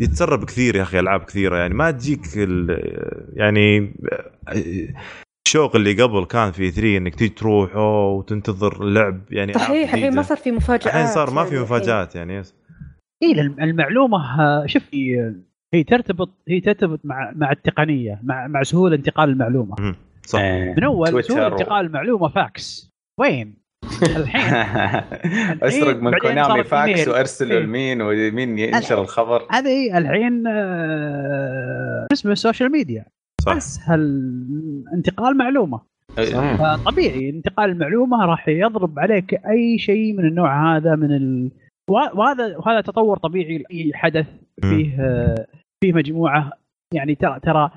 يتسرب كثير يا أخي ألعاب كثيرة يعني ما تجيك ال- يعني آه، الشوق اللي قبل كان في 3 إنك تيجي تروح وتنتظر اللعب يعني صحيح الحين. ما صار في مفاجآت الحين صار ما يعني في الحين. مفاجآت يعني. اي المعلومة آه، شوف هي ترتبط هي ترتبط مع مع التقنية مع مع سهولة انتقال المعلومة. صح إيه. من أول سهولة انتقال المعلومة فاكس وين؟ الحين أسرق من كونامي فاكس. وارسله إيه. لمين ومين ينشر الخبر هذه الحين آه، اسمه ال social media صح. أسهل انتقال معلومة. صح. فطبيعي انتقال المعلومة راح يضرب عليك أي شيء من النوع هذا من ال... وه- وهذا وهذا تطور طبيعي لأي حدث فيه فيه مجموعة. يعني ترى ترى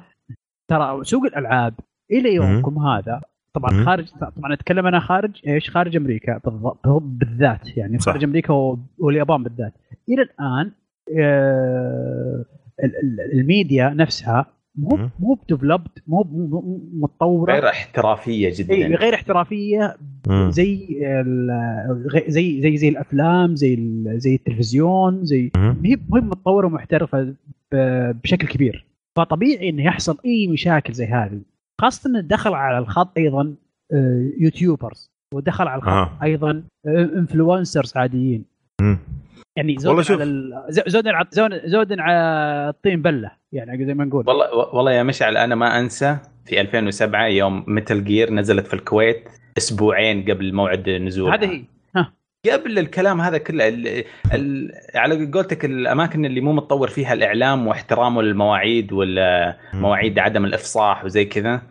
ترى سوق الألعاب إلى يومكم هذا طبعا مم. خارج طبعا اتكلم أنا خارج إيش؟ خارج أمريكا بالضبط بالذات يعني صح. خارج أمريكا واليابان بالذات. إلى الآن آه، ال- ال- الميديا نفسها مو. مو developed مو متطورة غير احترافية جدا اي غير احترافية. زي زي زي زي الأفلام زي زي التلفزيون زي. هي مو متطورة ومحترفة بشكل كبير فطبيعي إنه يحصل أي مشاكل زي هذه خاصة إنه دخل على الخط أيضا آه، YouTubers ودخل على الخط آه. أيضا influencers عاديين مم. يعني والله زود شوف. على ال- ز- زود على زود- زود على الطين بلة يعني زي ما نقول. والله والله يا مشعل أنا ما أنسى في 2007 يوم Metal Gear نزلت في الكويت أسبوعين قبل موعد نزولها. هذا هي. قبل الكلام هذا كله ال ال على قولتك الأماكن اللي مو متطور فيها الإعلام واحترامه للمواعيد والمواعيد عدم الإفصاح وزي كذا.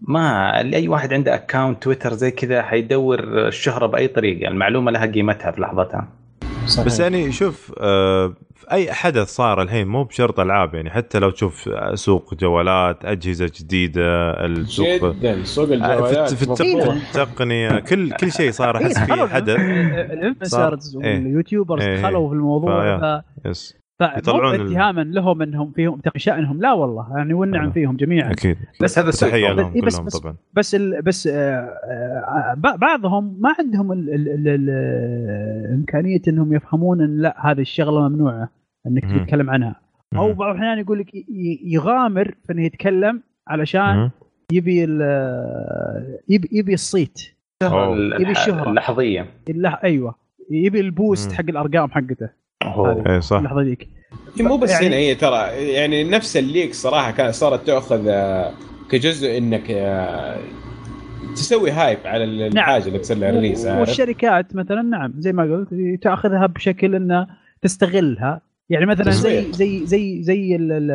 ما اي واحد عنده اكونت تويتر زي كذا حيدور الشهرة بأي طريقة. المعلومة لها قيمتها في لحظتها. بس يعني شوف آه في أي حدث صار الحين مو بشرط ألعاب يعني حتى لو تشوف سوق جوالات أجهزة جديدة السوق جدا سوق آه، الجوالات في. التقنية كل كل شيء صار أحس إيه، فيه حدث ال influencers إيه. وال YouTubers إيه. دخلوا في الموضوع. ف... ليس إتهاما لهم إنهم فيهم شانهم لا والله يعني والنعم أيوة. فيهم جميعا أكيد بس هذا تحية. لهم إيه، بس- كلهم بس- طبعا بس ال بس آه، آه، ب- بعضهم ما عندهم ال ال ال ال إمكانية إنهم يفهمون إن لا هذه الشغلة ممنوعة إنك. تتكلم عنها أو. بعض الأحيان يقول لك يغامر في إنه يتكلم علشان. يبي ال- يبي يبي الصيت يبي الشهرة. اللحظية اللح- أيوه يبي ال boost. حق الأرقام حقته أوه. إيه صح اللحظة ذيك مو بس يعني- هنا هي ترى يعني نفس ال leak صراحة كانت صارت تأخذ آه، كجزء إنك آه، تسوي hype على الحاجة اللي تصير لها release عارف؟ والشركات مثلا نعم زي ما قلت تأخذها بشكل انه تستغلها يعني مثلا زي. زي زي زي ال- ال-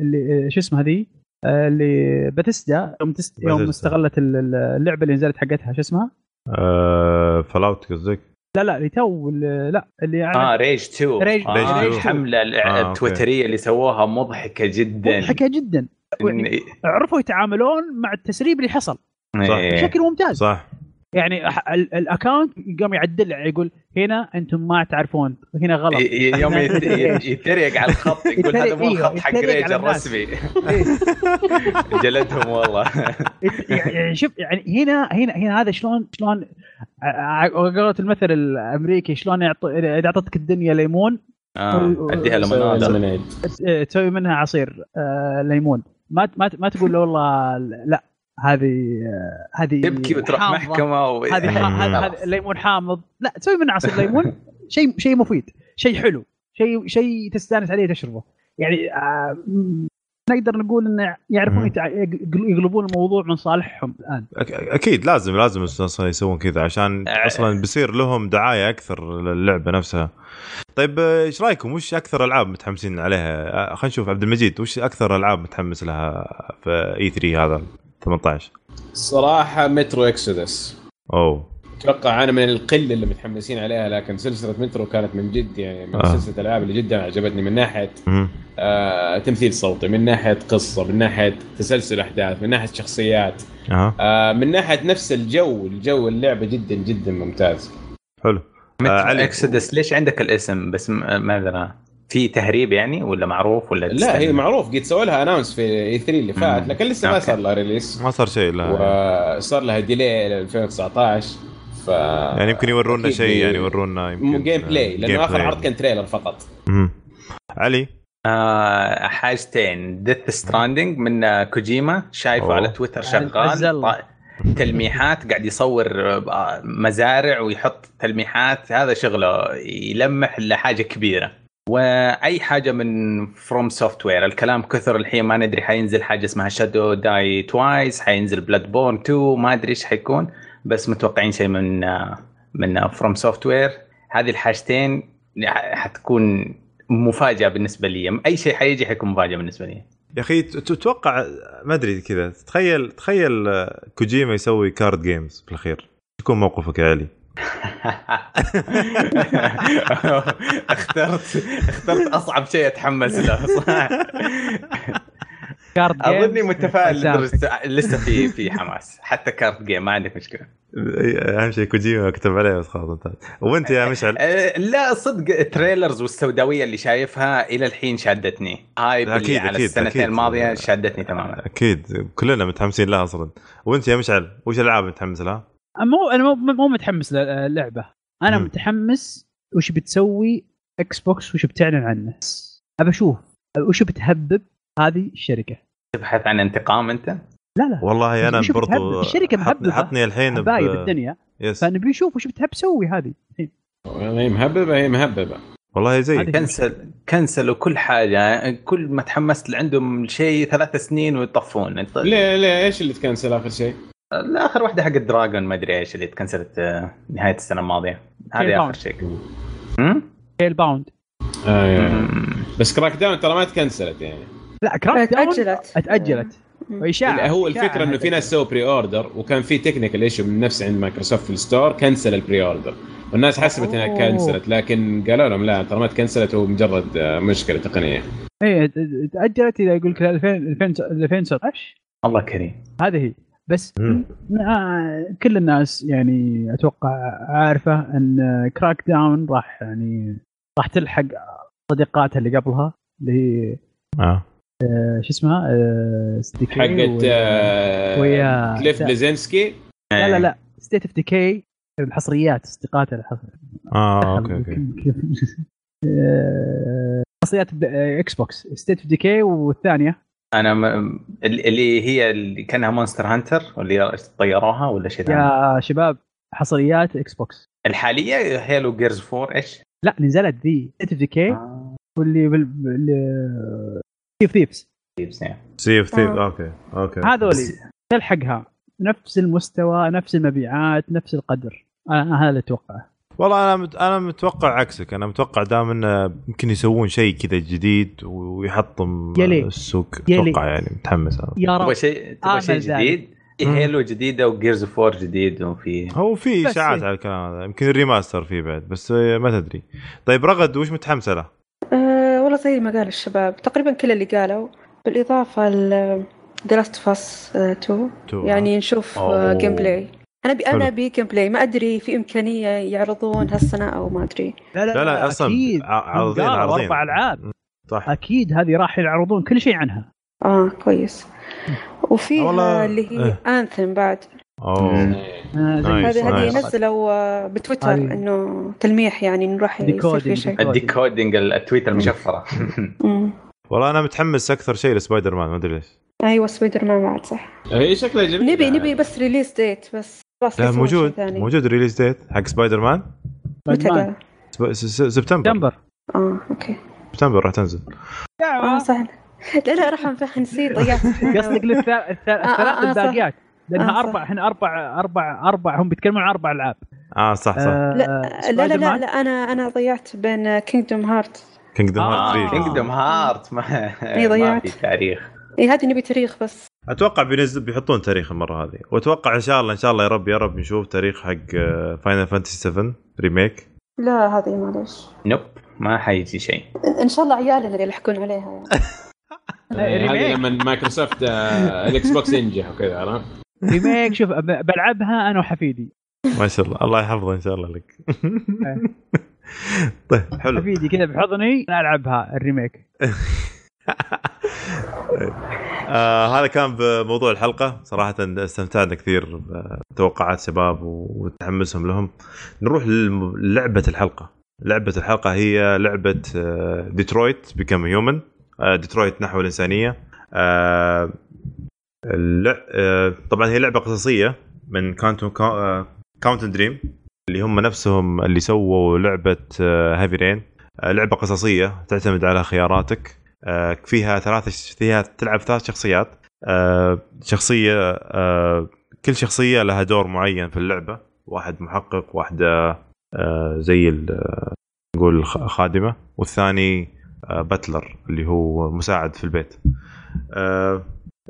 اللي شو اسمها ذي آه، اللي باتيستا يوم تست يوم. استغلت ال- ال- اللعبة اللي نزلت حقتها شو اسمها؟ آه Fallout قصدك لا لا اللي two ال- لا اللي آه Rage 2 Rage- Rage آه 2. الحملة آه، أوكي. التويترية اللي سووها مضحكة جدا مضحكة جدا يعني عرفوا يتعاملون مع التسريب اللي حصل صح. إيه. بشكل ممتاز صح يعني ال account قام يعدل يقول هنا أنتم ما تعرفون هنا غلط يوم. يتريق على الخط يقول هذا مو الخط حق يتريق ريج. الرسمي. جلدهم والله يعني شوف يعني هنا هنا هنا هذا شلون شلون قولة المثل الأمريكي شلون يعطي إذا أعطتك الدنيا ليمون آه، أديها. ت- تسوي منها عصير آه، ليمون ما ما ما تقول له والله لا هذه هذه تبكي وتروح. محكمة و... هذه ح- هذا هذا الليمون حامض لا تسوي منه عصير ليمون شيء شيء مفيد شيء حلو شيء شيء تستانس عليه تشربه يعني آه، نقدر نقول انه يعرفون يقلبون الموضوع من صالحهم الآن أك- أكيد لازم لازم أصلا يسوون كذا عشان آه. أصلا بيصير لهم دعاية أكثر للعبة نفسها. طيب إيش رأيكم وش أكثر ألعاب متحمسين عليها؟ آه، خلينا نشوف عبد المجيد وش أكثر ألعاب متحمس لها في إي 3 هذا 18 صراحة مترو إكسودس. أوه. أتوقع أنا من القلة اللي متحمسين عليها لكن سلسلة مترو كانت من جد يعني من آه. سلسلة الألعاب اللي جدا عجبتني من ناحية. آه تمثيل صوتي من ناحية قصة من ناحية تسلسل أحداث من ناحية شخصيات. أها. آه من ناحية نفس الجو الجو اللعبة جدا جدا ممتاز. حلو. آه،. مترو إكسودس ليش عندك الاسم؟ بس ما أدري. في تهريب يعني ولا معروف ولا لا هي معروف قد سووا لها announce في E3 اللي فات. لكن لسه ما. صار لها release ما صار شيء لا وصار لها delay إلى 2019 ف يعني يمكن يورونا شيء يعني يورونا يمكن gameplay لأنه game آخر play. عرض كان trailer فقط مم. علي آه حاجتين Death Stranding من آه، كوجيما شايفه أوه. على تويتر شغال تلميحات قاعد يصور آه، مزارع ويحط تلميحات هذا شغله يلمح لحاجة كبيرة وأي حاجة من FromSoftware الكلام كثر الحين ما ندري حينزل حاجة اسمها Shadows Die Twice حينزل Bloodborne 2 ما أدري إيش حيكون بس متوقعين شيء من من FromSoftware هذه الحاجتين حتكون مفاجأة بالنسبة لي. أي شيء حيجي حيكون مفاجأة بالنسبة لي. يا أخي تتوقع ما أدري كذا تخيل تخيل آه، كوجيما يسوي card games في الاخير يكون موقفك يا علي؟ اخترت اخترت أصعب شيء أتحمس له. صح card أظني games. متفائل لسه في في حماس. حتى card game ما عندك مشكلة. أهم شيء كوجيما كتب عليه بس خلاص وأنت يا مشعل؟ لا صدق ال trailers والسوداوية اللي شايفها إلى الحين شادتني هاي اللي أكيد، على أكيد، السنتين أكيد. الماضية شادتني تماما. أكيد كلنا متحمسين لها أصلا. وأنت يا مشعل وش الالعاب متحمس لها؟ مو أنا مو مو متحمس للعبة. أنا مم. متحمس وش بتسوي Xbox وش بتعلن عنه ابى أشوف وش بتهبب هذه الشركة. تبحث عن انتقام أنت؟ لا لا. والله أنا؟ برضو الشركة حط- مهببة. حطني الحين ب- حبايب الدنيا yes. فنبي نشوف وش بتحب تسوي هذه. الحين هي مهببة هي مهببة. والله زي كنسل كنسلوا كل حاجة. كل ما تحمست لعندهم شيء ثلاث سنين ويطفون. ليه ليه؟ إيش اللي تكنسل آخر شيء؟ لا آخر واحدة حق ال dragon ما أدري إيش اللي تكنسلت آه، نهاية السنة الماضية هذه. آخر شيء هم؟ Scalebound آه. بس Crackdown ترى ما تكنسلت يعني لا Crackdown تأجلت اتاجلت. وإشاعة هو الفكرة إنه. في ناس سووا pre-order وكان في technical issue من نفس عند مايكروسوفت في ال store كنسل ال pre-order والناس حسبت إنها. كنسلت لكن قالوا لهم لا ترى ما تكنسلت هو مجرد آه، مشكلة تقنية إيه تأجلت إلى يقول لك 2000 2019 الله كريم هذه هي بس مم. آه، كل الناس يعني أتوقع عارفة أن Crackdown راح يعني راح تلحق صديقاتها اللي قبلها اللي هي آه. آه، شو اسمها؟ آه، حقت آه، ويا- كليف بليزنسكي لا لا لا. State of Decay الحصريات اصدقائها الحصر آه أوكي أوكي. حصريات Xbox State of Decay والثانية. أنا م... اللي هي اللي كأنها Monster Hunter واللي طيروها ولا شيء ثاني؟ يا شباب حصريات Xbox الحالية Halo Gears 4 إيش؟ لا نزلت ذي. State of Decay واللي بال Thief Thieves تيبس يعني. Sea of Thieves آه. أوكي أوكي. هذولي تلحقها. نفس المستوى نفس المبيعات نفس القدر. أنا هذا اللي أتوقعه. والله أنا مت... أنا متوقع عكسك أنا متوقع دام إنه يمكن يسوون شيء كذا جديد ويحطم يا ليت. السوق أتوقع يعني متحمس أنا يا رب تبغى شيء تبغى شيء. جديد. Halo جديده و Gears 4 جديد وفي هو في إشاعات. على الكلام هذا يمكن ال remaster فيه بعد بس آه، ما تدري طيب رغد وش متحمسه له؟ أه والله زي ما قال الشباب تقريبا كل اللي قالوا بالإضافة ل The Last of Us آه، 2 two. يعني نشوف. gameplay أنا بي أبي gameplay. ما أدري في إمكانية يعرضون هالسنة أو ما أدري. لا لا لا أصلا أكيد. ع- عارضين قالوا عارضين. أربع العاب. صح. أكيد هذه راح يعرضون كل شيء عنها. آه كويس. وفيها والله- اللي هي إيه. بعد. مم. آه، زي nice، هذه هذه. نزلوا بتويتر إنه تلميح يعني نروح يصير decoding، في شيء. decoding. ال decoding التويتر المشفره أمم. والله أنا متحمس أكثر شيء لسبايدر مان ما أدري ليش. أيوة سبايدر مان بعد صح. هي شكلها جميل نبي نبي بس release date بس. لا موجود. موجود release date حق سبايدر مان متى سبتمبر. دمبر آه أوكي. سبتمبر راح تنزل. آه صح لا لا راح نسيت ضيعت. قصدك للث- الث- الثلاث آه،. الباقيات. لأنها آه، أربع. إحنا أربع أربع أربع هم بيتكلمون عن أربع ألعاب. آه صح صح. آه، لا لا لا لا, أنا أنا ضيعت بين Kingdom Heart Kingdom آه، Heart 3 Kingdom Heart ما. في تاريخ. اي هذه نبي تاريخ بس. أتوقع بينزل بيحطون تاريخ المرة هذه. وأتوقع إن شاء الله إن شاء الله يا رب يا رب نشوف تاريخ حق Final Fantasy 7 Remake. لا هذه معلش nope ما حيجي شيء. إن- إن شاء الله عيالنا اللي يلحقون عليها يعني. هذه. لما مايكروسوفت الاكس بوكس ينجح وكذا عرفت؟ remake شوف ب- بلعبها أنا وحفيدي. ما شاء الله. الله يحفظه إن شاء الله لك. طيب حلو. حفيدي كذا بحضني أنا ألعبها ال remake. آه هذا كان بموضوع الحلقة. صراحة استمتعنا كثير بتوقعات شباب وتحمسهم لهم. نروح للعبة الحلقة. لعبة الحلقة هي لعبة Detroit Become Human ديترويت نحو الإنسانية. آه آه، طبعا هي لعبة قصصية من Quantic Quantic Dream اللي هم نفسهم اللي سووا لعبة Heavy Rain لعبة قصصية تعتمد على خياراتك. آه، فيها ثلاث فيها تلعب ثلاث شخصيات. آه، شخصية آه، كل شخصية لها دور معين في اللعبة. واحد محقق واحدة آه، زي آه، نقول خادمة. والثاني آه، باتلر اللي هو مساعد في البيت. آه،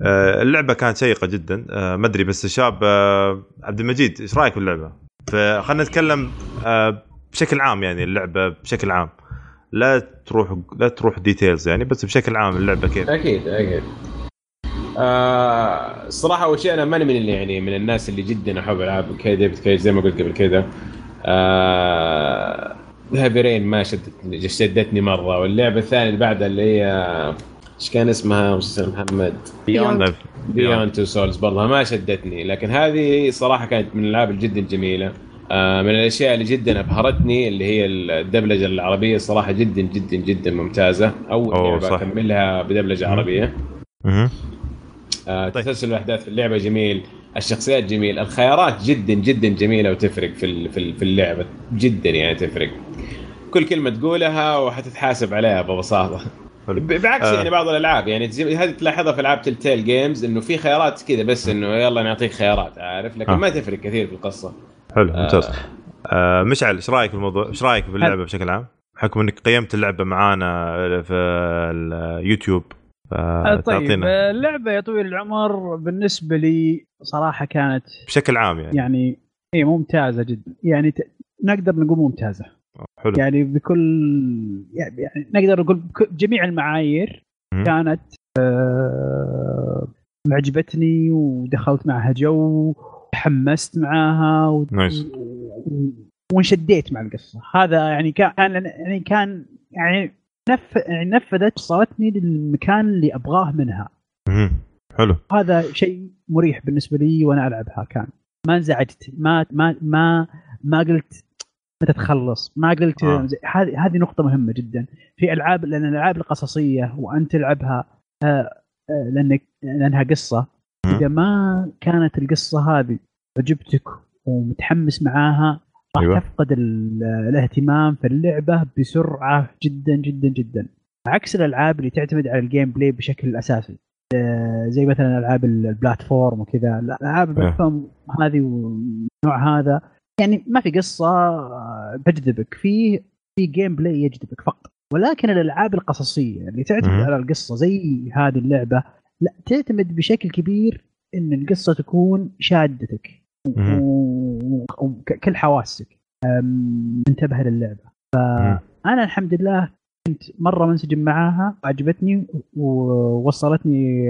آه، اللعبة كانت شيقة جدا. آه، ما أدري بس الشاب آه، عبد المجيد إيش رأيك باللعبه؟ فخلنا نتكلم آه، بشكل عام يعني اللعبة بشكل عام. لا تروح لا تروح details يعني بس بشكل عام اللعبة كيف؟ أكيد أكيد. آه الصراحه أول شيء أنا ماني من اللي يعني من الناس اللي جدا أحب العاب كي David Cage زي ما قلت قبل كذا. آه Heavy Rain ما شدتني شدتني مرة. واللعبة الثانية اللي بعدها اللي هي إيش كان اسمها؟ أستاذ محمد. Beyond Beyond Two Souls برضها ما شدتني. لكن هذه صراحة كانت من الألعاب جدا جميله من الأشياء اللي جدا أبهرتني اللي هي الدبلجة العربية صراحة جدا جدا جدا ممتازة أول لعبه. اكملها بدبلجة. عربية. آه، طيب. تسلسل الأحداث في اللعبة جميل الشخصيات جميل الخيارات جدا جدا جميلة وتفرق في في ال- في اللعبة جدا يعني تفرق كل كلمة تقولها وحتتحاسب عليها ببساطه بعكس آه. يعني بعض الألعاب يعني هذه تلاحظها في ألعاب تلتيل جيمز إنه في خيارات كذا بس إنه يلا نعطيك خيارات عارف لكن آه. ما تفرق كثير في القصة حلو آه. ممتاز آه مشعل إيش رأيك بالموضوع؟ إيش رأيك باللعبه بشكل عام؟ بحكم إنك قيمت اللعبة معانا في اليوتيوب طيب فتعطينا اللعبة يا طويل العمر بالنسبة لي صراحة كانت بشكل عام يعني يعني هي ممتازة جدا يعني ت... نقدر نقول ممتازة حلو يعني بكل يعني يعني نقدر نقول بجميع المعايير مم. كانت آه، معجبتني ودخلت معها جو تحمست معاها و... نايس. و... وانشديت مع القصة هذا يعني كان يعني كان يعني نف... يعني نفذت وصلتني للمكان اللي أبغاه منها مهم. حلو هذا شيء مريح بالنسبة لي وأنا ألعبها كان ما انزعجت ما ما ما ما قلت متى تخلص ما قلت آه. هذه هذه نقطة مهمة جدا في العاب لأن الألعاب القصصية وأنت تلعبها آه، آه، لانك لأنها قصة مم. إذا ما كانت القصة هذه عجبتك ومتحمس معاها راح أيوة. تفقد ال- الاهتمام في اللعبة بسرعة جدا جدا جدا. عكس الألعاب اللي تعتمد على ال gameplay بشكل أساسي. آه، زي مثلا ألعاب ال platform وكذا. لا، العاب ال platform هذه والنوع هذا. يعني ما في قصة آه، تجذبك في في gameplay يجذبك فقط. ولكن الألعاب القصصية اللي تعتمد. على القصة زي هذه اللعبة لا تعتمد بشكل كبير إن القصة تكون شادتك. وكل حواسك. أم، منتبه للعبة. فأنا الحمد لله كنت مرة منسجم معاها وعجبتني ووصلتني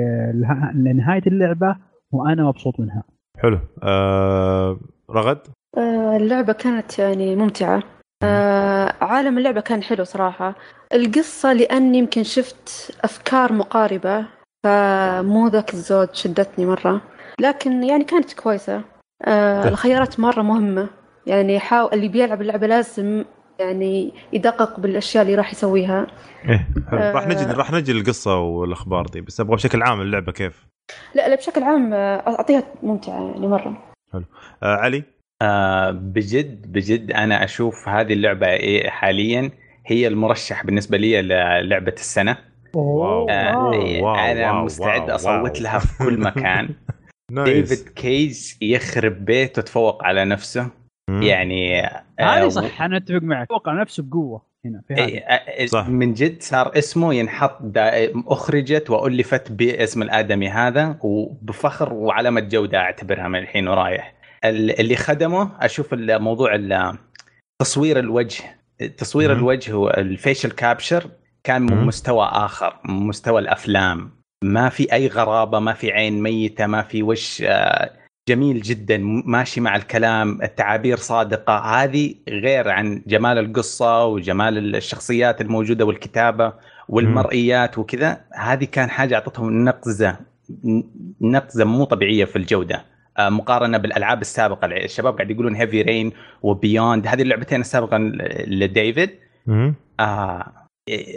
لنهاية اللعبة وأنا مبسوط منها. حلو. آه رغد؟ آه، اللعبة كانت يعني ممتعة. آه، عالم اللعبة كان حلو صراحة. القصة لأني يمكن شفت أفكار مقاربة. فمو ذاك الزود شدتني مرة. لكن يعني كانت كويسة. آه،. الخيارات مرة مهمة. يعني حاول اللي بيلعب اللعبة لازم يعني يدقق بالأشياء اللي راح يسويها. إيه حلو آه. راح نجي راح نجي للقصة والأخبار دي بس أبغى بشكل عام اللعبة كيف؟ لا لا بشكل عام آه، أعطيها ممتعة يعني مرة. آه علي؟ آه بجد بجد أنا أشوف هذه اللعبة إيه حاليا هي المرشح بالنسبة لي للعبة السنة. واو. آه واو، إيه، أنا واو، مستعد أصوت. لها في كل مكان nice David Cage يخرب بيته تفوق على نفسه مم. يعني آه، هذه صح أنا أتفق معك أتوقع نفسه بقوة هنا في هذه إيه، صح. من جد صار اسمه ينحط دا أخرجت وألفت باسم الآدمي هذا وبفخر وعلامه جودة أعتبرها من الحين ورايح ال- اللي خدمه أشوف الموضوع ال- تصوير الوجه تصوير مم. الوجه والفيشل كابشر كان من. مستوى آخر من مستوى الأفلام. ما في أي غرابة ما في عين ميتة ما في وش آه، جميل جدا ماشي مع الكلام التعابير صادقة. هذه غير عن جمال القصة وجمال الشخصيات الموجودة والكتابة والمرئيات وكذا. هذه كان حاجة أعطتهم نقزة نقزة مو طبيعية في الجودة. آه، مقارنة بالألعاب السابقة. الشباب قاعد يقولون هيفي رين وبيوند هذه اللعبتين السابقة لديفيد. آه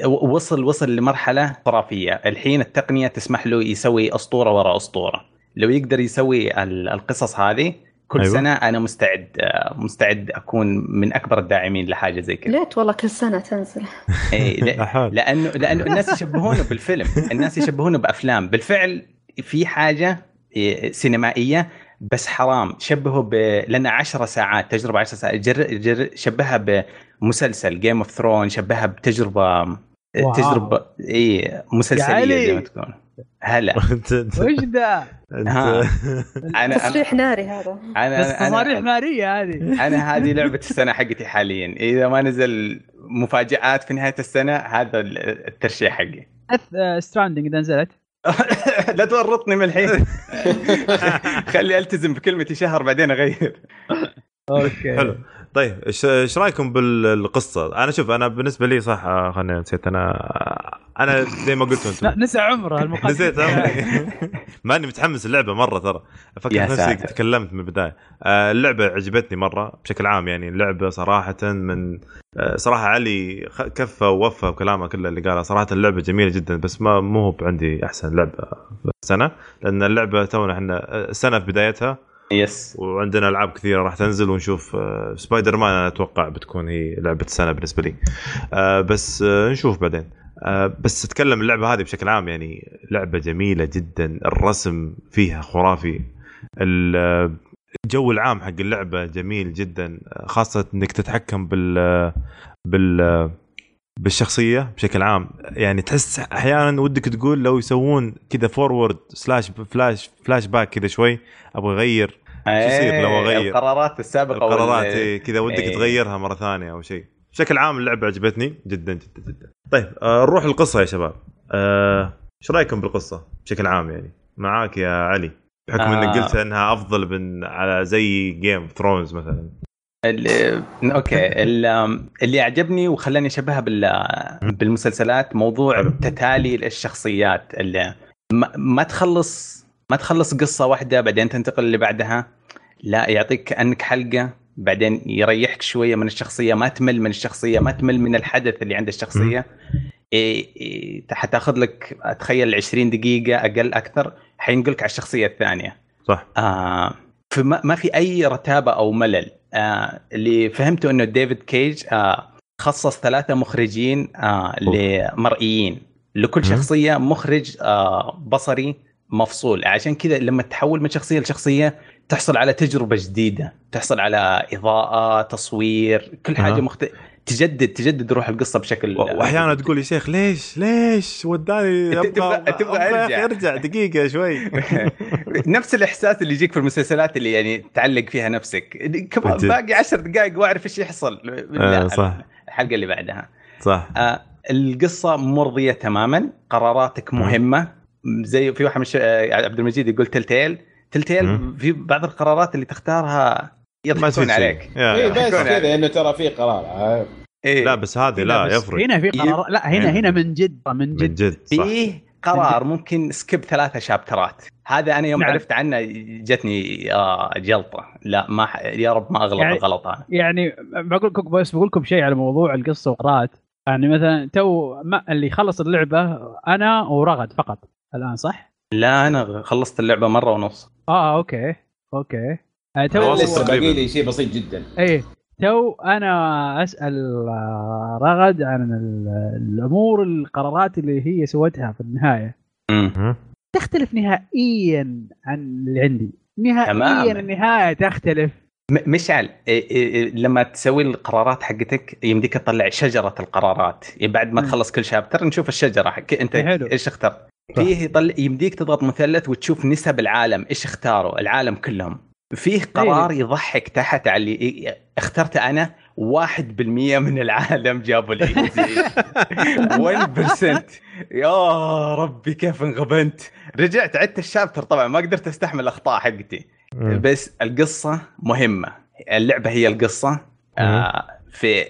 وصل وصل لمرحلة خرافية. الحين التقنية تسمح له يسوي أسطورة وراء أسطورة. لو يقدر يسوي ال- القصص هذه كل أيوة. سنة أنا مستعد مستعد أكون من أكبر الداعمين لحاجة زي كذا. ليت والله كل سنة تنزل. إيه، لا- أحال. لأنه لأنه الناس يشبهونه بالفيلم. الناس يشبهونه بأفلام. بالفعل في حاجة إيه، سينمائية بس حرام. شبهه ب لأن 10 ساعات تجربة 10 ساعات جر... جر... شبهها بمسلسل Game of Thrones شبهها بتجربة wow. تجربة اي مسلسلية علي. زي ما تكون. هلا. وش ها. أنا أنا تصريح ناري هذا. أنا بس تصاريح أنا, نارية هذه. أنا هذه لعبة السنة حقتي حاليا. إذا ما نزل مفاجآت في نهاية السنة هذا الترشيح حقي. Stranding إذا نزلت. لا تورطني من الحين. خلي ألتزم بكلمتي شهر بعدين أغير. أوكي. حلو. طيب إيش إيش رأيكم بالقصة؟ أنا شوف أنا بالنسبة لي صح آه، خليني نسيت. أنا أنا زي ما قلتوا أنتم. لا، نسى عمره المقدم نسيت أمري. ماني متحمس اللعبة مرة ترى. أفكر يا نفسي. تكلمت من البداية. آه، اللعبة عجبتني مرة بشكل عام يعني. اللعبة صراحة من آه، صراحة علي خ- كفى ووفى بكلامه كله اللي قاله. صراحة اللعبة جميلة جدا بس ما مو هو عندي أحسن لعبة في السنة. لأن اللعبة تونا إحنا السنة في بدايتها yes وعندنا ألعاب كثيرة راح تنزل ونشوف آه، سبايدر مان أنا أتوقع بتكون هي لعبة السنة بالنسبة لي. آه، بس آه، نشوف بعدين. بس اتكلم اللعبة هذه بشكل عام يعني لعبة جميلة جدا الرسم فيها خرافي ال- الجو العام حق اللعبة جميل جدا خاصة إنك تتحكم بال بال بالشخصية بشكل عام. يعني تحس أحيانا ودك تقول لو يسوون كذا forward slash flash flashback كذا شوي أبغى أغير. يصير لو؟ إيه، القرارات السابقة القرارات إيه، كذا ودك إيه. تغيرها مرة ثانية أو شيء. بشكل عام اللعبة عجبتني جدا جدا جدا. طيب آه نروح للقصه يا شباب. آه، إيش رأيكم بالقصة بشكل عام يعني؟ معاك يا علي. بحكم آه. انك قلت إنها أفضل من على زي Game of Thrones مثلا. ال- أوكي. ال- اللي عجبني وخلاني أشبهها بال بالمسلسلات موضوع. تتالي الشخصيات. اللي ما, ما تخلص ما تخلص قصة واحدة بعدين تنتقل اللي بعدها. لا يعطيك كانك حلقة بعدين يريحك شوية من الشخصية ما تمل من الشخصية ما تمل من الحدث اللي عند الشخصية. إيه إيه حتاخذ لك أتخيل 20 دقيقة أقل أكثر حينقلك على الشخصية الثانية. صح. آه فما ما في أي رتابة أو ملل آه اللي فهمته إنه ديفيد كيج آه خصص ثلاثة مخرجين آه لمرئيين لكل. شخصية مخرج آه بصري مفصول عشان كذا لما تحول من شخصية لشخصية تحصل على تجربة جديدة تحصل على إضاءة تصوير كل حاجة أها. تجدد تجدد روح القصة بشكل وأحيانا تقول يا شيخ ليش ليش وداني تبغى- أرجع. ارجع دقيقة شوي نفس الإحساس اللي يجيك في المسلسلات اللي يعني تعلق فيها نفسك. باقي عشر دقائق وأعرف إيش يحصل آه، صح. الحلقة اللي بعدها صح آه القصة مرضية تماما قراراتك. مهمة زي في واحد. آه، عبد المجيد يقول تلتيل تلتيل. في بعض القرارات اللي تختارها يضحكون. عليك. اي. بس كذا إنه ترى في قرار. إيه. لا بس هذه لا بس يفرق. هنا في قرار لا هنا هنا. هنا من جد من من جد. جد صح. فيه قرار ممكن skip ثلاثة شابترات. هذا أنا يوم نعم. عرفت عنه جتني آه جلطة. لا ما ح... يا رب ما أغلط يعني- الغلط أنا. يعني بقول لكم بس بقول لكم شيء على موضوع القصة والقراءات يعني مثلا تو ما اللي خلص اللعبة أنا ورغد فقط. الآن صح؟ لا أنا خلصت اللعبة مرة ونص. آه أوكي أوكي. تو. لسه. باقي لي شيء بسيط جدا إيه تو أنا أسأل آه، رغد عن ال- الأمور القرارات اللي هي سوتها في النهاية مم. تختلف نهائيا عن اللي عندي نهائيا تماماً. النهاية تختلف م- مشعل إيه إيه لما تسوي القرارات حقتك يمديك تطلع شجرة القرارات يعني بعد ما. تخلص كل chapter نشوف الشجرة حق أنت حلو. إيش اخترت. فيه يطلع يمديك تضغط مثلث وتشوف نسب العالم إيش اختاروا العالم كلهم فيه قرار يضحك تحت على اللي اخترت أنا 1% من العالم جابوا الايزي 1% يا ربي كيف انغبنت. رجعت عدت الشابتر. طبعا ما قدرت أستحمل الأخطاء حقتي. مم. بس القصة مهمة. اللعبة هي القصة. آه في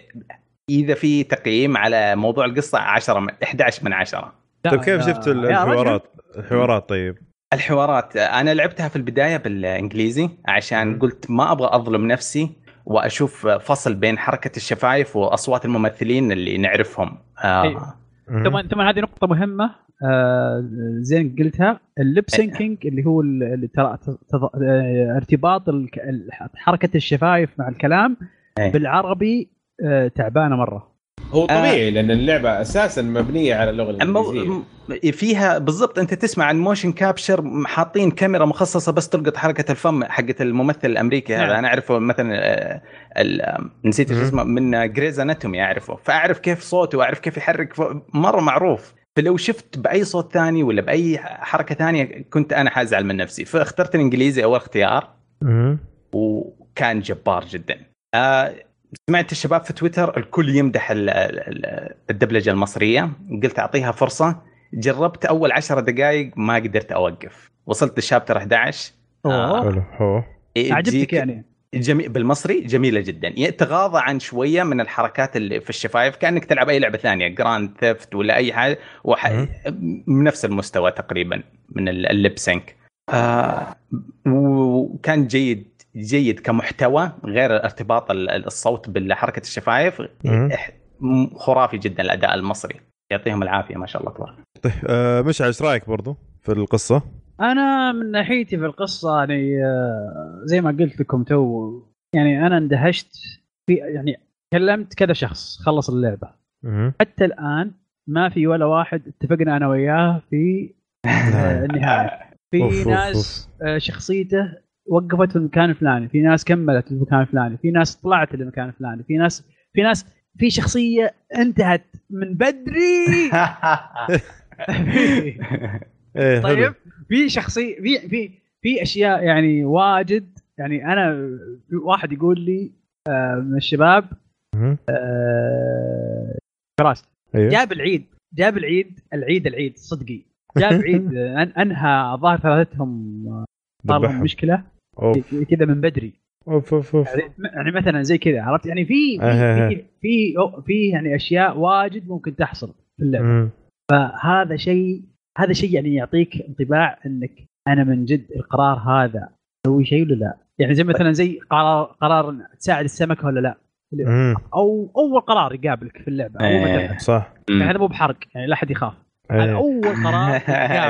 إذا في تقييم على موضوع القصة 10 من 11 من 10 لا، طيب كيف. شفت الحوارات؟ الحوارات طيب. الحوارات أنا لعبتها في البداية بالإنجليزي عشان. قلت ما أبغى أظلم نفسي وأشوف فصل بين حركة الشفايف وأصوات الممثلين اللي نعرفهم آه. ثم ثم هذه نقطة مهمة آه زين قلتها ال lip syncing اللي هو ال- اللي ترى تض- آه، ارتباط حركة الشفايف مع الكلام أي. بالعربي آه تعبانة مرة هو طبيعي لأن اللعبة أساسا مبنية على اللغة الإنجليزية. فيها بالضبط أنت تسمع عن motion capture حاطين كاميرا مخصصة بس تلقط حركة الفم حقت الممثل الأمريكي هذا. نعم. أنا أعرفه مثلا آه، ال- آه، نسيت. اسمه من Grey's Anatomy أعرفه. فأعرف كيف صوته وأعرف كيف يحرك ف- مرة معروف. فلو شفت بأي صوت ثاني ولا بأي حركة ثانية كنت أنا حازعل من نفسي. فاخترت الإنجليزي أول اختيار. مم. وكان جبار جدا. آه سمعت الشباب في تويتر الكل يمدح ال- ال- الدبلجة المصرية. قلت أعطيها فرصة. جربت أول عشر دقائق ما قدرت أوقف. وصلت لل chapter 11 أوه. حلو. حلو إيه، عجبتك يعني. جميل بالمصري جميلة جدا. يعني تغاضى عن شوية من الحركات اللي في الشفايف كأنك تلعب أي لعبة ثانية Grand Theft ولا أي حاجة. وح... من نفس المستوى تقريبا من ال- ال lip sync آه وكان جيد. جيد كمحتوى غير ارتباط ال- الصوت بحركه الشفايف خرافي جدا الأداء المصري. يعطيهم العافية ما شاء الله تبارك. طيب آه مشعل إيش رأيك برضو في القصة؟ أنا من ناحيتي في القصة يعني آه زي ما قلت لكم تو يعني أنا اندهشت في يعني كلمت كذا شخص خلص اللعبة. مم. حتى الآن ما في ولا واحد اتفقنا أنا وياه في آه، النهاية. في أوف، ناس شخصيته وقفت في المكان الفلاني في ناس كملت في المكان الفلاني في ناس طلعت للمكان الفلاني في ناس في ناس في شخصية انتهت من بدري. إيه طيب في شخصية في في في أشياء يعني واجد يعني أنا في واحد يقول لي آه، من الشباب. آه، فراس. أيوه. جاب العيد جاب العيد العيد العيد صدقي. جاب عيد أنهى الظاهر ثلاثتهم آه، صار لهم. مشكلة. كذا من بدري أوف أوف أوف يعني يعني مثلا زي كذا عرفت يعني في أها. في في في, في يعني أشياء واجد ممكن تحصل في اللعبة مم. فهذا شيء هذا شيء يعني يعطيك انطباع إنك أنا من جد القرار هذا أسوي شيء ولا لا؟ يعني زي مثلا زي قرار قرار تساعد السمكة ولا لا؟ أو أول قرار يقابلك في اللعبة إيه. تلعب. صح يعني هذا مو بحرق يعني لا أحد يخاف إيه. اول قرار.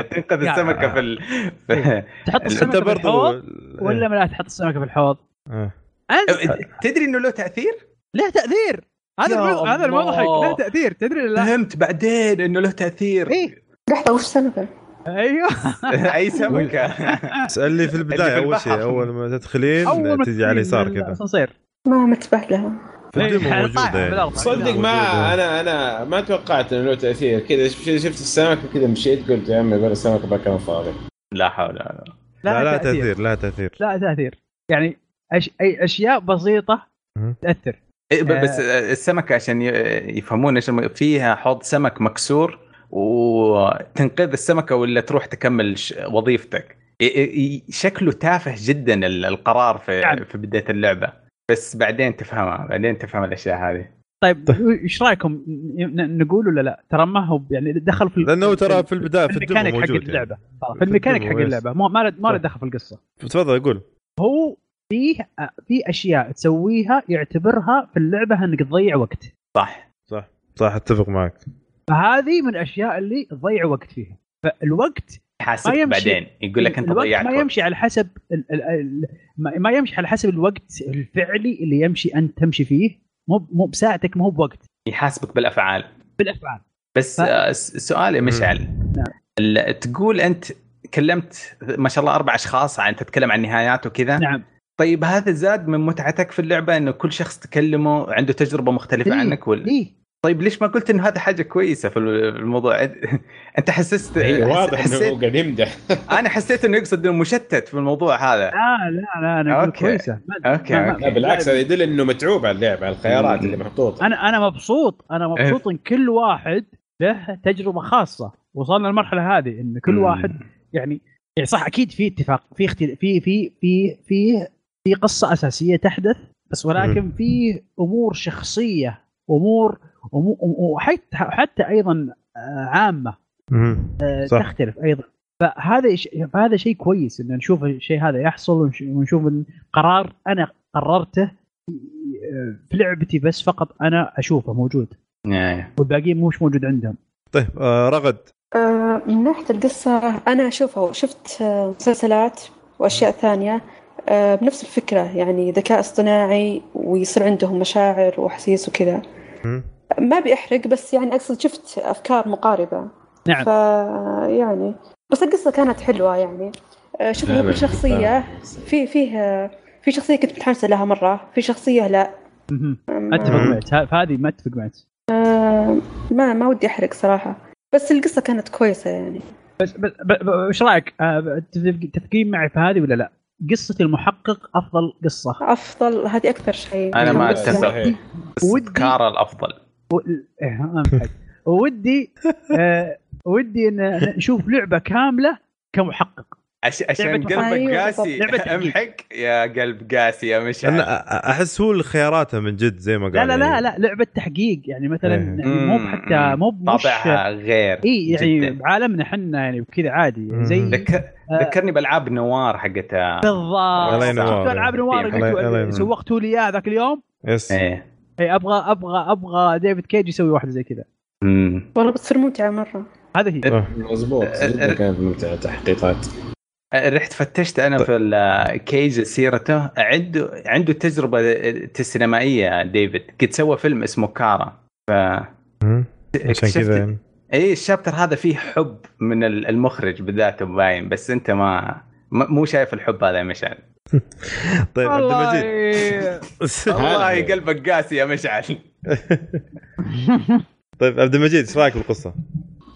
تنقذ. السمكة في ال... في- تحط انت السمكة في برضو الحوض ولا ما لا تحط السمكة في الحوض؟ إيه. تدري إنه له تأثير؟ له تأثير هذا هذا المضحك. له تأثير تدري ولا لا؟ فهمت بعدين إنه له تأثير إيه لحظة وش سمكة؟ أيوه أي سمكة اسالني في البداية أول شيء. أول ما تدخلين تجي على اليسار كذا ما متبه لها في الديمو إيه، موجودة يعني. صدق موجودة. ما أنا أنا ما توقعت إنه له تأثير. كذا شفت شفت السمكه كذا مشيت قلت يا عمي بلا السمكه بكره فاضي. لا حول ولا قوة. لا لا تأثير لا تأثير. لا تأثير. يعني أش... أي أشياء بسيطة. تأثر. إيه، ب- آه. بس السمكه عشان يفهمون إيش فيها حوض سمك مكسور وتنقذ السمكة ولا تروح تكمل وظيفتك. ي- ي- شكله تافه جدا ال- القرار في نعم. في بداية اللعبة. بس بعدين تفهمها بعدين تفهم الأشياء هذه. طيب إيش رأيكم؟ نقول ولا لا؟ ترى ما هو يعني دخل في لأنه ترى في البداية في ال demo ال mechanic حق موجود يعني. اللعبه في الميكانيك حق. اللعبة. ما له ما له صح. دخل في القصة. تفضل قول. هو فيه في أشياء تسويها يعتبرها في اللعبة إنك تضيع وقت. صح صح صح أتفق معك. فهذه من الأشياء اللي تضيع وقت فيها. فالوقت يحاسبك. بعدين. يقول لك أنت الوقت ضيعت ما. يمشي على حسب ال ال ال ما ما يمشي على حسب الوقت الفعلي اللي يمشي انت تمشي فيه. مو مو بساعتك مو بوقت. يحاسبك بالأفعال. بالأفعال. بس ف- آه، س- سؤالي مشعل. نعم. تقول أنت كلمت ما شاء الله أربع أشخاص عن تتكلم عن نهايات وكذا. نعم. طيب هذا زاد من متعتك في اللعبة إنه كل شخص تكلمه عنده تجربة مختلفة إيه، عنك ولا إيه. طيب ليش ما قلت إنه هذا حاجة كويسة في الموضوع؟ أنت حسست حس- واضح إنه حسيت هو قاعد يمدح. أنا حسيت إنه يقصد إنه مشتت في الموضوع هذا. لا لا لا أنا أوكي. كويسة. ما- أوكي، ما- أوكي. لا بالعكس هذا يدل إنه متعوب على اللعبة على الخيارات اللي محطوطة. أنا أنا مبسوط أنا مبسوط إن كل واحد له تجربة خاصة. وصلنا للمرحلة هذه إن كل مم. واحد يعني يعني صح أكيد في اتفاق في اختلاف في في في في في قصة أساسية تحدث بس ولكن في أمور شخصية امور أمور- وحتى حتى أيضا آه، عامة. آه، صح. تختلف أيضا فهذا ش- فهذا شيء كويس إن نشوف الشيء هذا يحصل ونش- ونشوف قرار أنا قررته آه، في لعبتي بس فقط أنا أشوفه موجود إيه. والباقيين مش موجود عندهم طيب آه رغد آه، من ناحية القصة أنا أشوفها شفت مسلسلات وأشياء ثانية آه، بنفس الفكرة يعني ذكاء اصطناعي ويصير عندهم مشاعر وأحاسيس وكذا. ما بيحرق بس يعني أقصد شفت أفكار مقاربة. نعم. ف يعني بس القصة كانت حلوة يعني. آه، شوف كل لا، شخصية في فيه في شخصية كنت متحمسة لها مرة في شخصية لا. أتفق معك. ه- فهذه ما أتفق معك. آه، ما ما ودي أحرق صراحة. بس القصة كانت كويسة يعني. بس بس ب- ب- إيش رأيك؟ آه، تتفق- تتفقين معي في هذه ولا لا؟ قصة المحقق أفضل قصة. أفضل هذه أكثر شيء. أنا ما بس أتفق. ودي ودي- كارا إيه،. ودي آه، ودي إن نشوف لعبة كاملة كمحقق عش... عشان قلبك أيوة قاسي امحق يا قلب قاسي يا مشعل أنا أحس هو اللي خياراته من جد زي ما قال لا لا لا يعني. لا لعبة تحقيق يعني مثلا إيه. يعني مو حتى مو مش طابعها غير إي يعني جداً. بعالمنا إحنا يعني وكذا عادي مم. زي ذك... آه. ذكرني بألعاب نوار حقت بالضبط الله ينور. شفتوا ألعاب نوار. سوقتوا لي اياه ذاك اليوم yes إيه اي أبغى أبغى أبغى ديفيد كيج يسوي واحدة زي كذا. والله بتصير ممتعة مرة. هذه هي. آه. مضبوط جدا كانت ممتعة تحقيقات. رحت فتشت أنا في الكيج سيرته. عنده عنده تجربة السينمائيه ديفيد. قد سوى فيلم اسمه كارا. ف. عشان كذا يعني. اي الشابتر هذا فيه حب من ال- المخرج بذاته باين بس أنت ما مو شايف الحب هذا يا مشعل طيب عبد المجيد والله قلبك قاسي يا مشعل طيب عبد المجيد إيش رأيك بالقصة؟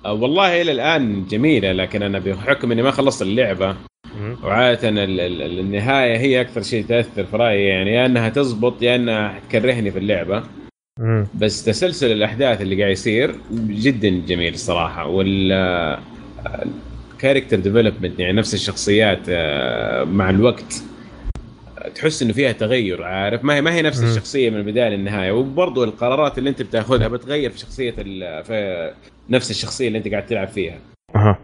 آه، والله إلى الآن جميلة لكن أنا بحكم إني ما خلصت اللعبة. وعادة ال- ال- النهاية هي أكثر شيء تأثر في رأيي يعني يا إنها تزبط يا إنها تكرهني في اللعبة. بس تسلسل الأحداث اللي قاعد يصير جدا جميل الصراحه وال character development يعني نفس الشخصيات آه، مع الوقت. تحس إنه فيها تغير عارف؟ ما هي ما هي نفس. الشخصية من البداية للنهاية. وبرضه القرارات اللي أنت بتأخذها بتغير في شخصية ال- في نفس الشخصية اللي أنت قاعد تلعب فيها. أها.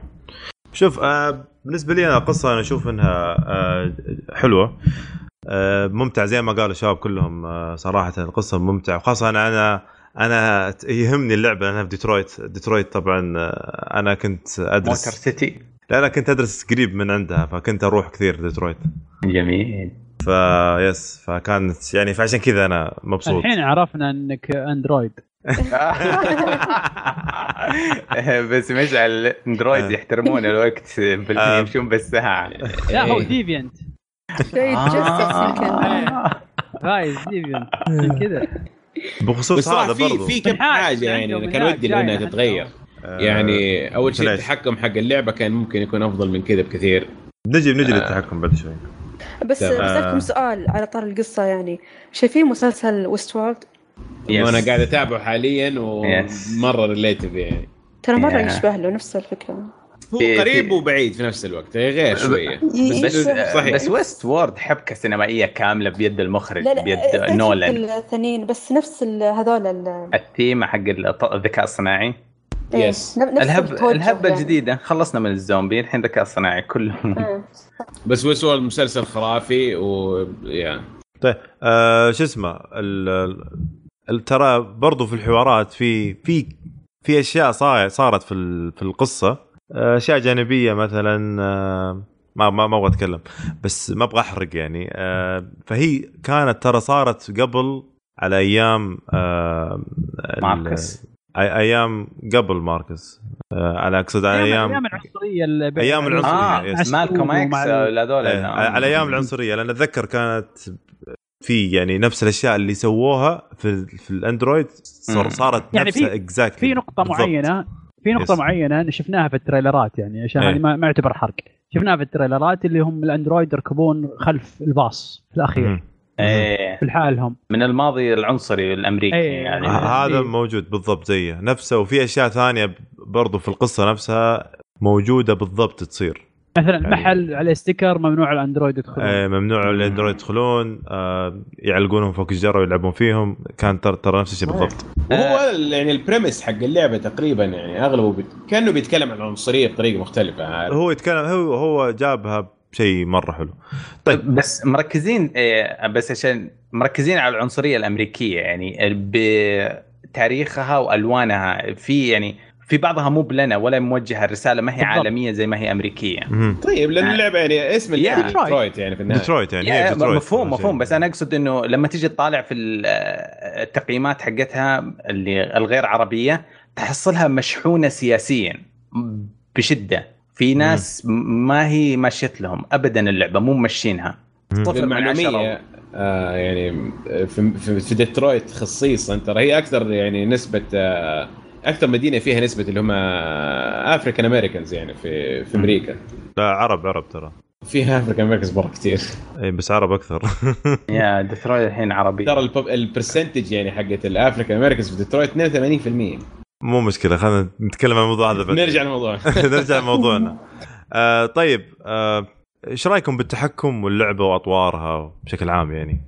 شوف آه بالنسبة لي أنا القصة أنا أشوف إنها آه حلوة. آه ممتع زي ما قالوا الشباب كلهم آه صراحة. القصة ممتعة وخاصة أنا أنا أنا يهمني اللعبة أنا في ديترويت ديترويت طبعا آه أنا كنت موتر ادرس سيتي لا أنا كنت أدرس قريب من عندها فكنت أروح كثير ديترويت جميل فيس فكانت يعني فعشان كذا أنا مبسوط الحين عرفنا إنك أندرويد بس مشعل أندرويد آه. يحترمون الوقت آه. يمشون بالساعة لا هو. deviant آه. فايز deviant عشان كذا بخصوص هذا في برضو في كم حاجة يعني أنا كان ودي انها تتغير آه، يعني أول شيء؟ التحكم حق اللعبة كان ممكن يكون أفضل من كذا بكثير نجي نجي آه. للتحكم بعد شوي بس تمام. بسألكم سؤال على طار القصة يعني شايفين مسلسل ويست وورلد yes. وأنا قاعد أتابعه حاليا. ومرة relative يعني ترى مرة Yeah. يشبه له نفس الفكرة هو قريب وبعيد في نفس الوقت هي غير شوية بس صحيح. بس ويست وورد حبكة سينمائية كاملة بيد المخرج لا لا بيد نولان الثانيين بس نفس هذول ال- الثيم حق الط- الذكاء الصناعي إيه، Yes. نفس الهب الهبة يعني. الجديدة خلصنا من الزومبي الحين ذكاء صناعي كلهم إيه. بس وسوى المسلسل خرافي و يا طيب آه شو اسمه ال- ال- ال- ترى برضو في الحوارات في في في أشياء صار صارت في ال- في القصة أشياء جانبية مثلا آه، ما ما ما أبغى أتكلم بس ما أبغى أحرق يعني. آه، فهي كانت ترى صارت قبل على أيام آه، ماركس. أيام قبل ماركس. آه، آه، أنا أقصد على أيام أيام العنصرية اللي بين- أيام العنصرية، آه yes. مع مالكوم إكس هذول إيه، على أيام العنصرية لأن أتذكر كانت في يعني نفس الأشياء اللي سووها في في ال android صار. صارت يعني نفسها في- exactly في نقطة معينة في نقطة yes. معينة شفناها في ال trailers ات يعني عشان إيه. هذه ما ما يعتبر حرق شفناها في ال trailers ات اللي هم ال android يركبون خلف الباص في الأخير إيه في لحالهم من الماضي العنصري الأمريكي إيه. يعني هذا إيه. موجود بالضبط زيه نفسه وفي أشياء ثانية برضو في القصة نفسها موجودة بالضبط تصير مثلا محل عليه sticker ممنوع ال android يدخلون. آه، ممنوع ال android يدخلون. آه، يعلقونهم فوق الجره ويلعبون فيهم. كان ترى ترى نفس الشيء بالضبط. وهو ال- يعني ال premise حق اللعبة تقريبا يعني أغلبه بيت... كأنه بيتكلم عن العنصريه بطريقة مختلفة. عارف هو يتكلم هو هو جابها بشيء مرة حلو. طيب. بس مركزين إيه، بس عشان مركزين على العنصرية الأمريكية يعني بتاريخها وألوانها. في يعني في بعضها مو بلنا ولا موجهة الرسالة ما هي بالضبط. عالمية زي ما هي أمريكية. طيب لأن آه. اللعبة يعني اسم اللعبه. ديترويت يعني في النهاية ديترويت يعني هي يا ديترويت مفهوم. مفهوم بس أنا أقصد إنه لما تيجي تطالع في ال- التقييمات حقتها اللي الغير عربية تحصلها مشحونة سياسيا بشدة في ناس ما هي ماشيت لهم ابدا اللعبة مو ممشينها. صفر عشرة. للمعلوميه آه يعني في, في, في ديترويت خصيصا ترى هي أكثر يعني نسبة آه أكثر مدينة فيها نسبة اللي هم African Americans يعني في في أمريكا. لا عرب عرب ترى. فيها African Americans مرة كثير اي بس عرب أكثر. يا ديترويت الحين عربي. ترى الب- ال percentage يعني حقت ال African Americans في ديترويت 82% مو مشكلة خلينا نتكلم عن الموضوع هذا بعدين. نرجع للموضوع نرجع لموضوعنا. آه طيب آه، إيش رأيكم بالتحكم واللعبة وأطوارها بشكل عام يعني؟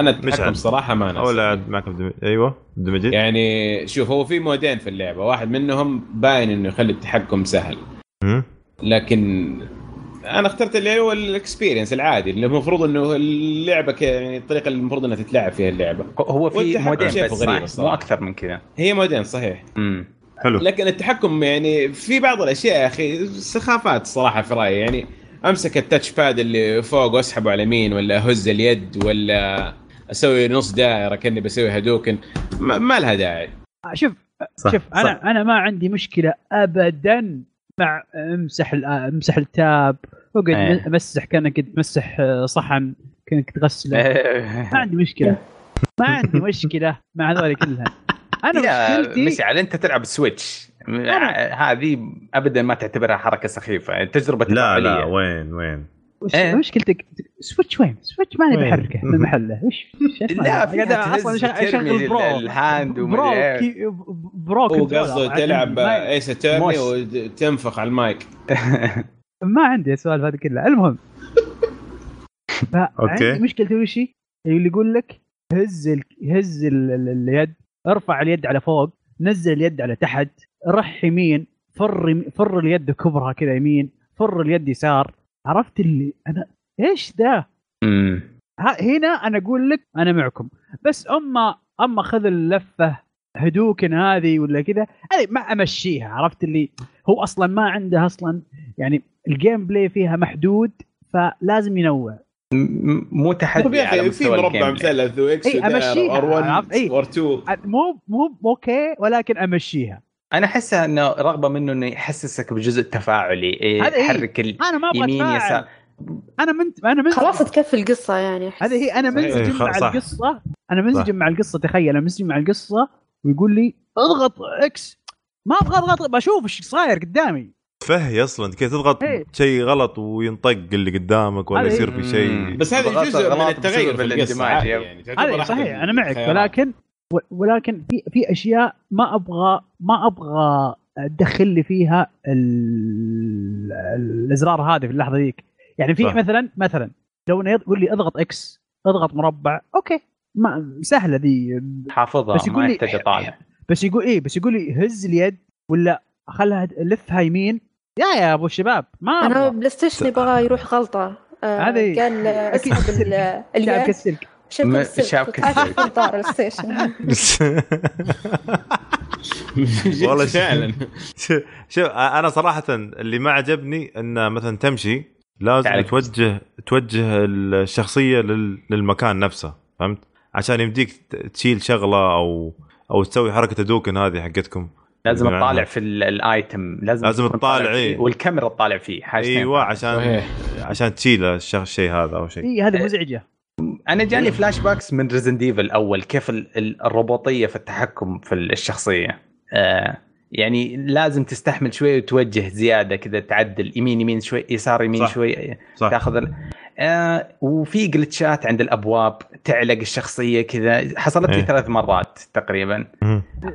أنا. التحكم صراحة ما ناسي معكم دم... أيوه عبد المجيد يعني شوف هو في مودين في اللعبة. واحد منهم باين إنه يخلي التحكم سهل. مم. لكن أنا اخترت اللي هو الاكسبيرينس العادي اللي المفروض إنه اللعبة ك... يعني الطريقة اللي المفروض إنها تتلعب فيها اللعبة. هو في مودين بس غريب صح؟ مو. أكثر من كذا. هي مودين صحيح. امم حلو. لكن التحكم يعني في بعض الأشياء يا أخي سخافات صراحة في رأيي. يعني أمسك ال touch pad اللي فوق وأسحبه على اليمين ولا أهز اليد ولا أسوي نص دائره كأني بسوي هدوكن ما, ما لها داعي. شوف صح شوف صح. أنا أنا ما عندي مشكلة ابدا مع أمسح ال- أمسح ال tap اقعد إيه. امسح كأنك تمسح آه، صحن كأنك تغسله. ما عندي مشكلة. ما عندي مشكلة مع هذول كلها أنا مشكلتي مشعل أنت تلعب سويتش. هذه ابدا ما تعتبرها حركة سخيفة يعني تجربة لا لا. وين وين؟ وش إيه. مشكلتك سويتش وين؟ سويتش ماني؟ بحركه من محله وش وش؟ لا قاعد أصلا اشغل برو الهاند برو إيه. كي- برو. قصده تلعب ما- ايس اترني. وتنفخ على المايك ما عندي السؤال هذا كله المهم أوكي. عندي مشكلتي وش هي؟ اللي يقول لك هز ال... هز ال... ال- اليد ارفع اليد على فوق نزل اليد على تحت رح يمين فر فر اليد كبرها كذا يمين فر اليد يسار عرفت اللي أنا إيش ذا؟ أمم. ها- هنا أنا أقول لك أنا معكم بس أما أما خذ اللفة هدوكن هذه ولا كذا هذه ما أمشيها عرفت اللي هو أصلا ما عنده أصلا يعني ال gameplay فيها محدود فلازم ينوع مو تحدي على في مربع. مثلث و X R عرفت؟ 1 إي. R 2 مو مو okay ولكن أمشيها أنا أحسها إنه رغبة منه إنه يحسسك بالجزء التفاعلي إيه، هذا إيه. يحرك أنا ما أبغى يسار أنا من أنا من خلاص تكفي القصة يعني. هذه هي أنا صحيح. منسجم إيه، مع صح. القصة أنا منسجم. مع القصة تخيل أنا منسجم مع القصة ويقول لي اضغط X ما أبغى أضغط بشوف إيش صاير قدامي فهي أصلا كذا تضغط إيه. شيء غلط وينطق اللي قدامك ولا يصير إيه. في شيء بس هذا جزء من غلط التغير في القصة. يعني أحد صحيح أنا معك. ولكن ولكن في في أشياء ما أبغى ما أبغى تدخل لي فيها ال- الإزرار هذه في اللحظة ذيك. يعني في. مثلا مثلا لو انه يقول لي اضغط X اضغط مربع okay. ما سهلة ذي. حافظها بس يقول ما لي يحتاج أطالع. بس يقول إيه بس يقول لي هز اليد ولا خلها لفها يمين. يا يا أبو الشباب ما أنا. بلاي ستيشن يبغى يروح غلطة. آه هذه- قال آه، اسحب اليد م- السلك والله فعلا. شوف شوف أنا صراحة اللي ما عجبني انه مثلا تمشي لازم تعرف. توجه توجه الشخصية لل- للمكان نفسه فهمت؟ عشان يمديك ت- تشيل شغلة أو أو تسوي حركة دوكن هذه حقتكم. لازم يقولون تطالع. في ال- الآيتم. لازم لازم تطالع، إيه. والكاميرا تطالع فيه. حاجتين أيوه عشان صحيح. عشان تشيل الش- الشيء هذا أو شيء. اي هذه مزعجة. أنا جاني flashbacks من Resident Evil الأول كيف ال- ال- الروبوطيه في التحكم في الشخصية آه يعني لازم تستحمل شوي وتوجه زيادة كذا تعدل يمين يمين شوي يسار يمين صح. شوي صح تاخذ ال... آه وفي glitch ات عند الأبواب تعلق الشخصية كذا حصلت لي إيه. ثلاث مرات تقريبا.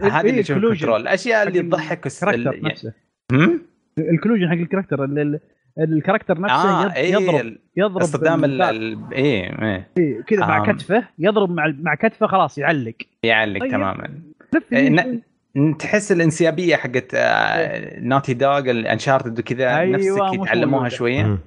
هذه اللي أشوف ال control الاشياء اللي تضحك ال character ال- نفسه؟ الكلوجن حق الكاركتر ال- ال- الكاركتر نفسه آه يض- إيه يضرب يضرب استخدام ال... ال... إيه إيه كذا مع آم. كتفه يضرب مع مع كتفه خلاص يعلق يعلق طيب. تماما إيه،. تحس الانسيابية حقت نوتي دوغ الانشارتد وكذا أيوة، نفسك يتعلموها. شوية مم.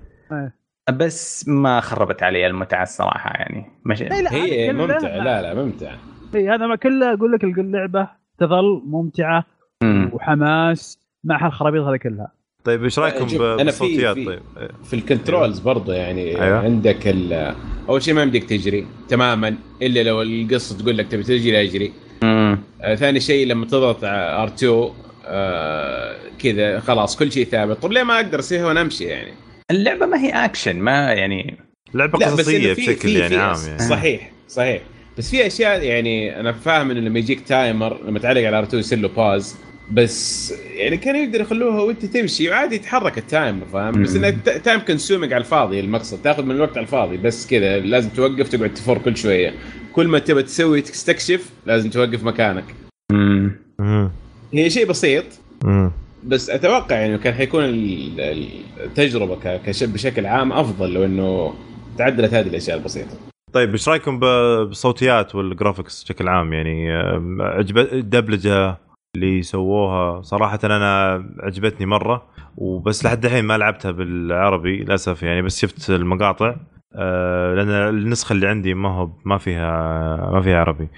بس ما خربت علي المتعة الصراحة يعني مش لا، لا، هي ممتع لا لا ممتع إيه، هذا ما كله أقول لك اللعبه تظل ممتعة مم. وحماس مع هالخرابيط هذه كلها طيب إيش رأيكم شوف، أنا في- بالصوتيات؟ في- طيب في ال controls برضه يعني أيوة. عندك ال- أول شيء ما يمديك تجري تماما إلا لو القصة تقول لك تبي تجري اجري. آه ثاني شيء لما تضغط R2 آه كذا خلاص كل شيء ثابت. طب ليه ما أقدر اسويها وأنا امشي يعني؟ اللعبة ما هي اكشن ما يعني لعبة قصصية بشكل في- يعني في- عام يعني. صحيح صحيح. بس في أشياء يعني أنا فاهم إنه لما يجيك timer لما تعلق على R2 يصير له pause بس يعني كانوا يقدر يخلوها وانت تمشي وعادي يتحرك ال timer فاهم بس. إنه ت- time consuming على الفاضي المقصد تاخذ من الوقت على الفاضي بس كذا لازم توقف تقعد تفر كل شوية كل ما تبى تسوي تستكشف لازم توقف مكانك مم. هي شيء بسيط مم. بس أتوقع يعني كان حيكون ال- ال- التجربة بشكل عام أفضل لو إنه تعدلت هذه الأشياء البسيطة طيب إيش رأيكم ب- بالصوتيات والجرافكس بشكل عام يعني آم، عجب الدبلجه اللي سووها. صراحة أنا عجبتني مرة وبس لحد الحين ما لعبتها بالعربي للأسف يعني بس شفت المقاطع. آه، لأن النسخة اللي عندي ما هو ما فيها ما فيها عربي.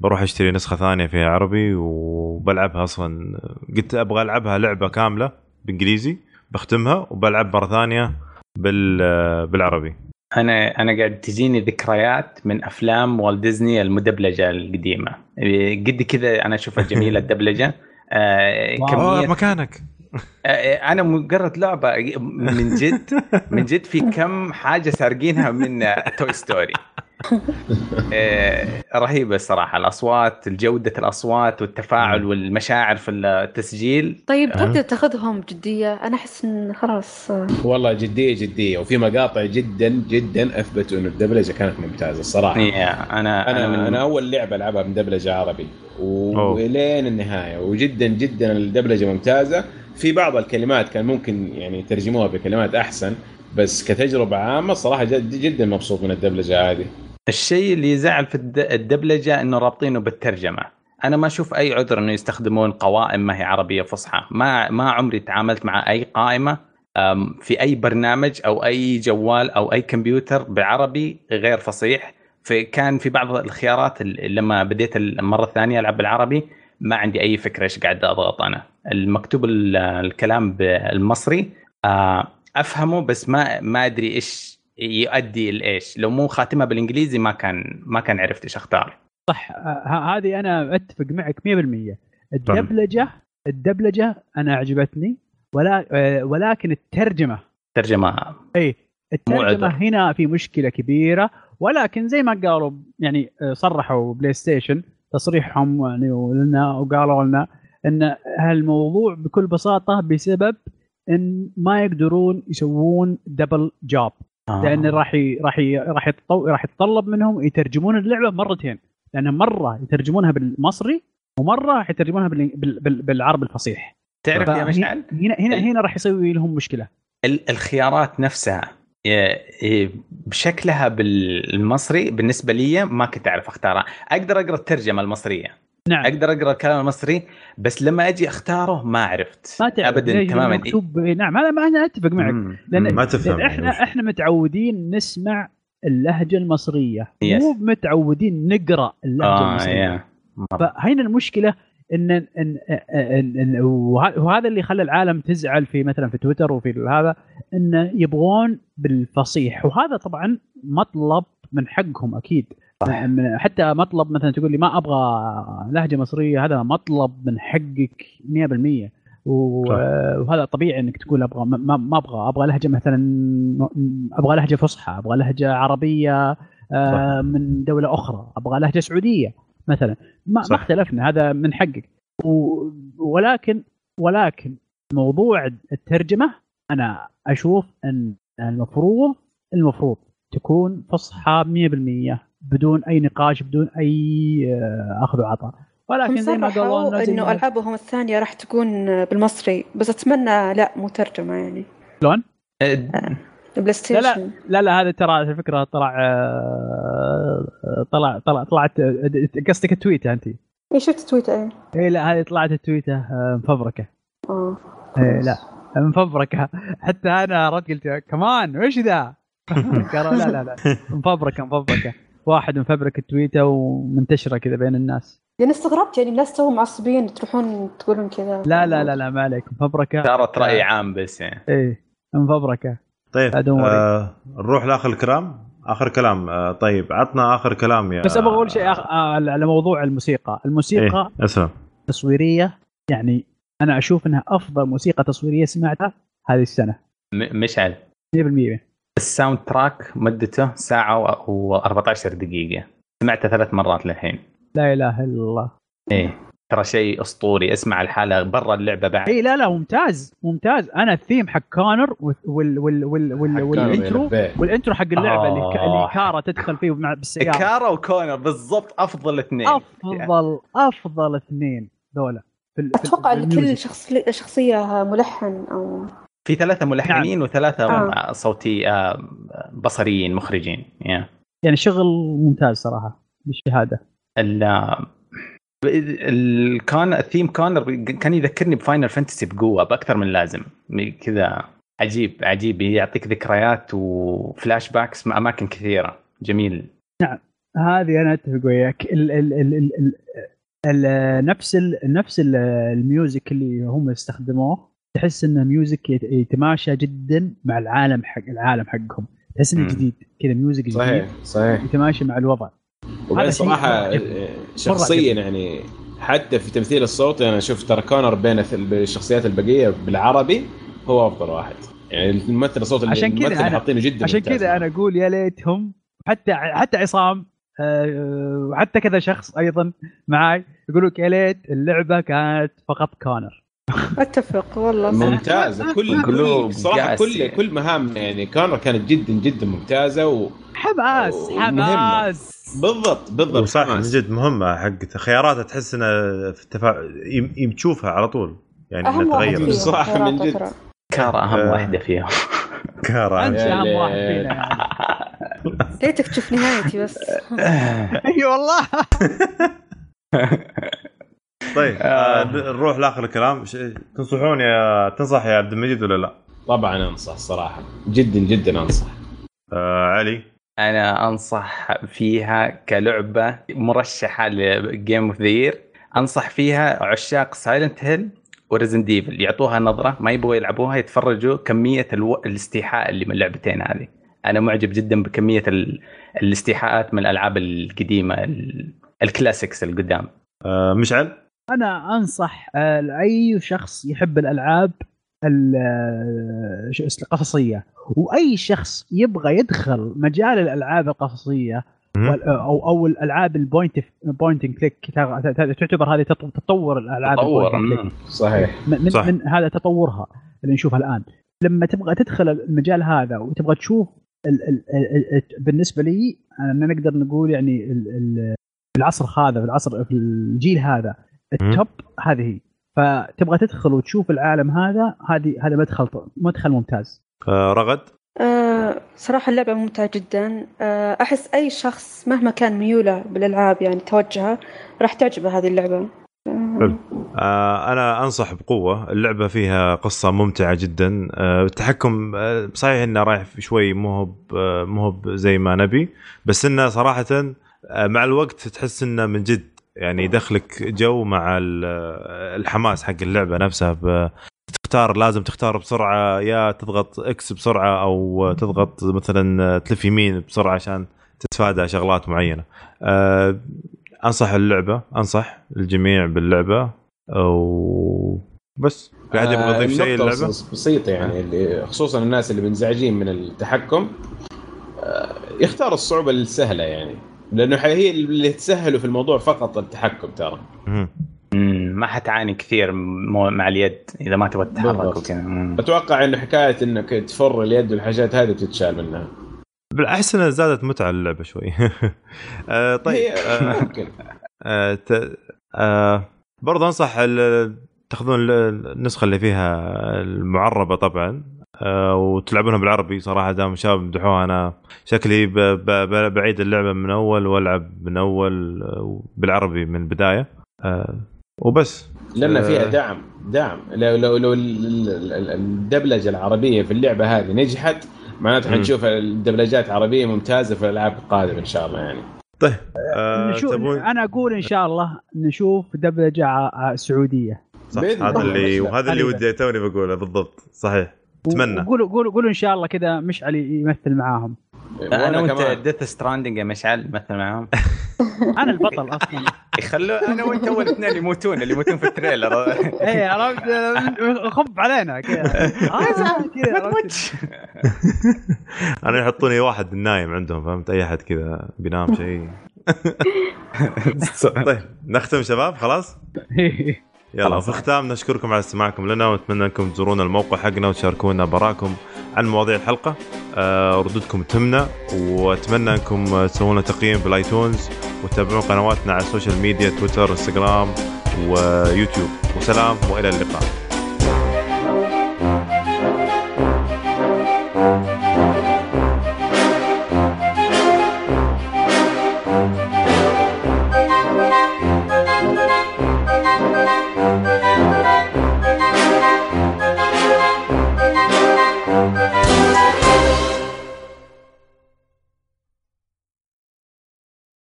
بروح أشتري نسخة ثانية فيها عربي وبلعبها أصلا. قلت أبغى ألعبها لعبة كاملة بإنجليزي بختمها وبلعب مرة ثانية بال بالعربي. أنا أنا قاعد تجيني ذكريات من أفلام والت ديزني المدبلجة القديمة. قد كذا أنا أشوفها جميلة الدبلجة. آه كمية. مكانك. آه، أنا مجرد لعبة من جد من جد في كم حاجة سارقينها من توي ستوري رهيبة الصراحة. الأصوات جوده الأصوات والتفاعل. والمشاعر في التسجيل. طيب أه. تقدر تاخذهم جدية؟ أنا أحس إن خلاص آه، والله جدية جدية. وفي مقاطع جدا جدا أثبتوا إنه الدبلجة كانت ممتازة الصراحة. يا أنا أنا من- أنا أول لعبة ألعبها مدبلجه عربي. أوه. ولين النهاية. وجدا جدا الدبلجة ممتازة. في بعض الكلمات كان ممكن يعني يترجموها بكلمات أحسن بس كتجربة عامة صراحة جد جدا مبسوط من الدبلجة هذه. الشيء اللي يزعل في الد- الدبلجة إنه رابطينه بالترجمة. أنا ما أشوف أي عذر إنه يستخدمون قوائم ما هي عربية فصحى. ما ما عمري تعاملت مع أي قائمة في أي برنامج أو أي جوال أو أي كمبيوتر بعربي غير فصيح. فكان في بعض الخيارات ال- لما بديت المره الثانية ألعب بالعربي ما عندي أي فكرة إيش قاعد أضغط أنا. المكتوب ال- الكلام بالمصري آه، أفهمه بس ما ما أدري إيش يؤدي لإيش؟ لو مو خاتمه بالإنجليزي ما كان ما كان عرفت إيش أختار. صح. ه- هذه أنا أتفق معك 100% الدبلجة الدبلجة أنا عجبتني ولا آه، ولكن الترجمة. ترجمة. اي الترجمة. هنا في مشكلة كبيرة. ولكن زي ما قالوا يعني آه، صرحوا بلاي ستيشن تصريحهم يعني لنا وقالوا لنا إن هالموضوع بكل بساطة بسبب إن ما يقدرون يسوون double job آه. لأن راح ي- راح ي- راح يتطو- راح يتطلب منهم يترجمون اللعبة مرتين. لأن مرة يترجمونها بالمصري ومرة راح يترجمونها بال- بال- بال- بالعربي الفصيح. تعرف يا مشعل؟ هنا هنا هنا راح يسوي لهم مشكلة. ال- الخيارات نفسها بشكلها بالمصري بالنسبة لي ما كنت أعرف أختارها. أقدر أقرأ الترجمة المصرية؟ نعم. أقدر أقرأ الكلام المصري بس لما أجي أختاره ما عرفت. ما تعرف ابدا ليش تماما. مكتوب نعم هذا ما أنا أتفق معك. مم. لأن ما تفهم لأن إحنا إحنا متعودين نسمع اللهجة المصرية. Yes. مو متعودين نقرأ اللهجة آه المصرية. يا فهنا المشكلة؟ إن إن, إن, إن وه- وهذا اللي خلى العالم تزعل في مثلا في تويتر وفي هذا انه يبغون بالفصيح. وهذا طبعا مطلب من حقهم أكيد. حتى مطلب مثلا تقول لي ما أبغى لهجة مصرية هذا مطلب من حقك 100% و- صح. وهذا طبيعي إنك تقول أبغى ما- أبغى. أبغى لهجة مثلا أبغى لهجة فصحى أبغى لهجة عربية آه، من دولة أخرى. أبغى لهجة سعودية مثلا. ما. ما اختلفنا هذا من حقك. ولكن ولكن موضوع الترجمة أنا أشوف إن المفروض المفروض تكون فصحى 100% بدون أي نقاش بدون أي آه، أخذ وعطاء. ولكن هم زي ما قالوا إنه ما- ألعابهم الثانية راح تكون بالمصري بس أتمنى لا مو ترجمة يعني. شلون؟ آه، بلاي ستيشن لا لا لا لا هذا ترى على فكرة طلع آه، طلع طلع طلعت آه، قصدك ال tweet ه أنت؟ اي شفت تويتر اي اي لا هذه طلعت ال tweet ة آه، مفبركه آه. إيه لا مفبركه حتى أنا رد قلت كمان وش ذا؟ قالوا لا لا لا مفبركه مفبركه واحد مفبرك التويته ومنتشرة كذا بين الناس. يعني استغربت يعني الناس توهم معصبين تروحون تقولون كذا. لا لا لا لا ما عليك مفبركة. صارت رأي عام بس يعني. إيه مفبركة. طيب. آه نروح لآخر الكلام. آخر كلام آه طيب عطنا آخر كلام يا بس أبغى أقول شيء آخ... آه، على موضوع الموسيقى. الموسيقى إيه تصويرية يعني أنا أشوف إنها أفضل موسيقى تصويرية سمعتها هذه السنة. م- مشعل. 100% ال soundtrack مدته ساعة و14 دقيقة. سمعته ثلاث مرات للحين. لا إله إلا الله. إيه ترى شيء أسطوري. اسمع الحالة برا اللعبة بعد. اي لا لا ممتاز ممتاز. أنا الثيم حق كونر وال وال وال وال وال وال intro وال intro حق اللعبة اللي آه. كارا تدخل فيه مع بالسيارة. كارا وكونر بالضبط أفضل اثنين. أفضل أفضل اثنين ال- أتوقع لكل. شخص شخصية ملحن أو في ثلاثة ملحنين وثلاثة آه. صوتي آه، بصريين مخرجين yeah. يعني شغل ممتاز صراحة بالشهادة. ال الكان الثيم كونر كان يذكرني بفاينل فانتسي بقوة بأكثر من لازم. كذا عجيب عجيب يعطيك ذكريات و flashbacks من أماكن كثيرة. جميل. هذه أنا أتفق وياك. ال ال ال ال ال ال نفس ال نفس ال ال music اللي هم استخدموه تحس إنه music يت- يتماشى جدا مع العالم حق العالم حقهم. تحس إنه. جديد. كذا music جديد. صحيح صحيح. يتماشى مع الوضع. وبعدين صراحة آه، شخصيا يعني حتى في تمثيل الصوت أنا شفت ترى كونر بين الشخصيات البقية بالعربي هو أفضل واحد. يعني الممثل الصوت اللي عشان كذا حاطينه جدا عشان كذا أنا أقول يا ليتهم حتى حتى عصام آه، وحتى كذا شخص أيضا معاي يقولوا لك يا ليت اللعبة كانت فقط كونر. أتفق والله صح. ممتاز كل قلوب كل صراحة كل. كل مهام يعني كونر كانت جدا جدا ممتازة و... حماس. حماس بالضبط بالضبط وصح من. جد مهمة حقت خياراتها تحس انها في التفاعل يم- تشوفها على طول يعني إنها تغير صراحة من جد. كارا أهم آه. واحدة فيهم كارا أنت أهم واحد ليل. فينا يعني ليتك تشوف نهايتي بس أي والله طيب آه. نروح لآخر الكلام. تنصحون يا تنصح يا عبد المجيد ولا لا؟ طبعا أنصح صراحة. جدا جدا أنصح. آه علي؟ أنا أنصح فيها كلعبة مرشحة ل game of the أنصح فيها عشاق سايلنت هيل وريزدنت ايفل يعطوها نظرة ما يبغوا يلعبوها يتفرجوا كمية ألو... الاستيحاء اللي من اللعبتين هذه. أنا معجب جدا بكمية ال... الاستيحاءات من الألعاب القديمة ال... ال classics القدام آه مشعل؟ أنا أنصح آه، لأي شخص يحب الألعاب ال- آه، القصصيه وأي شخص يبغى يدخل مجال الألعاب القصصيه أو أو الألعاب ال point point click تعتبر هذه تط- تطور الألعاب تطور. صحيح. من, من, صح. من هذا تطورها اللي نشوفها الآن. لما تبغى تدخل المجال هذا وتبغى تشوف ال ال ال ال بالنسبة لي أنا نقدر نقول يعني ال ال في العصر هذا في العصر في الجيل هذا التوب هذه هي. فتبغى تدخل وتشوف العالم هذا هذه هذا مدخل مدخل ممتاز. آه رغد؟ آه، صراحة اللعبة ممتعة جدا. آه، أحس أي شخص مهما كان ميوله بالألعاب يعني توجهه راح تعجبه هذه اللعبة. حلو. آه أنا أنصح بقوة. اللعبة فيها قصة ممتعة جدا. آه التحكم آه صحيح إنه رايح في شوي مو مو زي ما نبي بس إنه صراحة مع الوقت تحس إنه من جد يعني يدخلك جو مع ال- آه، الحماس حق اللعبة نفسها تختار لازم تختار بسرعة يا تضغط إكس بسرعة أو تضغط مثلا تلف يمين بسرعة عشان تتفادى شغلات معينة. آه أنصح اللعبة أنصح الجميع باللعبة وبس في احد يبغى يضيف شيء اللعبه بس- بسيطة يعني اللي خصوصا الناس اللي منزعجين من التحكم آه، يختار الصعوبة السهلة يعني. لأنه هي اللي تسهله في الموضوع فقط التحكم ترى. ما حتعاني كثير مو- مع اليد إذا ما تبغى تتحرك. وكذا. أتوقع إنه حكاية إنك تفر اليد والحاجات هذه بتتشال منها. بالاحس إنها زادت متعة اللعبة شوي. آه طيب هي آه ممكن. آه ت- آه برضه أنصح ال- تأخذون ال- النسخة اللي فيها المعربة طبعا. وتلعبونها بالعربي صراحة دام الشباب مدحوها أنا شكلي ب- ب- ب- بعيد اللعبة من أول وألعب من أول آه، بالعربي من البداية آه وبس لأن آه. فيها دعم دعم لو لو لو ال- ال- ال- الدبلجة العربية في اللعبة هذه نجحت معناته. حنشوف الدبلجات عربيه ممتازة في الألعاب القادمة إن شاء الله يعني طيب آه نشوف تبون أنا أقول إن شاء الله نشوف دبلجة سعودية صح هذا. اللي. وهذا اللي. ودي توني بقوله بالضبط صحيح أتمنى. قولوا قولوا قولوا إن شاء الله كذا مشعل يمثل معاهم. أنا وأنت ديث ستراندنج يا مشعل مثل معاهم. أنا البطل أصلا. يخلوا أنا وأنت اول اثنين يموتون اللي يموتون في ال trailer. إيه عرفت؟ خب علينا كذا آه، أنا يحطوني واحد نايم عندهم فهمت؟ أي أحد كذا بينام شيء. طيب نختم شباب خلاص؟ يلا. في الختام نشكركم على استماعكم لنا ونتمنى أنكم تزورون الموقع حقنا وتشاركونا بآراءكم عن مواضيع الحلقة. آه، ردودكم تهمنا وأتمنى أنكم تسوون تقييم في ال iTunes وتتابعون قنواتنا على ال social media تويتر انستغرام ويوتيوب وسلام وإلى اللقاء.